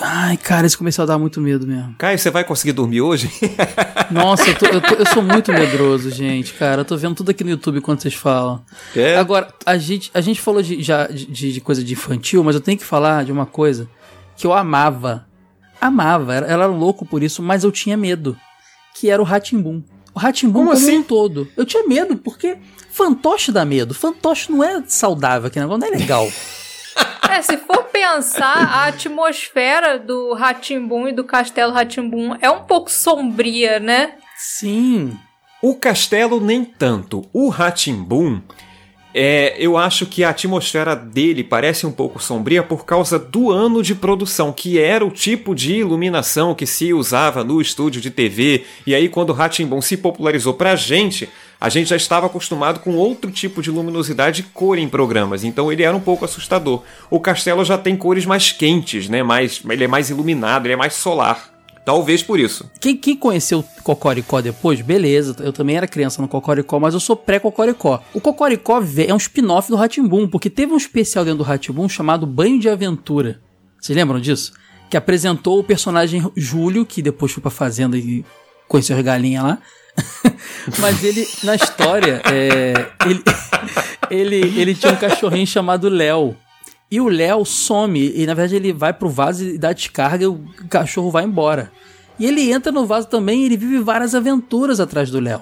Ai, cara, esse comercial dá muito medo mesmo. Caio, você vai conseguir dormir hoje? Nossa, eu, tô- eu tô- eu sou muito medroso, gente, cara. Eu tô vendo tudo aqui no YouTube quando vocês falam. É? Agora, a gente, a gente falou de, já de, de coisa de infantil, mas eu tenho que falar de uma coisa que eu amava. Amava, era, era louco por isso, mas eu tinha medo. Que era o Ratimbum. O Ratimbum Como como, assim? um todo. Eu tinha medo, porque fantoche dá medo. Fantoche não é saudável, aquele negócio não é legal. É, se for pensar, a atmosfera do Ratimbum e do Castelo Ratimbum é um pouco sombria, né? Sim. O castelo nem tanto. O Ratimbum, é, eu acho que a atmosfera dele parece um pouco sombria por causa do ano de produção, que era o tipo de iluminação que se usava no estúdio de TV. E aí, quando o Ratimbum se popularizou pra gente, a gente já estava acostumado com outro tipo de luminosidade e cor em programas, então ele era um pouco assustador. O castelo já tem cores mais quentes, né? Mais, ele é mais iluminado, ele é mais solar. Talvez por isso. Quem, quem conheceu o Cocoricó depois, beleza. Eu também era criança no Cocoricó, mas eu sou pré-Cocoricó. O Cocoricó é um spin-off do Ratimbum, porque teve um especial dentro do Ratimbum chamado Banho de Aventura. Vocês lembram disso? Que apresentou o personagem Júlio, que depois foi pra fazenda e conheceu as galinhas lá. mas ele, na história, é, ele, ele, ele tinha um cachorrinho chamado Léo. E o Léo some, e na verdade ele vai pro vaso e dá descarga e o cachorro vai embora. E ele entra no vaso também e ele vive várias aventuras atrás do Léo.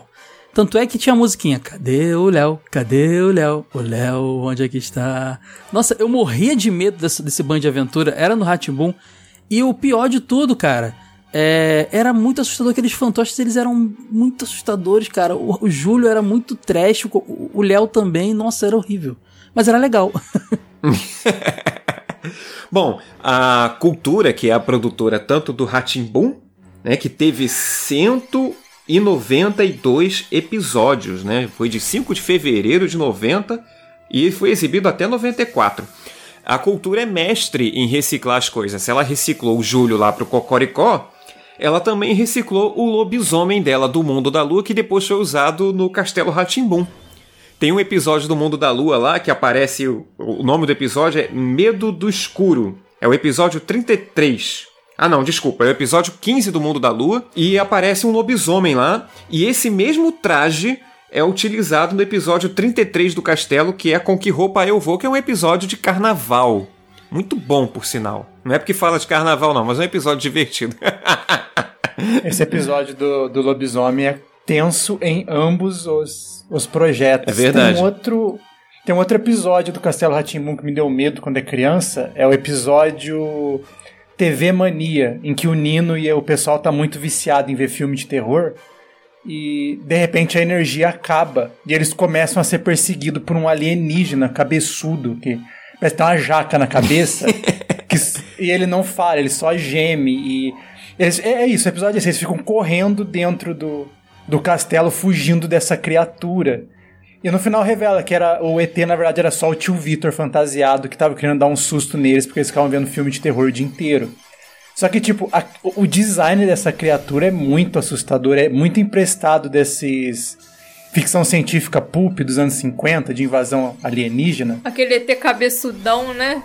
Tanto é que tinha a musiquinha, cadê o Léo? Cadê o Léo? O Léo, onde é que está? Nossa, eu morria de medo desse, desse bando de aventura, era no Ratimbum. E o pior de tudo, cara, é, era muito assustador. Aqueles fantoches, eles eram muito assustadores, cara. O, o Júlio era muito trash, o- o Léo também, nossa, era horrível. Mas era legal. Bom, a Cultura, que é a produtora tanto do Ratimbum, né, que teve 192 episódios, né? Foi de 5 de fevereiro de 90 e foi exibido até 94. A Cultura é mestre em reciclar as coisas. Se ela reciclou o Júlio lá pro Cocoricó, ela também reciclou o lobisomem dela do Mundo da Lua, que depois foi usado no Castelo Ratimbum. Tem um episódio do Mundo da Lua lá que aparece. O, nome do episódio é Medo do Escuro. É o episódio 33. Ah, não, desculpa. É o episódio 15 do Mundo da Lua. E aparece um lobisomem lá. E esse mesmo traje é utilizado no episódio 33 do Castelo, que é Com Que Roupa Eu Vou, que é um episódio de carnaval. Muito bom, por sinal. Não é porque fala de carnaval, não, mas é um episódio divertido. Esse episódio do, do lobisomem é tenso em ambos os, os projetos. É verdade. Tem um outro, tem um outro episódio do Castelo Ratimbun que me deu medo quando é criança. É o episódio TV Mania, em que o Nino e o pessoal tá muito viciado em ver filme de terror. E de repente a energia acaba. E eles começam a ser perseguidos por um alienígena cabeçudo que parece ter uma jaca na cabeça. que, e ele não fala, ele só geme. E eles, é, é isso, o episódio é esse, eles ficam correndo dentro do, do castelo, fugindo dessa criatura. E no final revela que era o ET, na verdade, era só o tio Vitor fantasiado que tava querendo dar um susto neles porque eles ficavam vendo filme de terror o dia inteiro. Só que, tipo, a- o design dessa criatura é muito assustador, é muito emprestado desses ficção científica pulp dos anos 50, de invasão alienígena. Aquele ET cabeçudão, né?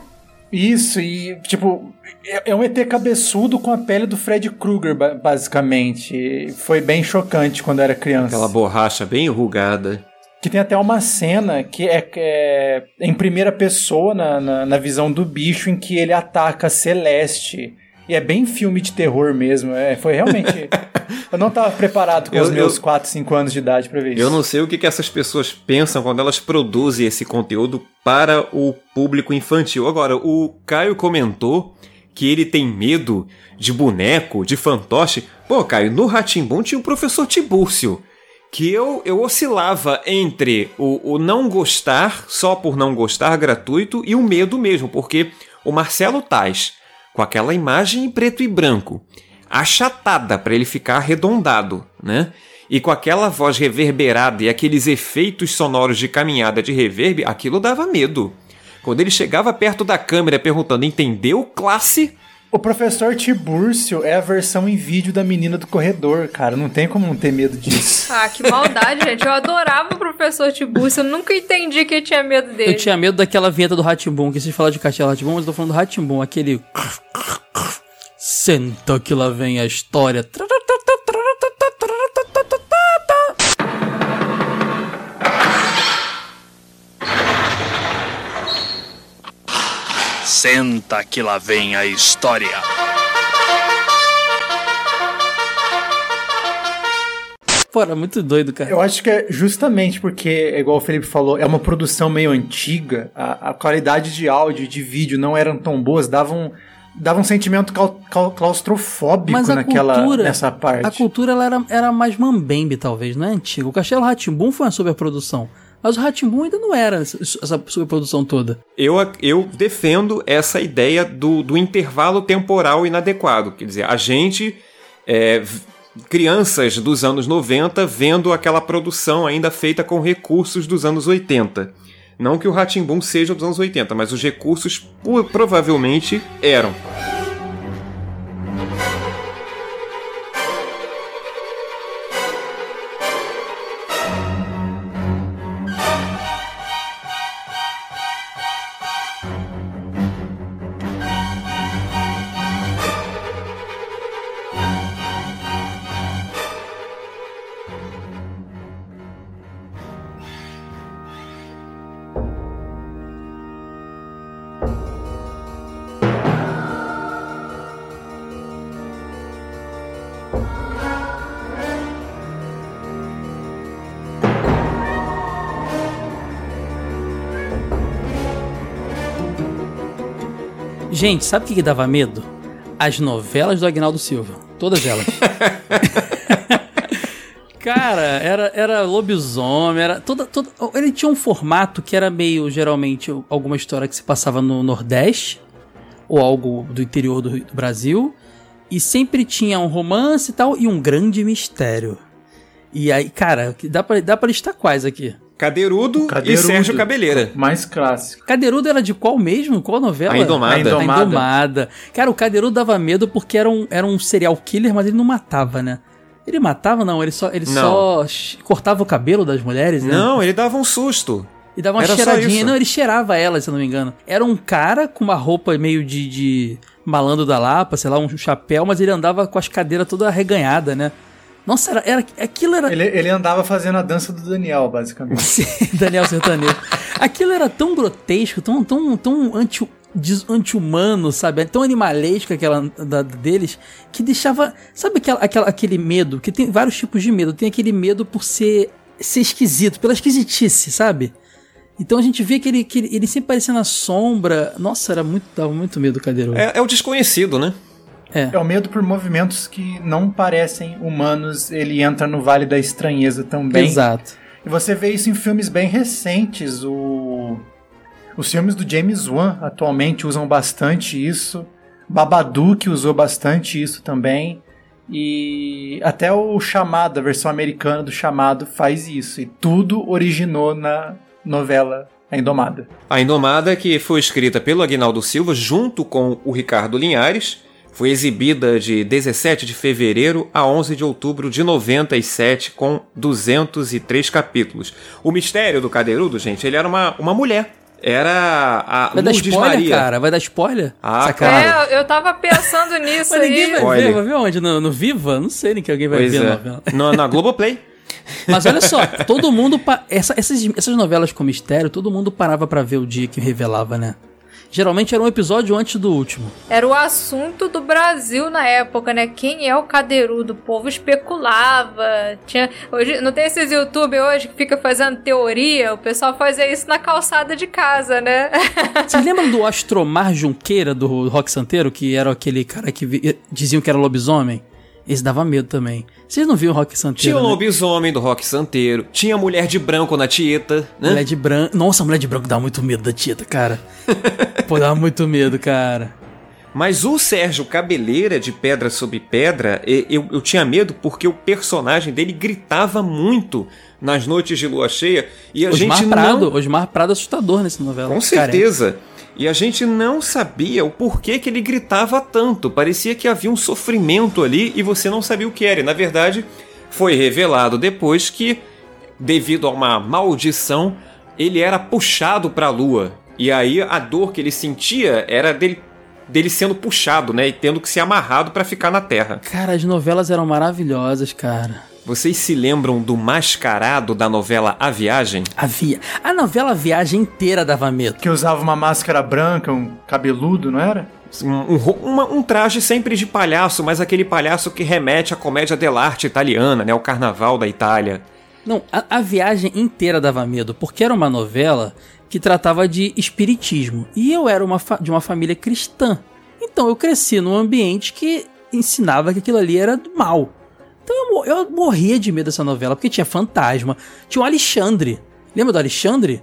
Isso, e tipo, é é um ET cabeçudo com a pele do Fred Krueger, ba- basicamente. Foi bem chocante quando eu era criança. Aquela borracha bem enrugada. Que tem até uma cena que é, é em primeira pessoa, na, na, na visão do bicho, em que ele ataca a Celeste. E é bem filme de terror mesmo. É, foi realmente. eu não tava preparado com Eu- os meus eu- 4, 5 anos de idade pra ver isso. Eu não sei o que, que essas pessoas pensam quando elas produzem esse conteúdo para o público infantil. Agora, o Caio comentou que ele tem medo de boneco, de fantoche. Pô, Caio, no Ratimbum tinha o professor Tibúrcio. Que eu, eu oscilava entre o, o não gostar, só por não gostar, gratuito, e o medo mesmo, porque o Marcelo Tais, com aquela imagem em preto e branco, achatada para ele ficar arredondado, né? E com aquela voz reverberada e aqueles efeitos sonoros de caminhada de reverb, aquilo dava medo. Quando ele chegava perto da câmera perguntando, entendeu classe? O professor Tibúrcio é a versão em vídeo da menina do corredor, cara. Não tem como não ter medo disso. Ah, que maldade, gente. Eu adorava o professor Tibúrcio. Eu nunca entendi que eu tinha medo dele. Eu tinha medo daquela vinheta do Ratimbum, que vocês falaram de Castelo Ratimbum, mas eu tô falando do Ratimbum, aquele. Senta que lá vem a história. Senta que lá vem a história. Era muito doido, cara. Eu acho que é justamente porque, igual o Felipe falou, é uma produção meio antiga, a, a qualidade de áudio e de vídeo não eram tão boas, davam, dava um sentimento clau- clau- claustrofóbico Mas a naquela, cultura, nessa parte. a cultura ela era, era mais mambembe, talvez, não é antigo. O Castelo Ratimbum foi uma superprodução. Mas o Ratimbum ainda não era essa essa superprodução toda. Eu, eu defendo essa ideia do, do intervalo temporal inadequado. Quer dizer, a gente, é, crianças dos anos 90, vendo aquela produção ainda feita com recursos dos anos 80. Não que o Ratimbum seja dos anos 80, mas os recursos provavelmente eram. Gente, sabe o que, que dava medo? As novelas do Agnaldo Silva. Todas elas. Cara, era, era lobisomem, era toda, toda. Ele tinha um formato que era meio, geralmente, alguma história que se passava no Nordeste, ou algo do interior do, do Brasil, e sempre tinha um romance e tal, e um grande mistério. E aí, cara, que dá pra, dá pra listar quais aqui? Cadeirudo, Cadeirudo. e Sérgio Cabeleira. Mais clássico. Cadeirudo era de qual mesmo? Qual novela? A Indomada. A Indomada. A Indomada. Cara, o Cadeirudo dava medo porque era um, era um serial killer, mas ele não matava, né? Ele matava, não, ele só, ele Não. só cortava o cabelo das mulheres, né? Não, ele dava um susto. E dava uma Era cheiradinha. Não, ele cheirava elas, se eu não me engano. Era um cara com uma roupa meio de, de malandro da Lapa, sei lá, um chapéu, mas ele andava com as cadeiras toda arreganhada, né? Nossa, era, era, aquilo era. Ele, ele andava fazendo a dança do Daniel, basicamente. Sim, Daniel Sertanejo. aquilo era tão grotesco, tão, tão, tão anti, des- anti-humano, sabe? Tão animalesco aquela da, deles, que deixava. Sabe aquela, aquela, aquele medo? Que tem vários tipos de medo. Tem aquele medo por ser, ser esquisito, pela esquisitice, sabe? Então a gente vê que ele, que ele, ele sempre parecia na sombra. Nossa, era muito, dava muito medo, Cadeiro. É, é o desconhecido, né? É. É o medo por movimentos que não parecem humanos. Ele entra no Vale da Estranheza também. Exato. E você vê isso em filmes bem recentes. O... Os filmes do James Wan atualmente usam bastante isso. Babadook usou bastante isso também. E até o Chamado, a versão americana do Chamado, faz isso. E tudo originou na novela A Indomada. A Indomada, que foi escrita pelo Aguinaldo Silva junto com o Ricardo Linhares, foi exibida de 17 de fevereiro a 11 de outubro de 97, com 203 capítulos. O mistério do Cadeirudo, gente, ele era uma, uma mulher. Era a Vai dar Lourdes spoiler, Maria. cara? Vai dar spoiler? Ah, claro. É, eu tava pensando nisso Mas ninguém aí. vai Olha. ver, vai ver onde? No, no Viva? Não sei nem que alguém vai Pois ver a é. novela. Na, na Globoplay. Mas olha só, todo mundo. pa- Essa, essas, essas novelas com mistério, todo mundo parava pra ver o dia que revelava, né? Geralmente era um episódio antes do último. Era o assunto do Brasil na época, né? Quem é o cadeirudo? O povo especulava. Tinha, hoje, não tem esses YouTube hoje que fica fazendo teoria? O pessoal fazia isso na calçada de casa, né? Vocês lembram do Astromar Junqueira do Rock Santeiro, que era aquele cara que vi- diziam que era lobisomem? Esse dava medo também. Vocês não viram o Rock Santeiro? Tinha o né? lobisomem do rock santeiro. Tinha a mulher de branco na Tieta, né? Mulher de branco. Nossa, a mulher de branco dá muito medo da Tita, cara. Pô, dá muito medo, cara. Mas o Sérgio Cabeleira de Pedra sobre Pedra, eu, eu tinha medo porque o personagem dele gritava muito nas noites de lua cheia e a Osmar gente Prado, não. Osmar Prado assustador nessa novela. Com certeza. E a gente não sabia o porquê que ele gritava tanto. Parecia que havia um sofrimento ali e você não sabia o que era. E na verdade, foi revelado depois que, devido a uma maldição, ele era puxado para a lua. E aí a dor que ele sentia era dele, dele sendo puxado, né? E tendo que ser amarrado para ficar na terra. Cara, as novelas eram maravilhosas, cara. Vocês se lembram do mascarado da novela A Viagem? Havia. A novela Viagem inteira dava medo. Que usava uma máscara branca, um cabeludo, não era? Um, um uma- um traje sempre de palhaço, mas aquele palhaço que remete à comédia dell'arte italiana, né? O carnaval da Itália. Não, a, a viagem inteira dava medo, porque era uma novela que tratava de espiritismo. E eu era uma de uma família cristã. Então eu cresci num ambiente que ensinava que aquilo ali era do mal. Então eu, eu morria de medo dessa novela, porque tinha fantasma. Tinha o Alexandre. Lembra do Alexandre?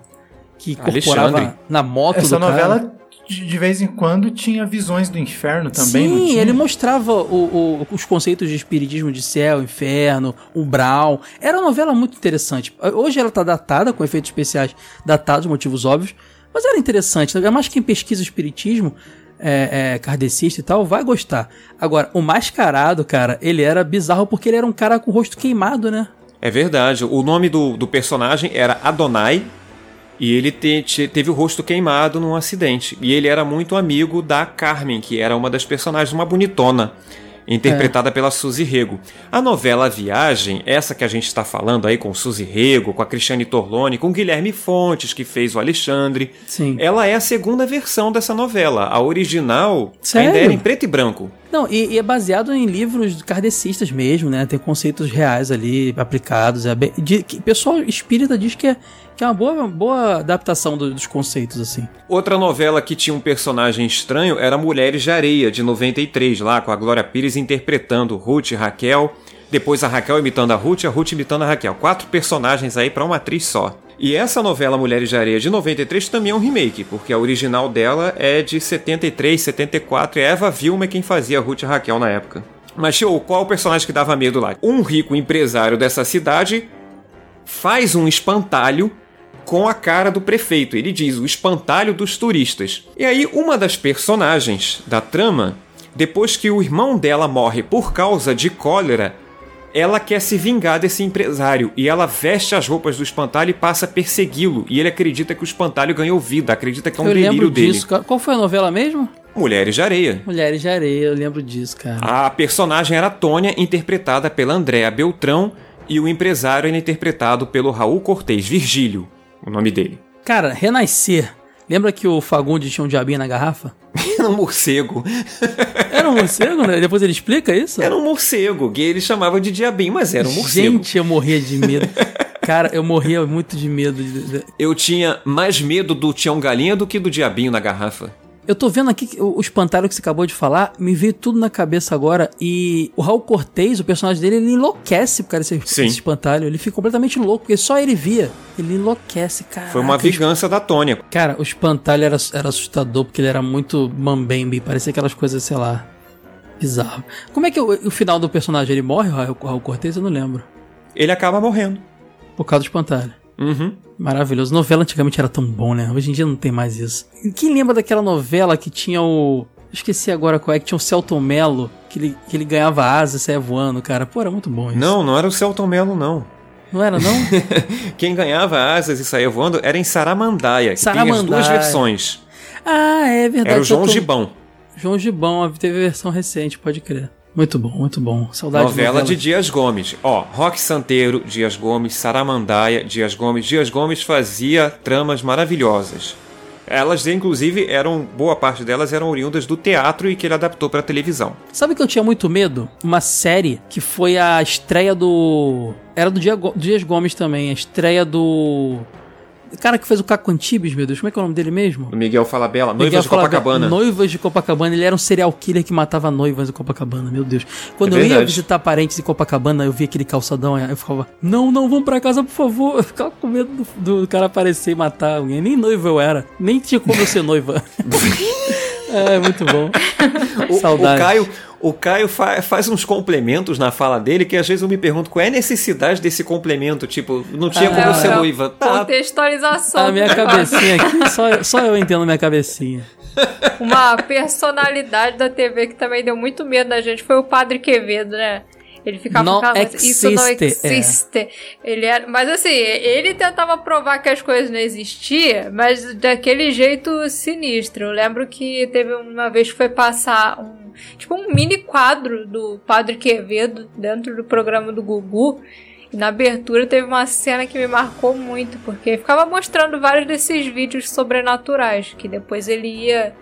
Que incorporava Alexandre. na moto Essa do cara. novela, de, vez em quando, tinha visões do inferno também, Sim, ele mostrava o- o- os conceitos de espiritismo de céu, inferno, umbral. Era uma novela muito interessante. Hoje ela tá datada, com efeitos especiais datados, motivos óbvios, mas era interessante. Ainda mais quem pesquisa o espiritismo, é, é, kardecista e tal, vai gostar. Agora, o mascarado, cara, ele era bizarro porque ele era um cara com o rosto queimado, né? É verdade. O nome do, do personagem era Adonai e ele te- te- teve o rosto queimado num acidente. E ele era muito amigo da Carmen, que era uma das personagens, uma bonitona. Interpretada pela Suzy Rego. A novela Viagem, essa que a gente está falando aí com Suzy Rego, com a Cristiane Torlone, com Guilherme Fontes, que fez o Alexandre. Sim. Ela é a segunda versão dessa novela. A original Sério? ainda era em preto e branco. Não, e, e é baseado em livros kardecistas mesmo, né? Tem conceitos reais ali aplicados. É pessoal espírita diz que é, que é uma boa, boa adaptação do- dos conceitos, assim. Outra novela que tinha um personagem estranho era Mulheres de Areia, de 93, lá com a Glória Pires interpretando Ruth e Raquel. Depois a Raquel imitando a Ruth e a Ruth imitando a Raquel. Quatro personagens aí pra uma atriz só. E essa novela Mulheres de Areia de 93 também é um remake, porque a original dela é de 73, 74 e Eva Vilma é quem fazia Ruth e Raquel na época. Mas, show, qual o personagem que dava medo lá? Um rico empresário dessa cidade faz um espantalho com a cara do prefeito. Ele diz o espantalho dos turistas. E aí, uma das personagens da trama, depois que o irmão dela morre por causa de cólera, ela quer se vingar desse empresário e ela veste as roupas do espantalho e passa a persegui-lo. E ele acredita que o espantalho ganhou vida, acredita que é um eu delírio lembro dele. disso, cara. Qual foi a novela mesmo? Mulheres de Areia. Mulheres de Areia, eu lembro disso, cara. A personagem era Tônia, interpretada pela Andréa Beltrão, e o empresário era interpretado pelo Raul Cortez, Virgílio, o nome dele. Cara, Renascer. Lembra que o Fagundes tinha um diabinho na garrafa? Era um morcego. Era um morcego, né? Depois ele explica isso? Era um morcego, que ele chamava de diabinho, mas era um morcego. Gente, eu morria de medo. Cara, eu morria muito de medo. Eu tinha mais medo do Tião Galinha do que do diabinho na garrafa. Eu tô vendo aqui o o espantalho que você acabou de falar, me veio tudo na cabeça agora. E o Raul Cortez, o personagem dele, ele enlouquece por causa desse, espantalho. Ele fica completamente louco, porque só ele via. Ele enlouquece, cara. Foi uma vingança da Tônia. Cara, o espantalho era, era assustador porque ele era muito mambembe, parecia aquelas coisas, sei lá, bizarro. Como é que o, o final do personagem ele morre, o Raul, o Raul Cortez? Eu não lembro. Ele acaba morrendo. Por causa do espantalho. Uhum. Maravilhoso. Novela antigamente era tão bom, né? Hoje em dia não tem mais isso. Quem lembra daquela novela que tinha o. Esqueci agora qual é, que tinha o Celton Mello, que ele, que ele ganhava asas e saia voando, cara. Pô, era muito bom isso. Não, não era o Celton Mello, não. Não era, não? Quem ganhava asas e saía voando era em Saramandaia, que tem as Saramandaia. duas versões. ah, é verdade. Era o João Celton- Gibão. João Gibão, teve versão recente, pode crer. Muito bom, muito bom. Saudade Novela de de Dias Gomes. Ó, Roque Santeiro, Dias Gomes, Saramandaia, Dias Gomes. Dias Gomes fazia tramas maravilhosas. Elas, inclusive, eram. Boa parte delas eram oriundas do teatro e que ele adaptou para televisão. Sabe o que eu tinha muito medo? Uma série que foi a estreia do. Era do Dia- Dias Gomes também, a estreia do. O cara que fez o Caco Antibes, meu Deus, como é que é o nome dele mesmo? O Miguel Falabella, Noivas Miguel de Falabella. Copacabana. Noivas de Copacabana. Ele era um serial killer que matava noivas de Copacabana, meu Deus. Quando É eu ia visitar parentes em Copacabana, eu via aquele calçadão, eu ficava, não, não, vamos pra casa, por favor. Eu ficava com medo do, do cara aparecer e matar alguém. Nem noiva eu era. Nem tinha como eu ser noiva. é, muito bom. O, Saudade. o Caio, o Caio fa- faz uns complementos na fala dele que às vezes eu me pergunto qual é a necessidade desse complemento. Tipo, não tinha como eu ser É, noiva. Tá, Contextualização. A minha negócio. cabecinha aqui, só, só eu entendo minha cabecinha. Uma personalidade da TV que também deu muito medo da gente foi o Padre Quevedo, né? Ele ficava Não falando, isso não existe, é. existe. Ele era, mas assim, ele tentava provar que as coisas não existiam, mas daquele jeito sinistro. Eu lembro que teve uma vez que foi passar um, tipo um mini quadro do Padre Quevedo dentro do programa do Gugu. E na abertura teve uma cena que me marcou muito, porque ficava mostrando vários desses vídeos sobrenaturais, que depois ele ia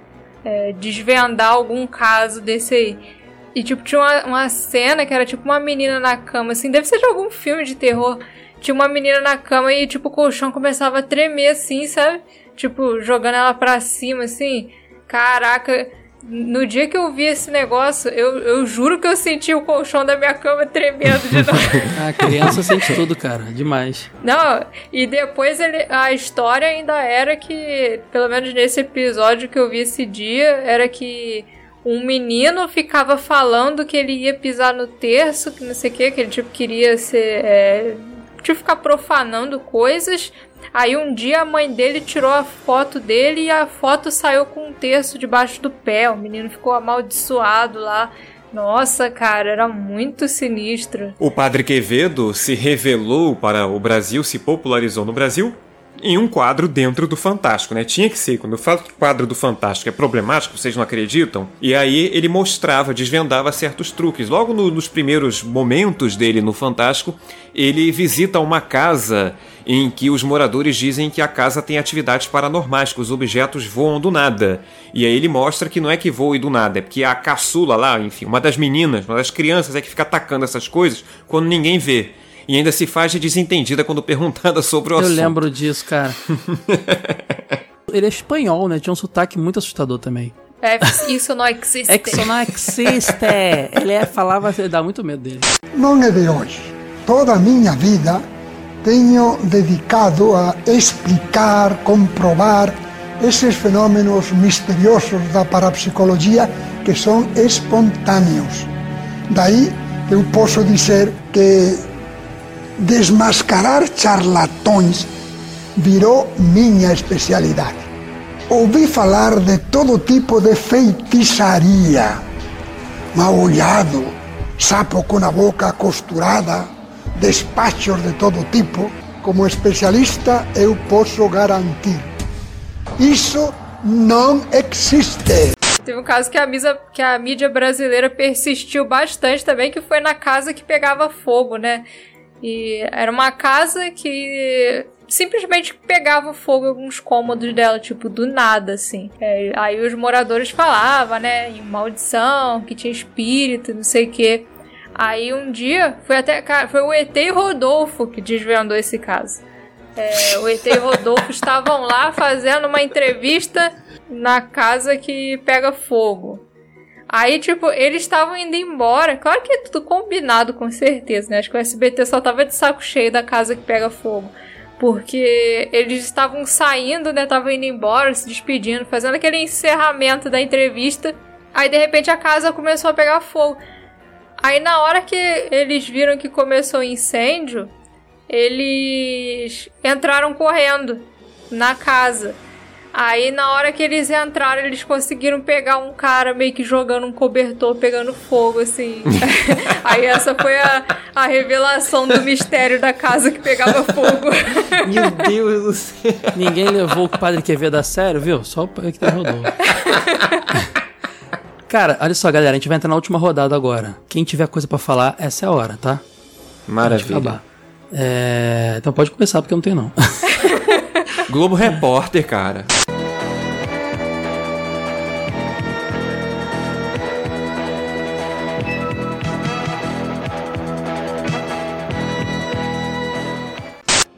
é, desvendar algum caso desse aí. E, tipo, tinha uma, uma cena que era tipo uma menina na cama, assim, deve ser de algum filme de terror. Tinha uma menina na cama e, tipo, o colchão começava a tremer, assim, sabe? Tipo, jogando ela pra cima, assim. Caraca, no dia que eu vi esse negócio, eu, eu juro que eu senti o colchão da minha cama tremendo de novo. A criança sente tudo, cara. Demais. Não, e depois ele, a história ainda era que, pelo menos nesse episódio que eu vi esse dia, era que um menino ficava falando que ele ia pisar no terço, que não sei o que, que ele tipo queria ser. É, tipo, ficar profanando coisas. Aí um dia a mãe dele tirou a foto dele e a foto saiu com um terço debaixo do pé. O menino ficou amaldiçoado lá. Nossa, cara, era muito sinistro. O Padre Quevedo se revelou para o Brasil, se popularizou no Brasil em um quadro dentro do Fantástico, né? Tinha que ser. Quando eu falo que o quadro do Fantástico é problemático, vocês não acreditam? E aí ele mostrava, desvendava certos truques. Logo no- nos primeiros momentos dele no Fantástico, ele visita uma casa em que os moradores dizem que a casa tem atividades paranormais, que os objetos voam do nada. E aí ele mostra que não é que voe do nada, é porque a caçula lá, enfim, uma das meninas, uma das crianças é que fica atacando essas coisas quando ninguém vê. E ainda se faz de desentendida quando perguntada sobre o Eu assunto. lembro disso, cara. Ele é espanhol, né? Tinha um sotaque muito assustador também. É, isso não existe. É que isso não existe. Ele é, falava, dá muito medo dele. não é de hoje. Toda a minha vida tenho dedicado a explicar, comprovar esses fenômenos misteriosos da parapsicologia que são espontâneos. Daí eu posso dizer que desmascarar charlatões virou minha especialidade. Ouvi falar de todo tipo de feitiçaria, mal olhado, sapo com a boca costurada, despachos de todo tipo. Como especialista, eu posso garantir: isso não existe. Teve um caso que a, misa, que a mídia brasileira persistiu bastante também, que foi na casa que pegava fogo, né? E era uma casa que simplesmente pegava fogo em alguns cômodos dela, tipo, do nada, assim. É, aí os moradores falavam, né, em maldição, que tinha espírito, não sei o quê. Aí um dia, foi até foi o ET e Rodolfo que desvendou esse caso. É, o ET e Rodolfo estavam lá fazendo uma entrevista na casa que pega fogo. Aí, tipo, eles estavam indo embora. Claro que é tudo combinado, com certeza, né? Acho que o SBT só tava de saco cheio da casa que pega fogo. Porque eles estavam saindo, né? Estavam indo embora, se despedindo, fazendo aquele encerramento da entrevista. Aí, de repente, a casa começou a pegar fogo. Aí, na hora que eles viram que começou o incêndio, eles entraram correndo na casa. Aí na hora que eles entraram, eles conseguiram pegar um cara meio que jogando um cobertor, pegando fogo, assim. Aí essa foi a, a revelação do mistério da casa que pegava fogo. Meu Deus do céu. Ninguém levou o padre Quevedo a sério, viu? Só o que rodou. Cara, olha só, galera, a gente vai entrar na última rodada agora. Quem tiver coisa para falar, essa é a hora, tá? Maravilha. É... Então pode começar, porque eu não tenho não. Globo Repórter, cara.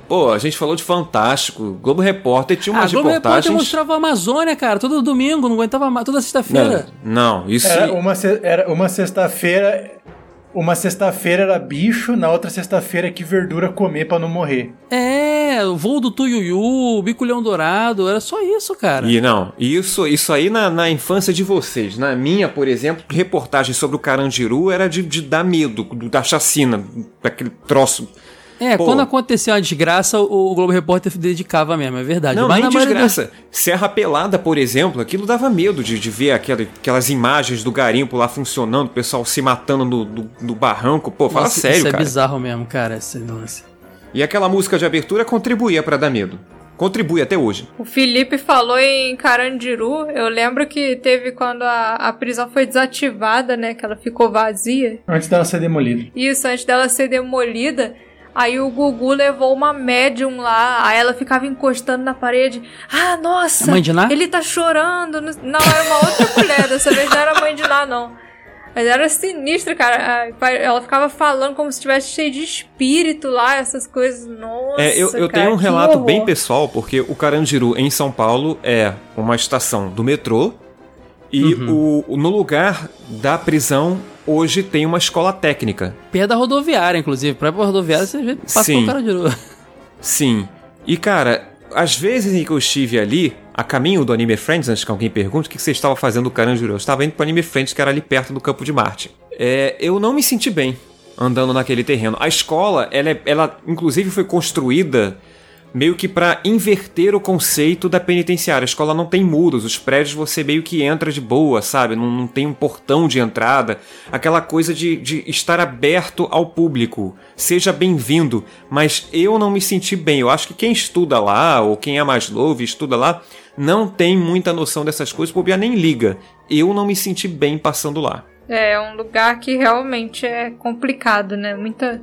Pô, a gente falou de Fantástico. Globo Repórter tinha umas ah, Globo reportagens... Repórter mostrava a Amazônia, cara, todo domingo, não aguentava toda sexta-feira. Não, não, isso... Era uma, era uma sexta-feira... Uma sexta-feira era bicho, na outra sexta-feira que verdura comer para não morrer. É, o voo do Tuiuiu, biculhão dourado, era só isso, cara. E não, isso, isso aí na, na infância de vocês. Na minha, por exemplo, reportagem sobre o Carandiru era de, de dar medo, da chacina, daquele troço é, Pô. quando aconteceu a desgraça, o Globo Repórter dedicava mesmo, é verdade. Não, Mas nem desgraça. Serra Pelada, por exemplo, aquilo dava medo de, de ver aquela, aquelas imagens do garimpo lá funcionando, o pessoal se matando no, no, no barranco. Pô, fala Nossa, sério, isso cara. Isso é bizarro mesmo, cara, esse lance. E aquela música de abertura contribuía para dar medo. Contribui até hoje. O Felipe falou em Carandiru. Eu lembro que teve quando a, a prisão foi desativada, né? Que ela ficou vazia. Antes dela ser demolida. Isso, antes dela ser demolida. Aí o Gugu levou uma médium lá, aí ela ficava encostando na parede. Ah, nossa! Mãe de Ná? Ele tá chorando. Não, era uma outra mulher, dessa vez não era mãe de Ná, não. Mas era sinistra, cara. Ela ficava falando como se estivesse cheio de espírito lá, essas coisas. Nossa. É, eu, eu cara, tenho um relato bem pessoal, porque o Carandiru em São Paulo é uma estação do metrô. E uhum. o, no lugar da prisão hoje tem uma escola técnica. Perto da rodoviária, inclusive. Pra rodoviária você passa Sim. pelo Carandiru. Sim. E, cara, às vezes em que eu estive ali, a caminho do Anime Friends, antes que alguém pergunte, o que você estava fazendo no Carandiru? Eu estava indo pro Anime Friends, que era ali perto do Campo de Marte. É, eu não me senti bem andando naquele terreno. A escola, ela, é, ela inclusive foi construída meio que para inverter o conceito da penitenciária. A escola não tem muros, os prédios você meio que entra de boa, sabe? Não, não tem um portão de entrada. Aquela coisa de, de estar aberto ao público. Seja bem-vindo. Mas eu não me senti bem. Eu acho que quem estuda lá, ou quem é mais novo e estuda lá, não tem muita noção dessas coisas, bobear nem liga. Eu não me senti bem passando lá. É, é um lugar que realmente é complicado, né? Muita,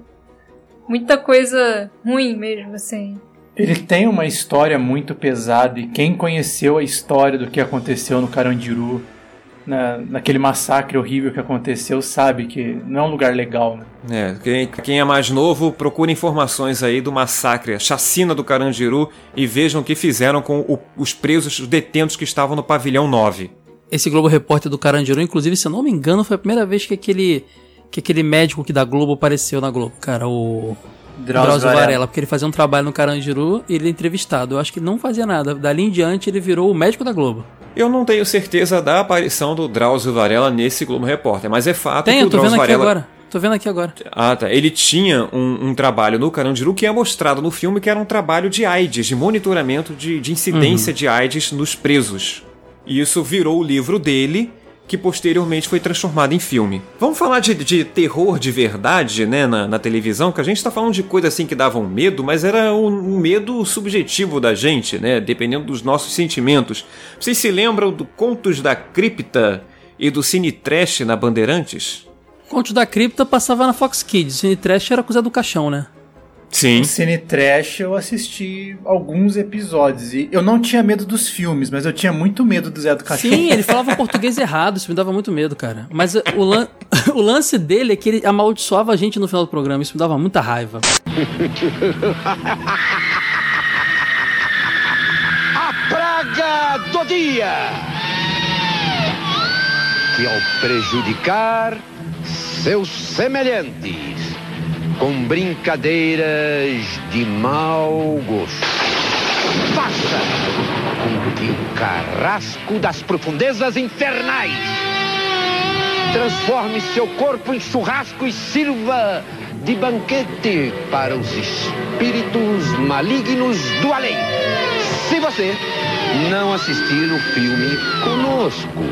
muita coisa ruim mesmo, assim. Ele tem uma história muito pesada e quem conheceu a história do que aconteceu no Carandiru, na, naquele massacre horrível que aconteceu, sabe que não é um lugar legal, né? É, quem, quem é mais novo, procure informações aí do massacre, a chacina do Carandiru e vejam o que fizeram com o, os presos, os detentos que estavam no pavilhão 9. Esse Globo Repórter do Carandiru, inclusive, se eu não me engano, foi a primeira vez que aquele, que aquele médico que da Globo apareceu na Globo, cara, o Drauzio, Drauzio Varela. Varela. porque ele fazia um trabalho no Carandiru e ele é entrevistado. Eu acho que não fazia nada. Dali em diante ele virou o médico da Globo. Eu não tenho certeza da aparição do Drauzio Varela nesse Globo Repórter, mas é fato Tem, que o tô Drauzio vendo aqui Varela... agora. Tô vendo aqui agora. Ah, tá. Ele tinha um, um, trabalho no Carandiru que é mostrado no filme que era um trabalho de AIDS, de monitoramento de, de incidência uhum. de AIDS nos presos. E isso virou o livro dele, que posteriormente foi transformado em filme. Vamos falar de, de terror de verdade, né, na, na, televisão, que a gente tá falando de coisa assim que davam medo, mas era um, um medo subjetivo da gente, né, dependendo dos nossos sentimentos. Vocês se lembram do Contos da Cripta e do Cine Trash na Bandeirantes? Contos da Cripta passava na Fox Kids, Cine Trash era coisa do caixão, né? Sim. O Cine Trash eu assisti alguns episódios e eu não tinha medo dos filmes, mas eu tinha muito medo do Zé do Cachorro. Sim, ele falava português errado, isso me dava muito medo, cara. Mas o, lan o lance dele é que ele amaldiçoava a gente no final do programa, isso me dava muita raiva. a praga do dia! Que ao prejudicar seus semelhantes com brincadeiras de mau gosto. Faça com que o carrasco das profundezas infernais transforme seu corpo em churrasco e sirva de banquete para os espíritos malignos do além. Se você não assistir o filme conosco.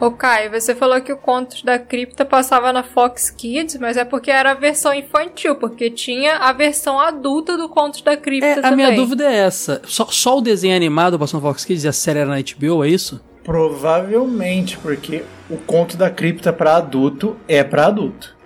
Ô Caio, você falou que o Contos da Cripta passava na Fox Kids, mas é porque era a versão infantil, porque tinha a versão adulta do Contos da Cripta é, também. A minha dúvida é essa. Só, só o desenho animado passou na Fox Kids e a série era na HBO, é isso? Provavelmente, porque o Conto da Cripta para adulto é para adulto.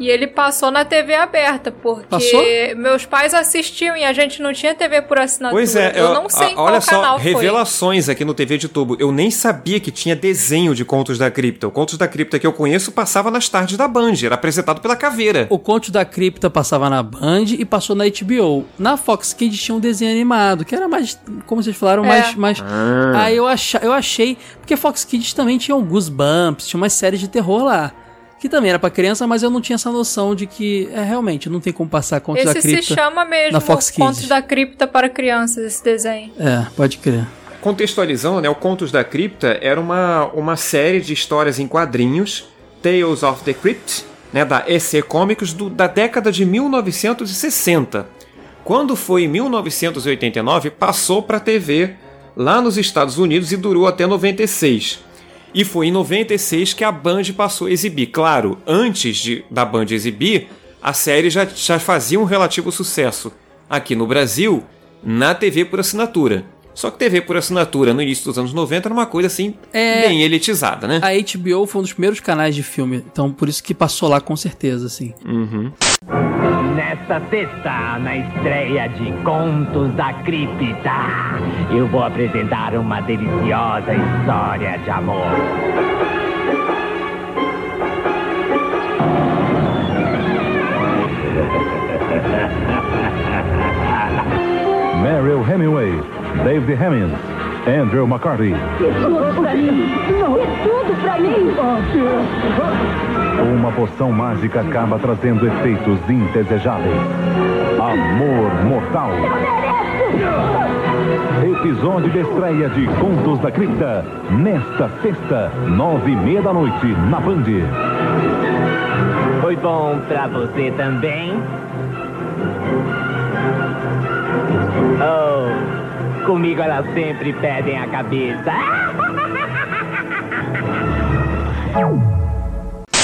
E ele passou na TV aberta, porque Passou? meus pais assistiam e a gente não tinha TV por assinatura. Pois é, eu, não sei a, qual olha só, canal foi. revelações aqui no TV de tubo. Eu nem sabia que tinha desenho de Contos da Cripta. O Contos da Cripta que eu conheço passava nas tardes da Band, era apresentado pela Caveira. O Conto da Cripta passava na Band e passou na HBO. Na Fox Kids tinha um desenho animado, que era mais, como vocês falaram, É. mais... mais... Ah. Aí eu, acha, eu achei... Porque Fox Kids também tinha o Goosebumps, tinha umas séries de terror lá. Que também era pra criança, mas eu não tinha essa noção de que, é, realmente, não tem como passar Contos da Esse Cripta se chama mesmo na Fox Contos Kids. da Cripta para crianças, esse desenho. É, pode crer. Contextualizando, né, o Contos da Cripta era uma, uma série de histórias em quadrinhos, Tales of the Crypt, né, da EC Comics, do, da década de 1960. Quando foi em 1989, passou para TV lá nos Estados Unidos e durou até 96. E foi em 96 que a Band passou a exibir. Claro, antes de, da Band exibir, a série já, já fazia um relativo sucesso aqui no Brasil, na TV por assinatura. Só que TV por assinatura no início dos anos 90 era uma coisa assim, É. bem elitizada, né? A HBO foi um dos primeiros canais de filme, então por isso que passou lá com certeza, assim. Uhum. Nesta sexta, na estreia de Contos da Cripta, eu vou apresentar uma deliciosa história de amor. Meryl Hemingway, David Hemmings, Andrew McCarthy. Tudo pra mim. Não, é tudo pra mim. Uma poção mágica acaba trazendo efeitos indesejáveis. Amor mortal. Episódio de estreia de Contos da Cripta. Nesta sexta, nove e meia da noite, na Band. Foi bom pra você também? Oh, comigo elas sempre pedem a cabeça.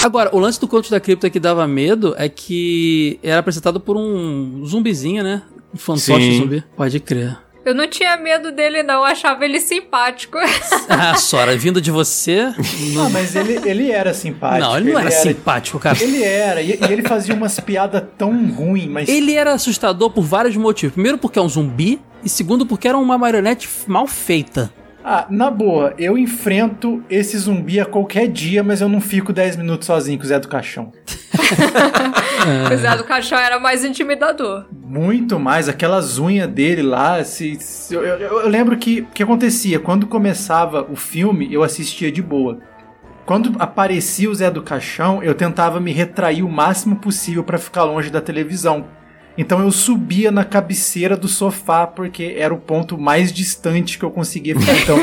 Agora, o lance do Conto da Cripta que dava medo é que era apresentado por um zumbizinho, né? Um fantoche Sim. zumbi. Pode crer. Eu não tinha medo dele, não. Eu achava ele simpático. Ah, Sora, vindo de você. Ah, mas ele, ele era simpático. Não, ele não era simpático, cara. Ele era, e, e ele fazia umas piadas tão ruins, mas. Ele era assustador por vários motivos. Primeiro, porque é um zumbi. E segundo, porque era uma marionete mal feita. Ah, na boa, eu enfrento esse zumbi a qualquer dia, mas eu não fico 10 minutos sozinho com o Zé do Caixão. O Zé do Caixão era mais intimidador. Muito mais, aquelas unhas dele lá. Se, se- eu, eu- eu lembro que o que acontecia, quando começava o filme, eu assistia de boa. Quando aparecia o Zé do Caixão, eu tentava me retrair o máximo possível pra ficar longe da televisão. Então eu subia na cabeceira do sofá porque era o ponto mais distante que eu conseguia ficar. Então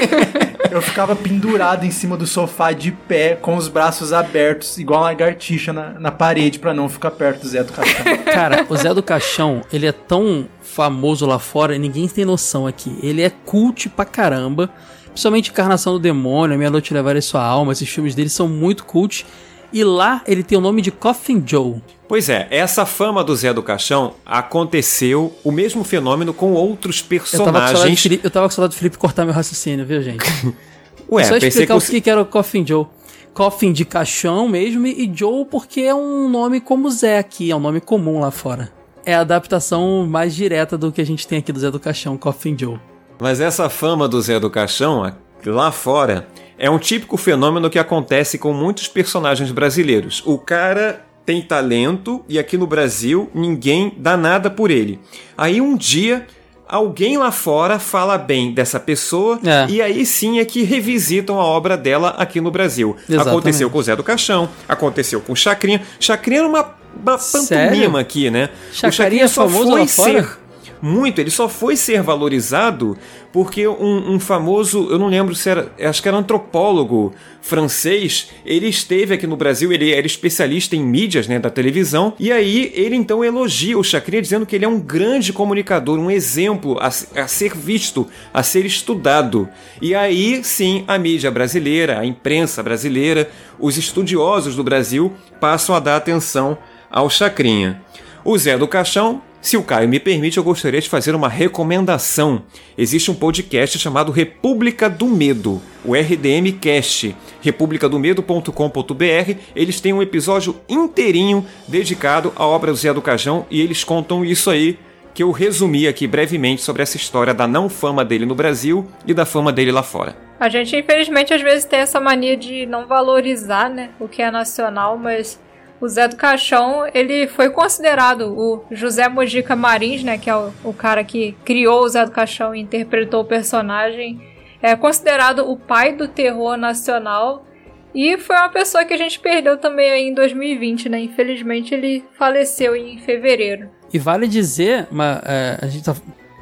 eu ficava pendurado em cima do sofá de pé, com os braços abertos, igual uma lagartixa na, na parede para não ficar perto do Zé do Caixão. Cara, o Zé do Caixão, ele é tão famoso lá fora, ninguém tem noção aqui. Ele é cult pra caramba. Principalmente Encarnação do Demônio, A Meia Noite Levar Sua Alma, esses filmes dele são muito cult. E lá ele tem o nome de Coffin Joe. Pois é, essa fama do Zé do Caixão aconteceu o mesmo fenômeno com outros personagens. Eu tava com saudade do Felipe cortar meu raciocínio, viu, gente? Ué, Só pensei explicar que o que, era o Coffin Joe. Coffin de caixão mesmo e Joe porque é um nome como Zé aqui, é um nome comum lá fora. É a adaptação mais direta do que a gente tem aqui do Zé do Caixão, Coffin Joe. Mas essa fama do Zé do Caixão, lá fora, é um típico fenômeno que acontece com muitos personagens brasileiros. O cara tem talento e aqui no Brasil ninguém dá nada por ele. Aí um dia. Alguém lá fora fala bem dessa pessoa É. e aí sim é que revisitam a obra dela aqui no Brasil. Exatamente. Aconteceu com o Zé do Caixão, aconteceu com o Chacrinha. Chacrinha era uma, uma pantomima aqui, né? Chacrinha é famoso lá fora? Muito, ele só foi ser valorizado porque um, um famoso, eu não lembro se era, acho que era antropólogo francês, ele esteve aqui no Brasil, ele era especialista em mídias, né, da televisão, e aí ele então elogia o Chacrinha dizendo que ele é um grande comunicador, um exemplo a, a ser visto, a ser estudado. E aí sim, a mídia brasileira, a imprensa brasileira, os estudiosos do Brasil passam a dar atenção ao Chacrinha. O Zé do Caixão, se o Caio me permite, eu gostaria de fazer uma recomendação. Existe um podcast chamado República do Medo, o RDM Cast, republicadomedo.com.br. Eles têm um episódio inteirinho dedicado à obra do Zé do Caixão e eles contam isso aí que eu resumi aqui brevemente sobre essa história da não fama dele no Brasil e da fama dele lá fora. A gente, infelizmente, às vezes tem essa mania de não valorizar, né, o que é nacional, mas o Zé do Caixão, ele foi considerado o José Mojica Marins, né, que é o, o cara que criou o Zé do Caixão e interpretou o personagem, é considerado o pai do terror nacional e foi uma pessoa que a gente perdeu também aí em 2020, né? Infelizmente ele faleceu em fevereiro. E vale dizer, é, a gente tá-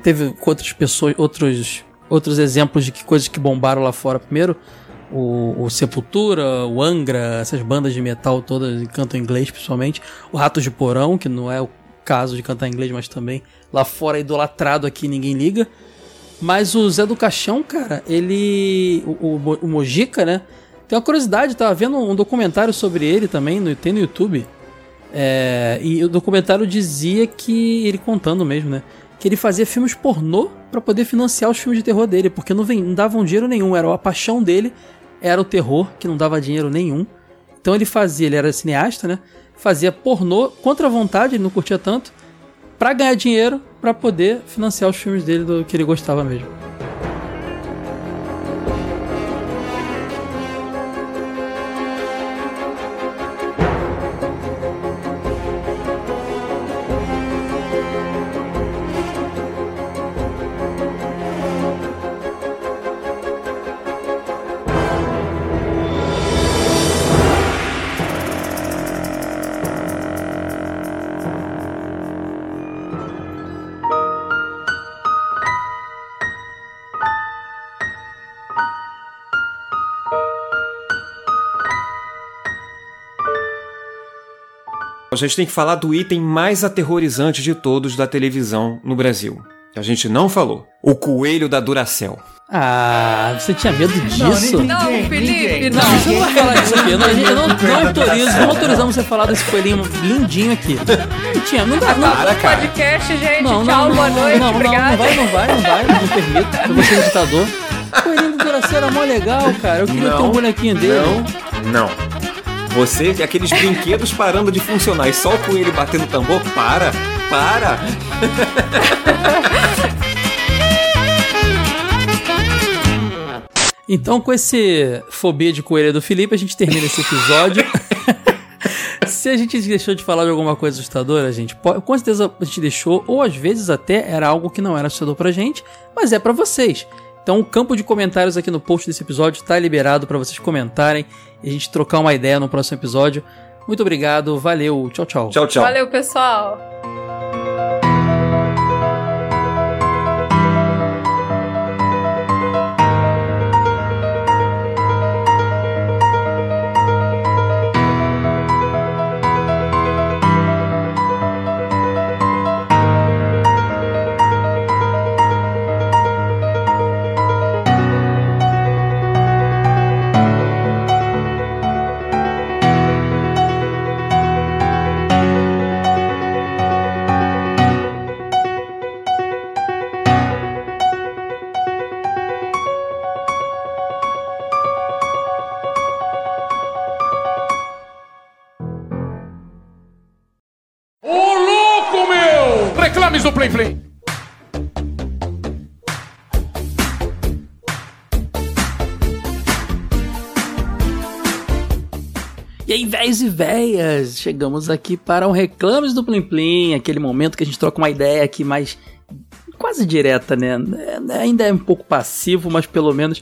teve outras pessoas, outros, outros exemplos de que coisas que bombaram lá fora. Primeiro, o, o Sepultura, o Angra, essas bandas de metal todas que cantam inglês, principalmente. O Ratos de Porão, que não é o caso de cantar inglês, mas também lá fora é idolatrado aqui, ninguém liga. Mas o Zé do Caixão, cara, ele. O, o, o Mojica, né? Tem uma curiosidade, tava vendo um documentário sobre ele também, no, tem no YouTube. É, e o documentário dizia que. Ele contando mesmo, né? Que ele fazia filmes pornô pra poder financiar os filmes de terror dele, porque não, vem, não davam dinheiro nenhum. Era a paixão dele, era o terror, que não dava dinheiro nenhum. Então ele fazia, ele era cineasta, né? Fazia pornô contra a vontade, ele não curtia tanto, pra ganhar dinheiro, pra poder financiar os filmes dele do que ele gostava mesmo. Gente tem que falar do item mais aterrorizante de todos da televisão no Brasil. Que a gente não falou. O coelho da Duracell. Ah, você tinha medo disso? Não, Felipe, Não, não. você não vai falar disso aqui. Eu não, eu não, não autorizo, não autorizamos você falar desse coelhinho lindinho aqui. Não tinha, não dá, não. Acabou o podcast, gente. Não, Tchau, não, boa não, noite. não, não, obrigada. não vai, não vai, não vai, não permito. Eu vou ser ditador. O coelhinho do Duracell era mó legal, cara. Eu queria ter um bonequinho dele. Não, não. Você, aqueles brinquedos parando de funcionar e só o coelho batendo tambor, para, para. Então, com esse fobia de coelho do Felipe, a gente termina esse episódio. Se a gente deixou de falar de alguma coisa assustadora, gente, com certeza a gente deixou, ou às vezes até era algo que não era assustador pra gente, mas é pra vocês. Então, o campo de comentários aqui no post desse episódio tá liberado pra vocês comentarem e a gente trocar uma ideia no próximo episódio. Muito obrigado, valeu, tchau, tchau. Tchau, tchau. Valeu, pessoal. E véias, chegamos aqui para um Reclames do Plim Plim, aquele momento que a gente troca uma ideia aqui mais quase direta, né? É, ainda é um pouco passivo, mas pelo menos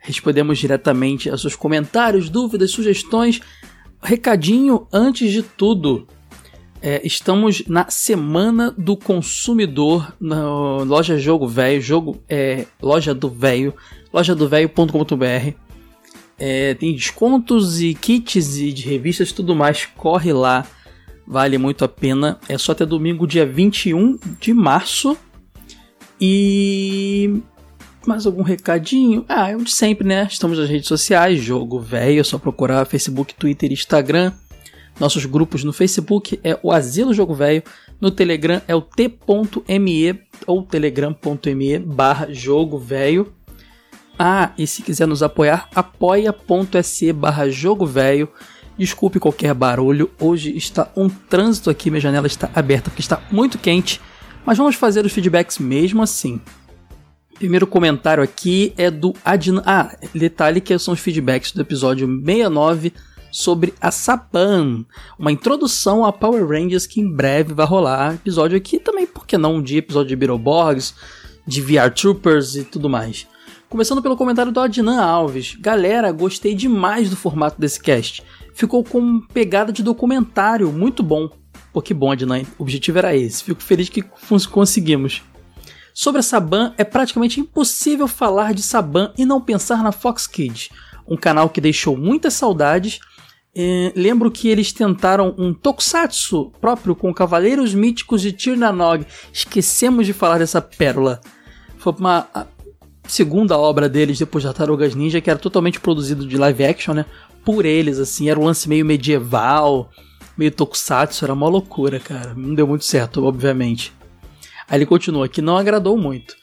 respondemos diretamente aos seus comentários, dúvidas, sugestões. Recadinho antes de tudo. É, estamos na semana do consumidor na loja Jogo Velho, jogo é, loja do velho, loja do velho.com.br. É, tem descontos e kits e de revistas tudo mais. Corre lá, vale muito a pena. É só até domingo, dia 21 de março. E mais algum recadinho? Ah, é o de sempre, né? Estamos nas redes sociais, Jogo Velho, é só procurar Facebook, Twitter e Instagram. Nossos grupos no Facebook é o Asilo Jogo Velho, no Telegram é o t.me ou telegram.me barra Jogo Velho. Ah, e se quiser nos apoiar, apoia.se barra Jogo Velho. Desculpe qualquer barulho, hoje está um trânsito aqui, minha janela está aberta porque está muito quente, mas vamos fazer os feedbacks mesmo assim. Primeiro comentário aqui é do Adnan. Ah, detalhe que são os feedbacks do episódio 69 sobre a Saban, uma introdução a Power Rangers que em breve vai rolar. Episódio aqui também, por que não, um dia episódio de Beetleborgs, de VR Troopers e tudo mais. Começando pelo comentário do Adnan Alves. Galera, gostei demais do formato desse cast. Ficou com pegada de documentário, muito bom. Pô, que bom, Adnan. O objetivo era esse. Fico feliz que conseguimos. Sobre a Saban, é praticamente impossível falar de Saban e não pensar na Fox Kids, um canal que deixou muitas saudades. É, lembro que eles tentaram um tokusatsu próprio com Cavaleiros Míticos de Tirnanog. Esquecemos de falar dessa pérola. Foi uma segunda obra deles depois de Tartarugas Ninja, que era totalmente produzido de live action, né? Por eles, assim, era um lance meio medieval, meio tokusatsu, era uma loucura, cara. Não deu muito certo, obviamente. Aí ele continua, que não agradou muito.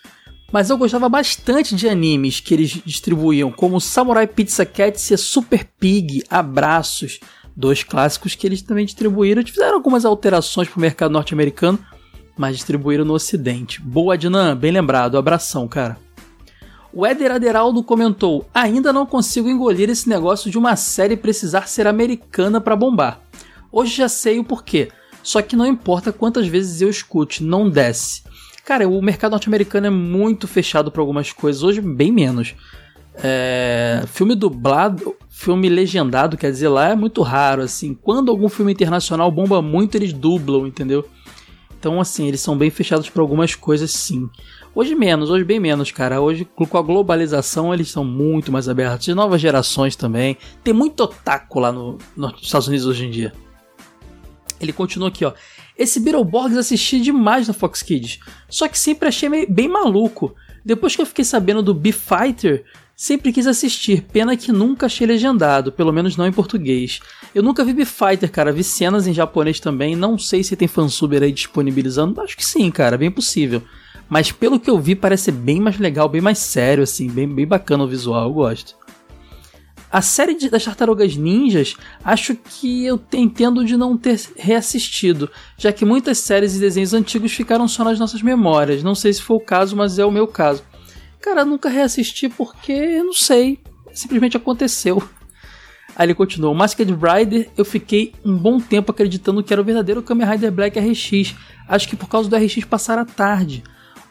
Mas eu gostava bastante de animes que eles distribuíam, como Samurai Pizza Cats e Super Pig, Abraços, dois clássicos que eles também distribuíram. Fizeram algumas alterações para o mercado norte-americano, mas distribuíram no ocidente. Boa, Dinan, bem lembrado, abração, cara. O Éder Aderaldo comentou: Ainda não consigo engolir esse negócio de uma série precisar ser americana para bombar. Hoje já sei o porquê. Só que não importa quantas vezes eu escute, não desce. Cara, o mercado norte-americano é muito fechado para algumas coisas, hoje bem menos. É, filme dublado, filme legendado, quer dizer, lá é muito raro, assim. Quando algum filme internacional bomba muito, eles dublam, entendeu? Então, assim, eles são bem fechados para algumas coisas, sim. Hoje menos, hoje bem menos, cara. Hoje, com a globalização, eles são muito mais abertos. De novas gerações também. Tem muito otaku lá no, nos Estados Unidos hoje em dia. Ele continua aqui, ó. Esse Beetleborgs assisti demais na Fox Kids, só que sempre achei bem maluco. Depois que eu fiquei sabendo do B-Fighter, sempre quis assistir, pena que nunca achei legendado, pelo menos não em português. Eu nunca vi B-Fighter, cara, vi cenas em japonês também, não sei se tem fansub aí disponibilizando, acho que sim, cara, bem possível. Mas pelo que eu vi, parece bem mais legal, bem mais sério, assim, bem, bem bacana o visual, eu gosto. A série de, das Tartarugas Ninjas, acho que eu entendo de não ter reassistido, já que muitas séries e desenhos antigos ficaram só nas nossas memórias. Não sei se foi o caso, mas é o meu caso. Cara, nunca reassisti porque, não sei, simplesmente aconteceu. Aí ele continuou: Masked Rider, eu fiquei um bom tempo acreditando que era o verdadeiro Kamen Rider Black RX. Acho que por causa do RX passar a tarde.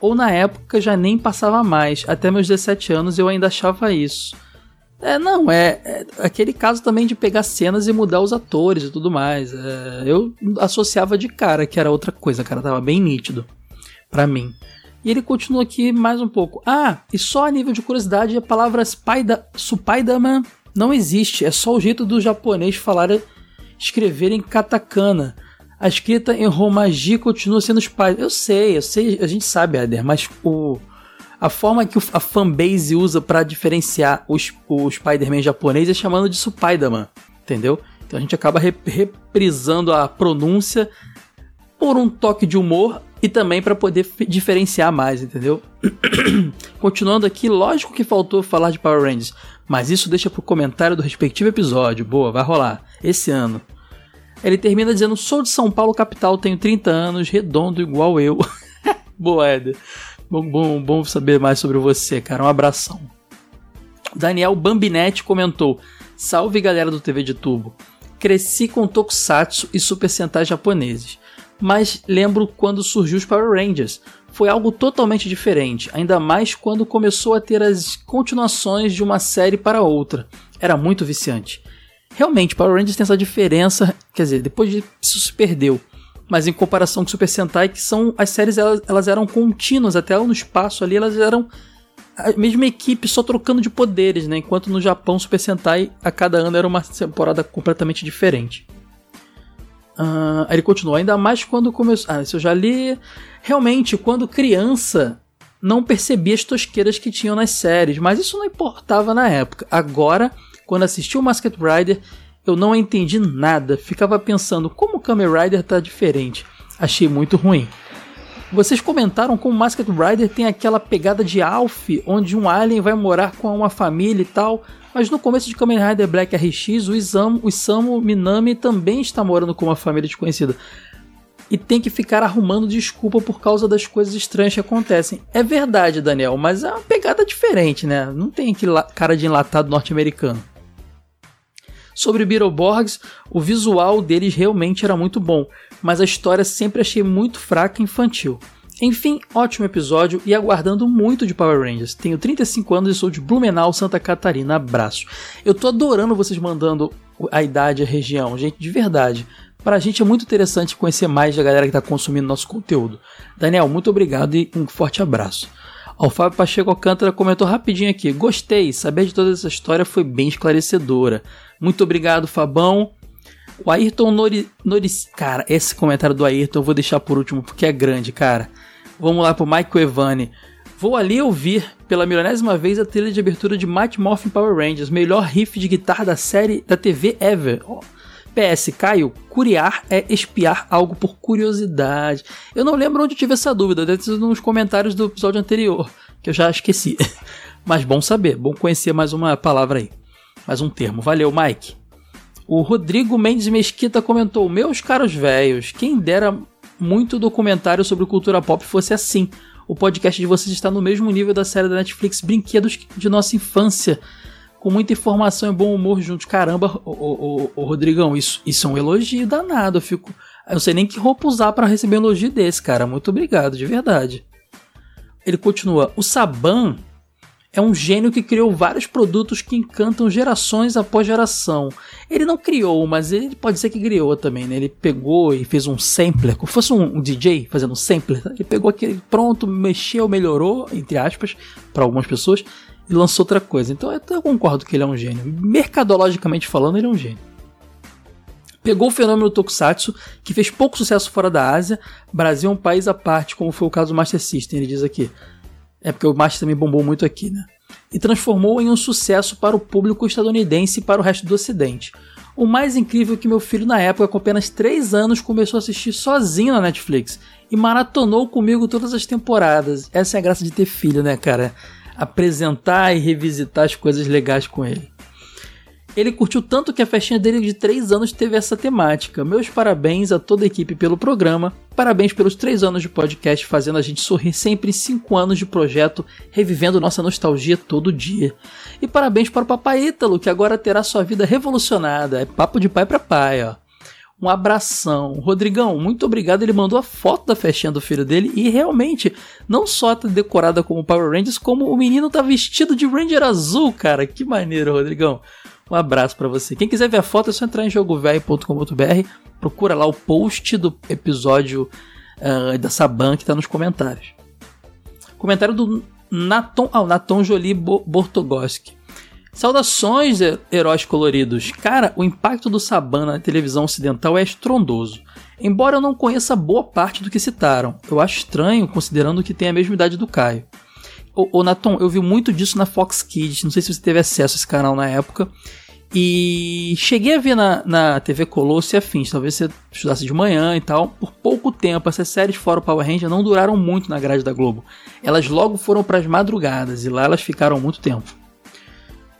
Ou na época já nem passava mais. Até meus 17 anos eu ainda achava isso. É, não, é, é, aquele caso também de pegar cenas e mudar os atores e tudo mais. É, eu associava de cara que era outra coisa, cara, tava bem nítido para mim. E ele continua aqui mais um pouco. Ah, e só a nível de curiosidade, a palavra Spider, Supaidaman não existe, é só o jeito do japonês falar, escrever em katakana. A escrita em romaji continua sendo Spider. Eu sei, eu sei, a gente sabe, Ader, mas o a forma que a fanbase usa para diferenciar os, o Spider-Man japonês é chamando de Spider-Man, entendeu? Então a gente acaba reprisando a pronúncia por um toque de humor e também para poder diferenciar mais, entendeu? Continuando aqui, lógico que faltou falar de Power Rangers, mas isso deixa pro comentário do respectivo episódio. Boa, vai rolar. Esse ano. Ele termina dizendo: Sou de São Paulo, capital, tenho 30 anos, redondo igual eu. Boa, Éder. Bom, bom, bom saber mais sobre você, cara. Um abração. Daniel Bambinetti comentou: Salve galera do TV de Tubo. Cresci com Tokusatsu e Super Sentai japoneses, mas lembro quando surgiu os Power Rangers. Foi algo totalmente diferente, ainda mais quando começou a ter as continuações de uma série para outra. Era muito viciante. Realmente, Power Rangers tem essa diferença, quer dizer, depois de isso se perdeu. Mas em comparação com Super Sentai, que são as séries elas, elas eram contínuas, até no espaço ali elas eram a mesma equipe só trocando de poderes, né? Enquanto no Japão Super Sentai a cada ano era uma temporada completamente diferente. Uh, ele continua, ainda mais quando começou. Ah, isso eu já li. Realmente, quando criança, não percebia as tosqueiras que tinham nas séries, mas isso não importava na época. Agora, quando assisti o Masked Rider, eu não entendi nada. Ficava pensando como o Kamen Rider tá diferente. Achei muito ruim. Vocês comentaram como Masked Rider tem aquela pegada de Alf, onde um alien vai morar com uma família e tal, mas no começo de Kamen Rider Black RX, o Isamu, o Isamu Minami também está morando com uma família desconhecida. E tem que ficar arrumando desculpa por causa das coisas estranhas que acontecem. É verdade, Daniel, mas é uma pegada diferente, né? Não tem aquele cara de enlatado norte-americano. Sobre Beetleborgs, o visual deles realmente era muito bom, mas a história sempre achei muito fraca e infantil. Enfim, ótimo episódio e aguardando muito de Power Rangers. Tenho 35 anos e sou de Blumenau, Santa Catarina. Abraço. Eu tô adorando vocês mandando a idade, a região, gente, de verdade. Pra gente é muito interessante conhecer mais da galera que tá consumindo nosso conteúdo. Daniel, muito obrigado e um forte abraço. O Fábio Pacheco Alcântara comentou rapidinho aqui. Gostei, saber de toda essa história foi bem esclarecedora. Muito obrigado, Fabão. O Ayrton Nori, Noris. Cara, esse comentário do Ayrton eu vou deixar por último porque é grande, cara. Vamos lá pro Michael Evani. Vou ali ouvir pela milionésima vez a trilha de abertura de Mighty Morphin Power Rangers, melhor riff de guitarra da série da TV ever. Oh. PS, Caio, curiar é espiar algo por curiosidade. Eu não lembro onde tive essa dúvida, deve ter nos comentários do episódio anterior, que eu já esqueci. Mas bom saber, bom conhecer mais uma palavra aí mais um termo. Valeu, Mike. O Rodrigo Mendes Mesquita comentou: Meus caros velhos, quem dera muito documentário sobre cultura pop fosse assim. O podcast de vocês está no mesmo nível da série da Netflix Brinquedos de Nossa Infância. Com muita informação e bom humor juntos. Caramba, ô, ô, ô, Rodrigão, isso, isso é um elogio danado. Eu fico. Eu não sei nem que roupa usar para receber um elogio desse, cara. Muito obrigado, de verdade. Ele continua: O Saban é um gênio que criou vários produtos que encantam gerações após geração. Ele não criou, mas ele pode ser que criou também, né? Ele pegou e fez um sampler, como fosse um, DJ fazendo um sampler. Ele pegou aquele pronto, mexeu, melhorou, entre aspas, para algumas pessoas, e lançou outra coisa. Então eu concordo que ele é um gênio. Mercadologicamente falando, ele é um gênio. Pegou o fenômeno Tokusatsu, que fez pouco sucesso fora da Ásia, Brasil é um país à parte, como foi o caso do Master System, ele diz aqui. É porque o Master também bombou muito aqui, né? E transformou em um sucesso para o público estadunidense e para o resto do ocidente. O mais incrível é que meu filho, na época, com apenas 3 anos, começou a assistir sozinho na Netflix e maratonou comigo todas as temporadas. Essa é a graça de ter filho, né, cara? Apresentar e revisitar as coisas legais com ele. Ele curtiu tanto que a festinha dele de 3 anos teve essa temática. Meus parabéns a toda a equipe pelo programa. Parabéns pelos 3 anos de podcast fazendo a gente sorrir sempre em 5 anos de projeto, revivendo nossa nostalgia todo dia. E parabéns para o Papai Ítalo, que agora terá sua vida revolucionada. É papo de pai para pai, ó. Um abração. Rodrigão, muito obrigado. Ele mandou a foto da festinha do filho dele e realmente, não só tá decorada como Power Rangers, como o menino tá vestido de Ranger azul, cara. Que maneiro, Rodrigão. Um abraço para você. Quem quiser ver a foto é só entrar em jogovelho.com.br, procura lá o post do episódio uh, da Saban que tá nos comentários. Comentário do Naton, ah, Naton Jolie Bortogoski. Saudações, heróis coloridos. Cara, o impacto do Saban na televisão ocidental é estrondoso. Embora eu não conheça boa parte do que citaram, eu acho estranho considerando que tem a mesma idade do Caio. Ô, ô Naton, eu vi muito disso na Fox Kids, não sei se você teve acesso a esse canal na época. E cheguei a ver na, na TV Colosso e afins, talvez você estudasse de manhã e tal. Por pouco tempo, essas séries fora o Power Ranger não duraram muito na grade da Globo. Elas logo foram para as madrugadas e lá elas ficaram muito tempo.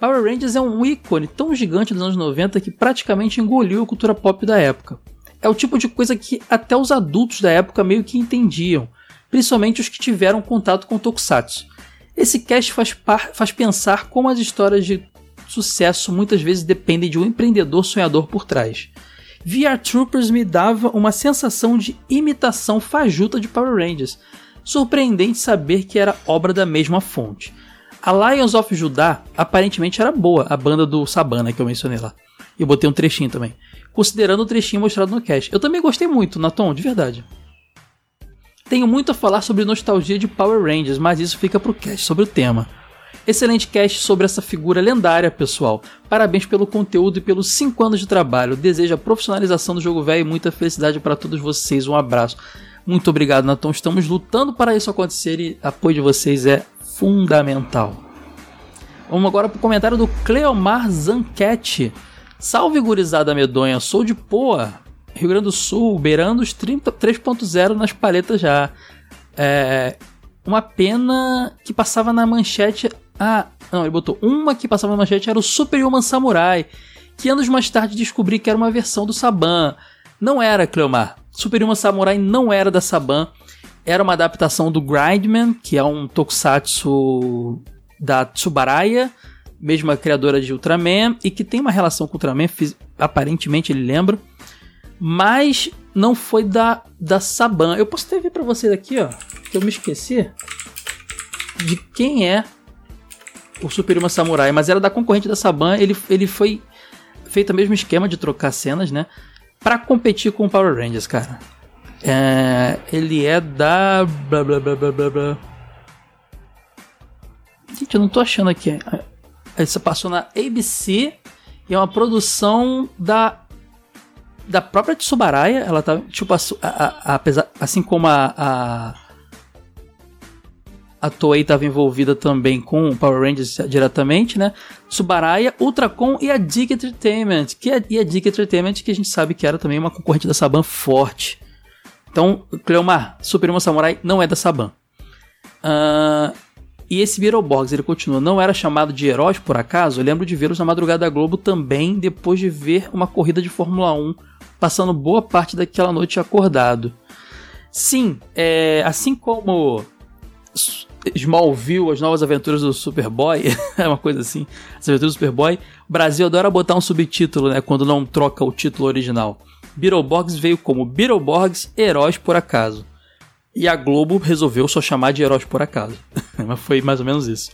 Power Rangers é um ícone tão gigante dos anos 90 que praticamente engoliu a cultura pop da época. É o tipo de coisa que até os adultos da época meio que entendiam. principalmente os que tiveram contato com Tokusatsu. Esse cast faz, faz pensar como as histórias de sucesso muitas vezes dependem de um empreendedor sonhador por trás. VR Troopers me dava uma sensação de imitação fajuta de Power Rangers. Surpreendente saber que era obra da mesma fonte. A Lions of Judah aparentemente era boa, a banda do Sabana que eu mencionei lá. Eu botei um trechinho também. Considerando o trechinho mostrado no cast. Eu também gostei muito, Natom, de verdade. Tenho muito a falar sobre nostalgia de Power Rangers, mas isso fica pro cast sobre o tema. Excelente cast sobre essa figura lendária, pessoal. Parabéns pelo conteúdo e pelos 5 anos de trabalho. Desejo a profissionalização do jogo velho e muita felicidade para todos vocês. Um abraço. Muito obrigado, Natom. Estamos lutando para isso acontecer e apoio de vocês é fundamental. Vamos agora para o comentário do Cleomar Zanquete. Salve gurizada medonha, sou de Poa, Rio Grande do Sul, beirando os 3.0 nas paletas já. É, uma pena que passava na manchete ah, não, ele botou uma que passava na manchete era o Super Human Samurai, que anos mais tarde descobri que era uma versão do Saban. Não era, Cleomar. Super Human Samurai não era da Saban. Era uma adaptação do Grindman, que é um tokusatsu da Tsubaraya, mesma criadora de Ultraman, e que tem uma relação com Ultraman, aparentemente ele lembra. Mas não foi da, da Saban. Eu posso até ver pra vocês aqui, ó, que eu me esqueci de quem é o Super Uma Samurai, mas era da concorrente da Saban. Ele, ele foi feito o mesmo esquema de trocar cenas, né? Pra competir com o Power Rangers, cara. É, ele é da. Blá, blá, blá, blá, blá, blá. Gente, eu não tô achando aqui. Essa passou na ABC e é uma produção da da própria Tsubaraya. Ela tá tipo a, a, a, assim como a, a a Toei estava envolvida também com o Power Rangers diretamente, né? Subaraya, Ultracom e a Dig Entertainment, que é, e a Dig Entertainment que a gente sabe que era também uma concorrente da Saban forte. Então, Cleomar, Supremo Samurai não é da Saban. Uh, e esse Beetleborgs, ele continua, não era chamado de heróis por acaso? Eu lembro de vê-los na madrugada da Globo também, depois de ver uma corrida de Fórmula 1, passando boa parte daquela noite acordado. Sim, é, assim como Smallville, as novas aventuras do Superboy, é uma coisa assim, as aventuras do Superboy. O Brasil adora botar um subtítulo, né, quando não troca o título original. Beetleborgs veio como Beetleborgs Heróis por Acaso. E a Globo resolveu só chamar de Heróis por Acaso. Mas foi mais ou menos isso.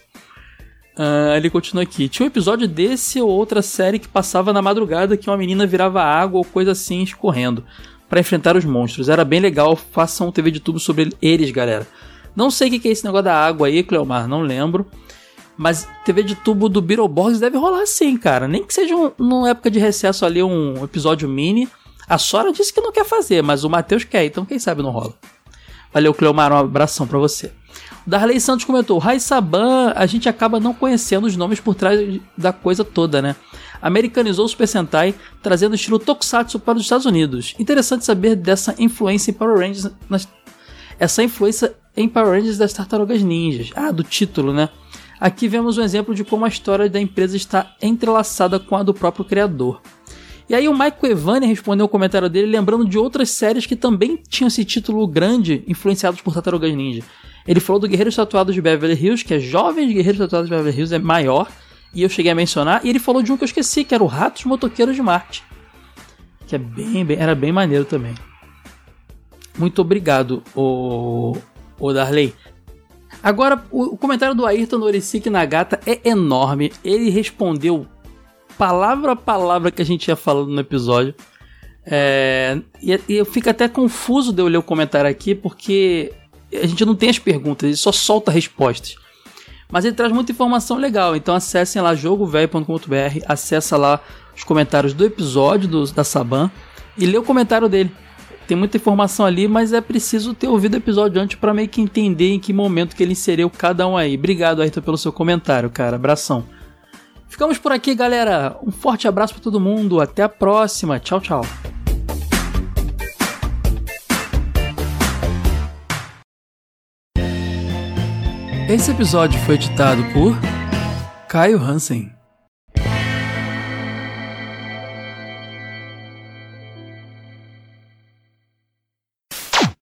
Uh, ele continua aqui. Tinha um episódio desse ou outra série que passava na madrugada que uma menina virava água ou coisa assim escorrendo para enfrentar os monstros. Era bem legal. Façam um TV de tubo sobre eles, galera. Não sei o que é esse negócio da água aí, Cleomar, não lembro. Mas TV de tubo do Beetleborgs deve rolar sim, cara. Nem que seja um, numa época de recesso ali, um episódio mini. A Sora disse que não quer fazer, mas o Matheus quer, então quem sabe não rola. Valeu, Cleomar, um abração pra você. Darley Santos comentou: Rai Saban, a gente acaba não conhecendo os nomes por trás da coisa toda, né? Americanizou o Super Sentai, trazendo o estilo Tokusatsu para os Estados Unidos. Interessante saber dessa influência em Power Rangers. Nas... Essa influência em Power Rangers das Tartarugas Ninjas. Ah, do título, né? Aqui vemos um exemplo de como a história da empresa está entrelaçada com a do próprio criador. E aí o Mike Evani respondeu o comentário dele lembrando de outras séries que também tinham esse título grande, influenciados por Tartarugas Ninja. Ele falou do Guerreiros Tatuados de Beverly Hills, que é Jovens Guerreiros Tatuados de Beverly Hills, é maior, e eu cheguei a mencionar, e ele falou de um que eu esqueci, que era o Ratos Motoqueiros de Marte. Que é bem, bem era bem maneiro também. Muito obrigado, o, o Darley. Agora, o, comentário do Ayrton Noricic Nagata é enorme. Ele respondeu palavra a palavra que a gente ia falando no episódio. É, e, e eu fico até confuso de eu ler o comentário aqui, porque a gente não tem as perguntas, ele só solta respostas. Mas ele traz muita informação legal, então acessem lá jogovelho.com.br, acessa lá os comentários do episódio do, da Saban e lê o comentário dele. Tem muita informação ali, mas é preciso ter ouvido o episódio antes para meio que entender em que momento que ele inseriu cada um aí. Obrigado, Ayrton, pelo seu comentário, cara. Abração. Ficamos por aqui, galera. Um forte abraço para todo mundo. Até a próxima. Tchau, tchau. Esse episódio foi editado por Caio Hansen.